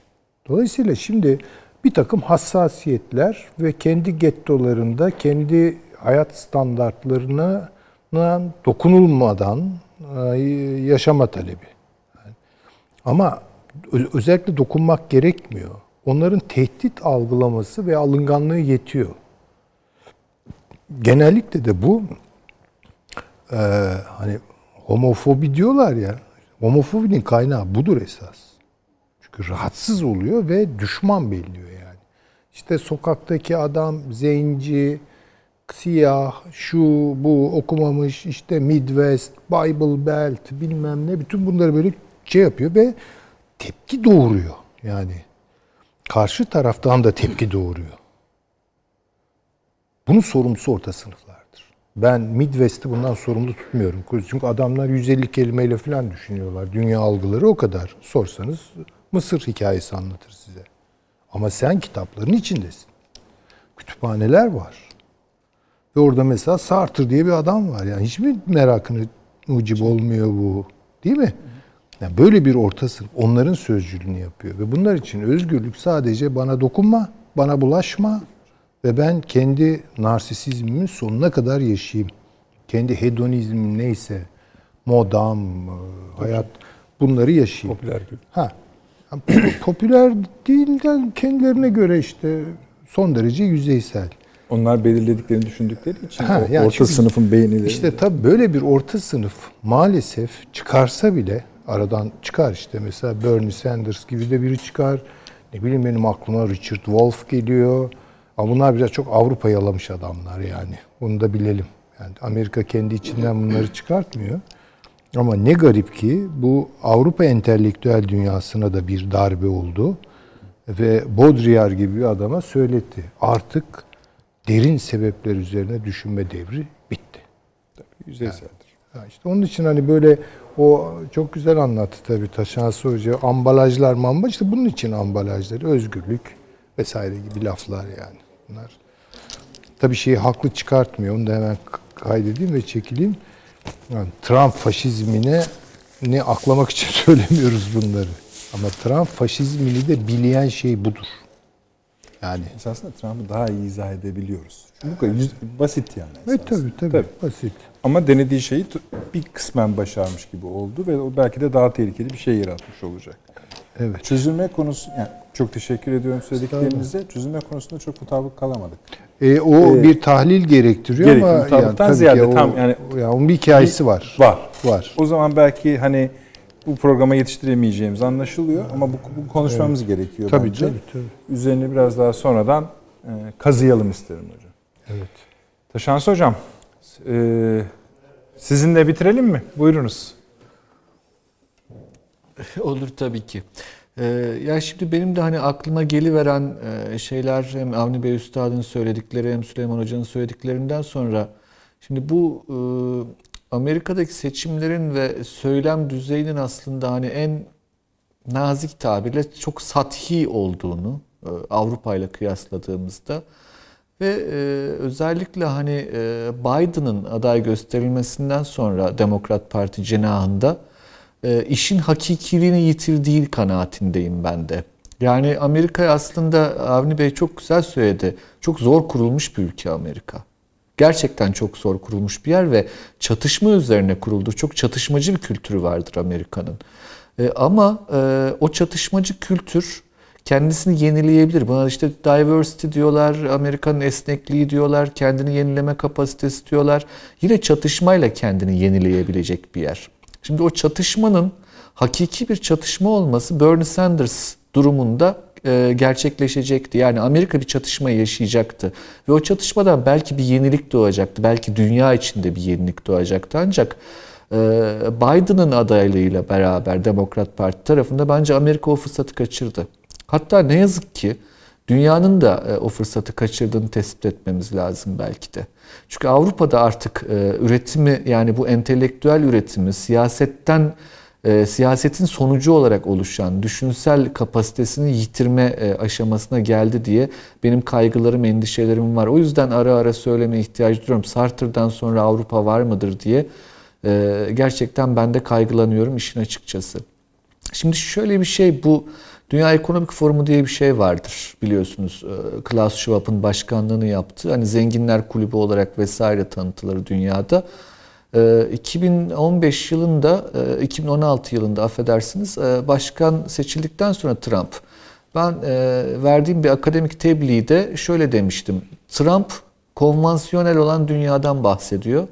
Speaker 4: Dolayısıyla şimdi bir takım hassasiyetler ve kendi gettolarında kendi hayat standartlarına dokunulmadan yaşama talebi. Ama özellikle dokunmak gerekmiyor. Onların tehdit algılaması ve alınganlığı yetiyor. Genellikle de bu e, hani homofobi diyorlar ya. Homofobinin kaynağı budur esas. Çünkü rahatsız oluyor ve düşman belliyor yani. İşte sokaktaki adam zenci, siyah, şu bu okumamış, işte Midwest, Bible Belt bilmem ne bütün bunları böyle şey yapıyor ve tepki doğuruyor. Yani karşı taraftan da tepki doğuruyor. Bunun sorumlusu orta sınıflardır. Ben Midwest'i bundan sorumlu tutmuyorum. Çünkü adamlar 150 kelimeyle falan düşünüyorlar. Dünya algıları o kadar. Sorsanız Mısır hikayesi anlatır size. Ama sen kitapların içindesin. Kütüphaneler var. Ve orada mesela Sartre diye bir adam var. Yani hiç mi merakını mucib olmuyor bu? Değil mi? Yani böyle bir orta sınıf onların sözcülüğünü yapıyor. Ve bunlar için özgürlük sadece bana dokunma, bana bulaşma ve ben kendi narsisizmimin sonuna kadar yaşayayım. Kendi hedonizmim neyse, modam, hayat bunları yaşayayım.
Speaker 1: Popüler gibi.
Speaker 4: Ha. Popüler değil de kendilerine göre işte son derece yüzeysel.
Speaker 1: Onlar belirlediklerini düşündükleri için
Speaker 4: Ha,
Speaker 1: o
Speaker 4: yani
Speaker 1: orta
Speaker 4: çünkü
Speaker 1: sınıfın beğenileri.
Speaker 4: İşte tabii böyle bir orta sınıf maalesef çıkarsa bile aradan çıkar işte mesela Bernie Sanders gibi de biri çıkar. Ne bileyim benim aklıma Richard Wolff geliyor. Ama bunlar biraz çok Avrupa yalamış adamlar yani. Bunu da bilelim. Yani Amerika kendi içinden bunları çıkartmıyor. Ama ne garip ki bu Avrupa entelektüel dünyasına da bir darbe oldu. Ve Baudrillard gibi bir adama söyletti. Artık derin sebepler üzerine düşünme devri bitti.
Speaker 1: Yüzeyseldir.
Speaker 4: Ha işte onun için hani böyle o çok güzel anlattı tabii Taşansı Hoca. Ambalajlar mamba işte bunun için ambalajları özgürlük vesaire gibi laflar yani. Bunlar tabii şeyi haklı çıkartmıyor. Onu da hemen kaydedeyim ve çekileyim. Yani Trump faşizmine ne aklamak için söylemiyoruz bunları. Ama Trump faşizmini de bileyen şey budur. Yani
Speaker 1: Esasında Trump'ı daha iyi izah edebiliyoruz. Çünkü yüz- basit yani.
Speaker 4: Evet
Speaker 1: esasında.
Speaker 4: tabii tabii, basit.
Speaker 1: Ama denediği şeyi bir kısmen başarmış gibi oldu ve o belki de daha tehlikeli bir şey yaratmış olacak.
Speaker 4: Evet.
Speaker 1: Çözülme konusu, yani çok teşekkür ediyorum söylediklerinize. Çözülme konusunda çok mutabık kalamadık.
Speaker 4: E, o
Speaker 1: Ee,
Speaker 4: bir tahlil gerektiriyor
Speaker 1: gerekiyor.
Speaker 4: ama yani, tabii
Speaker 1: ziyade
Speaker 4: o,
Speaker 1: tam yani-
Speaker 4: ya onun bir hikayesi var.
Speaker 1: Var.
Speaker 4: Var.
Speaker 1: O zaman belki hani bu programa yetiştiremeyeceğimiz anlaşılıyor ama bu, bu konuşmamız gerekiyor
Speaker 4: Tabii,
Speaker 1: bence.
Speaker 4: tabii, tabii.
Speaker 1: Üzerine biraz daha sonradan e, kazıyalım isterim hocam.
Speaker 4: Evet.
Speaker 1: Taşans hocam, e, sizinle bitirelim mi? Buyurunuz.
Speaker 3: Olur tabii ki. Ee, ya şimdi benim de hani aklıma geliveren e, şeyler hem Avni Bey Üstad'ın söyledikleri hem Süleyman Hoca'nın söylediklerinden sonra şimdi bu e, Amerika'daki seçimlerin ve söylem düzeyinin aslında hani en nazik tabirle çok sathi olduğunu e, Avrupa ile kıyasladığımızda ve e, özellikle hani e, Biden'ın aday gösterilmesinden sonra Demokrat Parti cenahında e, işin hakikiliğini yitirdiği kanaatindeyim ben de. Yani Amerika aslında Avni Bey çok güzel söyledi. Çok zor kurulmuş bir ülke Amerika. Gerçekten çok zor kurulmuş bir yer ve çatışma üzerine kuruldu. Çok çatışmacı bir kültürü vardır Amerika'nın. E, ama e, o çatışmacı kültür kendisini yenileyebilir. Buna işte diversity diyorlar, Amerika'nın esnekliği diyorlar, kendini yenileme kapasitesi diyorlar. Yine çatışmayla kendini yenileyebilecek bir yer. Şimdi o çatışmanın hakiki bir çatışma olması Bernie Sanders durumunda e, gerçekleşecekti. Yani Amerika bir çatışma yaşayacaktı. Ve o çatışmadan belki bir yenilik doğacaktı. Belki dünya içinde bir yenilik doğacaktı. Ancak e, Biden'ın adaylığıyla beraber Demokrat Parti tarafında bence Amerika o fırsatı kaçırdı. Hatta ne yazık ki dünyanın da e, o fırsatı kaçırdığını tespit etmemiz lazım belki de. Çünkü Avrupa'da artık e, üretimi yani bu entelektüel üretimi siyasetten e, siyasetin sonucu olarak oluşan düşünsel kapasitesini yitirme e, aşamasına geldi diye benim kaygılarım, endişelerim var. O yüzden ara ara söylemeye ihtiyaç duyuyorum. Sartre'dan sonra Avrupa var mıdır diye e, gerçekten ben de kaygılanıyorum işin açıkçası. Şimdi şöyle bir şey bu Dünya Ekonomik Forumu diye bir şey vardır biliyorsunuz. Ee, Klaus Schwab'ın başkanlığını yaptığı hani zenginler kulübü olarak vesaire tanıtılır dünyada. Ee, 2015 yılında, e, 2016 yılında affedersiniz e, başkan seçildikten sonra Trump ben e, verdiğim bir akademik tebliğde şöyle demiştim. Trump konvansiyonel olan dünyadan bahsediyor.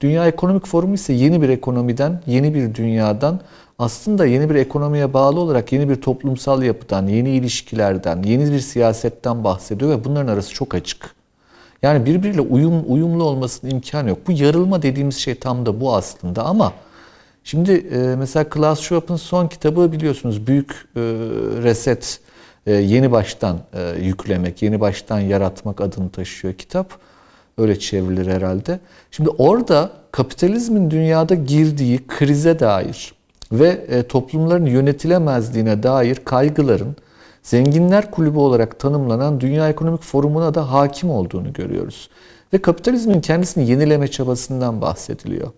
Speaker 3: Dünya Ekonomik Forumu ise yeni bir ekonomiden, yeni bir dünyadan, aslında yeni bir ekonomiye bağlı olarak yeni bir toplumsal yapıdan, yeni ilişkilerden, yeni bir siyasetten bahsediyor ve bunların arası çok açık. Yani birbiriyle uyum uyumlu olmasının imkanı yok. Bu yarılma dediğimiz şey tam da bu aslında ama şimdi e, mesela Klaus Schwab'ın son kitabı biliyorsunuz Büyük e, Reset, e, yeni baştan e, yüklemek, yeni baştan yaratmak adını taşıyor kitap. Öyle çevrilir herhalde. Şimdi orada kapitalizmin dünyada girdiği krize dair ve e, toplumların yönetilemezliğine dair kaygıların zenginler kulübü olarak tanımlanan Dünya Ekonomik Forumu'na da hakim olduğunu görüyoruz. Ve kapitalizmin kendisini yenileme çabasından bahsediliyor.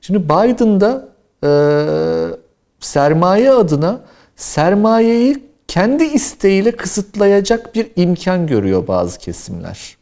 Speaker 3: Şimdi Biden'da e, sermaye adına sermayeyi kendi isteğiyle kısıtlayacak bir imkan görüyor bazı kesimler.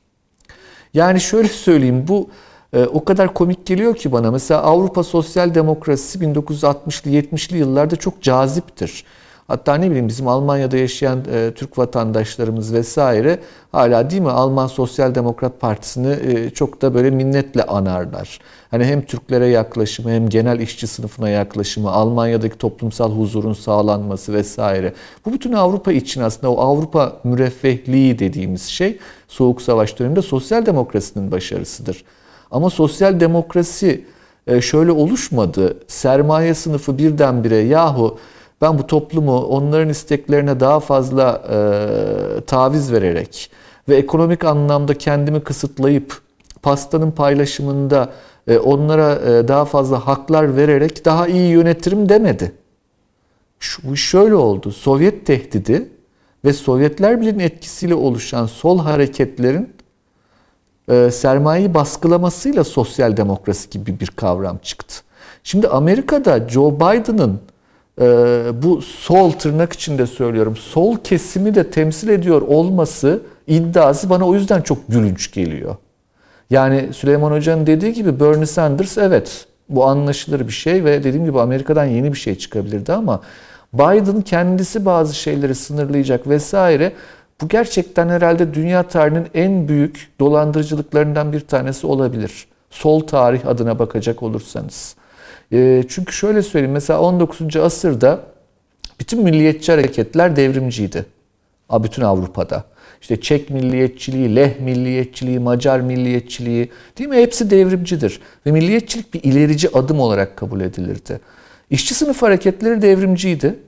Speaker 3: Yani şöyle söyleyeyim bu e, o kadar komik geliyor ki bana. Mesela Avrupa sosyal demokrasisi 1960'lı 70'li yıllarda çok caziptir. Hatta ne bileyim bizim Almanya'da yaşayan e, Türk vatandaşlarımız vesaire hala değil mi Alman Sosyal Demokrat Partisi'ni e, çok da böyle minnetle anarlar. Hani hem Türklere yaklaşımı hem genel işçi sınıfına yaklaşımı, Almanya'daki toplumsal huzurun sağlanması vesaire. Bu bütün Avrupa için aslında o Avrupa müreffehliği dediğimiz şey Soğuk Savaş döneminde sosyal demokrasinin başarısıdır. Ama sosyal demokrasi e, şöyle oluşmadı. Sermaye sınıfı birdenbire yahu ben bu toplumu onların isteklerine daha fazla e, taviz vererek ve ekonomik anlamda kendimi kısıtlayıp pastanın paylaşımında e, onlara e, daha fazla haklar vererek daha iyi yönetirim demedi. Şu, şöyle oldu. Sovyet tehdidi ve Sovyetler Birliği'nin etkisiyle oluşan sol hareketlerin e, sermayeyi baskılamasıyla sosyal demokrasi gibi bir kavram çıktı. Şimdi Amerika'da Joe Biden'ın bu sol tırnak içinde söylüyorum sol kesimi de temsil ediyor olması iddiası bana o yüzden çok gülünç geliyor. Yani Süleyman Hoca'nın dediği gibi Bernie Sanders evet bu anlaşılır bir şey ve dediğim gibi Amerika'dan yeni bir şey çıkabilirdi ama Biden kendisi bazı şeyleri sınırlayacak vesaire. Bu gerçekten herhalde dünya tarihinin en büyük dolandırıcılıklarından bir tanesi olabilir. Sol tarih adına bakacak olursanız. E, çünkü şöyle söyleyeyim mesela 19. asırda bütün milliyetçi hareketler devrimciydi. Bütün Avrupa'da. İşte Çek milliyetçiliği, Leh milliyetçiliği, Macar milliyetçiliği değil mi? Hepsi devrimcidir. Ve milliyetçilik bir ilerici adım olarak kabul edilirdi. İşçi sınıf hareketleri devrimciydi.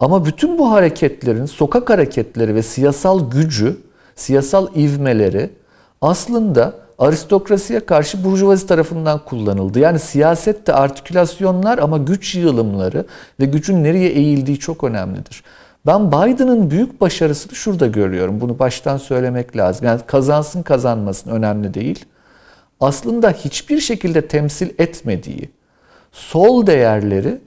Speaker 3: Ama bütün bu hareketlerin, sokak hareketleri ve siyasal gücü, siyasal ivmeleri aslında aristokrasiye karşı burjuvazi tarafından kullanıldı. Yani siyasette artikülasyonlar ama güç yığılımları ve gücün nereye eğildiği çok önemlidir. Ben Biden'ın büyük başarısını şurada görüyorum. Bunu baştan söylemek lazım. Yani kazansın kazanmasın önemli değil. Aslında hiçbir şekilde temsil etmediği sol değerleri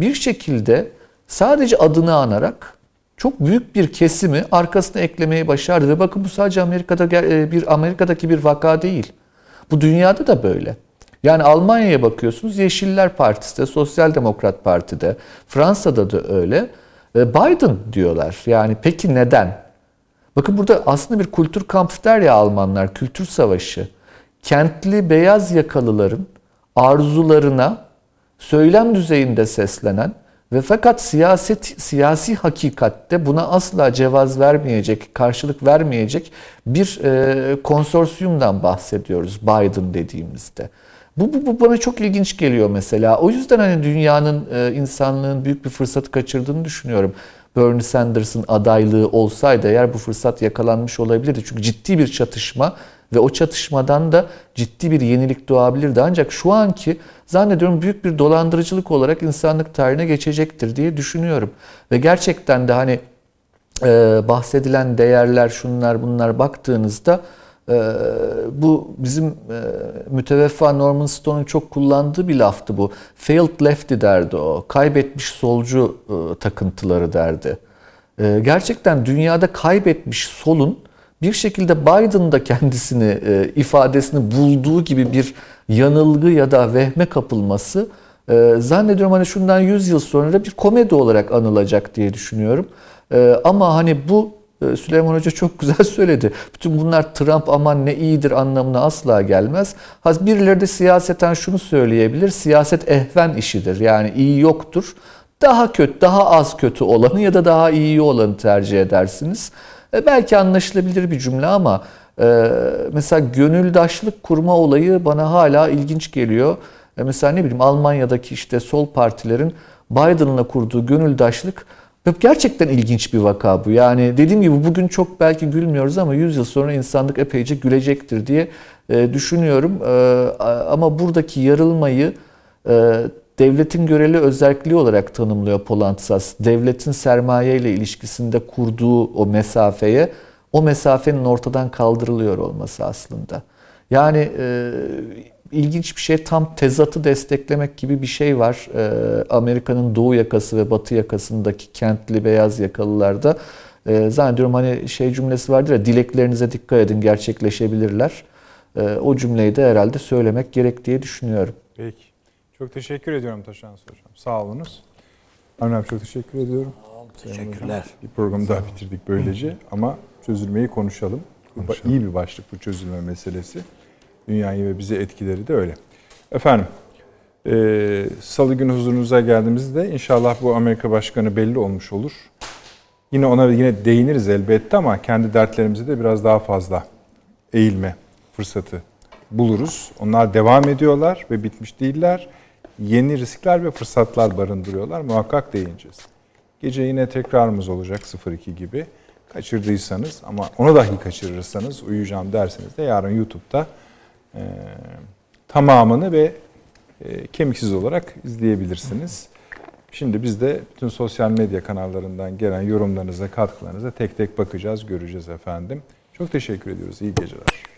Speaker 3: bir şekilde sadece adını anarak çok büyük bir kesimi arkasına eklemeyi başardı ve bakın bu sadece Amerika'da bir Amerika'daki bir vaka değil. Bu dünyada da böyle. Yani Almanya'ya bakıyorsunuz Yeşiller Partisi'de, Sosyal Demokrat Parti'de, Fransa'da da öyle. Biden diyorlar. Yani peki neden? Bakın burada aslında bir kültür kampı der ya Almanlar, kültür savaşı. Kentli beyaz yakalıların arzularına söylem düzeyinde seslenen ve fakat siyaset siyasi hakikatte buna asla cevaz vermeyecek, karşılık vermeyecek bir e, konsorsiyumdan bahsediyoruz Biden dediğimizde. Bu, bu, bu bana çok ilginç geliyor mesela. O yüzden hani dünyanın, e, insanlığın büyük bir fırsatı kaçırdığını düşünüyorum. Bernie Sanders'ın adaylığı olsaydı eğer bu fırsat yakalanmış olabilirdi. Çünkü ciddi bir çatışma ve o çatışmadan da ciddi bir yenilik doğabilirdi. Ancak şu anki zannediyorum büyük bir dolandırıcılık olarak insanlık tarihine geçecektir diye düşünüyorum. Ve gerçekten de hani e, bahsedilen değerler şunlar bunlar baktığınızda e, bu bizim e, müteveffa Norman Stone'un çok kullandığı bir laftı bu. Failed lefty derdi o. Kaybetmiş solcu e, takıntıları derdi. E, gerçekten dünyada kaybetmiş solun bir şekilde Biden'da kendisini e, ifadesini bulduğu gibi bir yanılgı ya da vehme kapılması e, zannediyorum hani şundan 100 yıl sonra bir komedi olarak anılacak diye düşünüyorum. E, ama hani bu e, Süleyman Hoca çok güzel söyledi. Bütün bunlar Trump aman ne iyidir anlamına asla gelmez. Birileri de siyaseten şunu söyleyebilir. Siyaset ehven işidir. Yani iyi yoktur. Daha kötü, daha az kötü olanı ya da daha iyi olanı tercih edersiniz. E, belki anlaşılabilir bir cümle ama e, mesela gönüldaşlık kurma olayı bana hala ilginç geliyor. E, mesela ne bileyim Almanya'daki işte sol partilerin Biden'la kurduğu gönüldaşlık gerçekten ilginç bir vaka bu. Yani dediğim gibi bugün çok belki gülmüyoruz ama 100 yıl sonra insanlık epeyce gülecektir diye düşünüyorum. Ama buradaki yarılmayı devletin göreli özelliği olarak tanımlıyor Polantzas. Devletin sermaye ile ilişkisinde kurduğu o mesafeye, o mesafenin ortadan kaldırılıyor olması aslında. Yani e, ilginç bir şey tam tezatı desteklemek gibi bir şey var. Ee, Amerika'nın doğu yakası ve batı yakasındaki kentli beyaz yakalılarda. Ee, zannediyorum hani şey cümlesi vardır ya dileklerinize dikkat edin gerçekleşebilirler. Ee, o cümleyi de herhalde söylemek gerek diye düşünüyorum.
Speaker 1: Peki. Çok teşekkür ediyorum Taşan Hocam. Sağ olunuz. Avni abi çok teşekkür ediyorum.
Speaker 2: Teşekkürler.
Speaker 1: Bir programı daha bitirdik böylece ama çözülmeyi konuşalım. Bu iyi bir başlık bu çözülme meselesi. Dünyayı ve bizi etkileri de öyle. Efendim, e, salı günü huzurunuza geldiğimizde inşallah bu Amerika Başkanı belli olmuş olur. Yine ona yine değiniriz elbette ama kendi dertlerimize de biraz daha fazla eğilme fırsatı buluruz. Onlar devam ediyorlar ve bitmiş değiller. Yeni riskler ve fırsatlar barındırıyorlar. Muhakkak değineceğiz. Gece yine tekrarımız olacak 02 gibi. Kaçırdıysanız ama onu dahi kaçırırsanız uyuyacağım derseniz de yarın YouTube'da e, tamamını ve e, kemiksiz olarak izleyebilirsiniz. Şimdi biz de bütün sosyal medya kanallarından gelen yorumlarınıza, katkılarınıza tek tek bakacağız, göreceğiz efendim. Çok teşekkür ediyoruz. İyi geceler.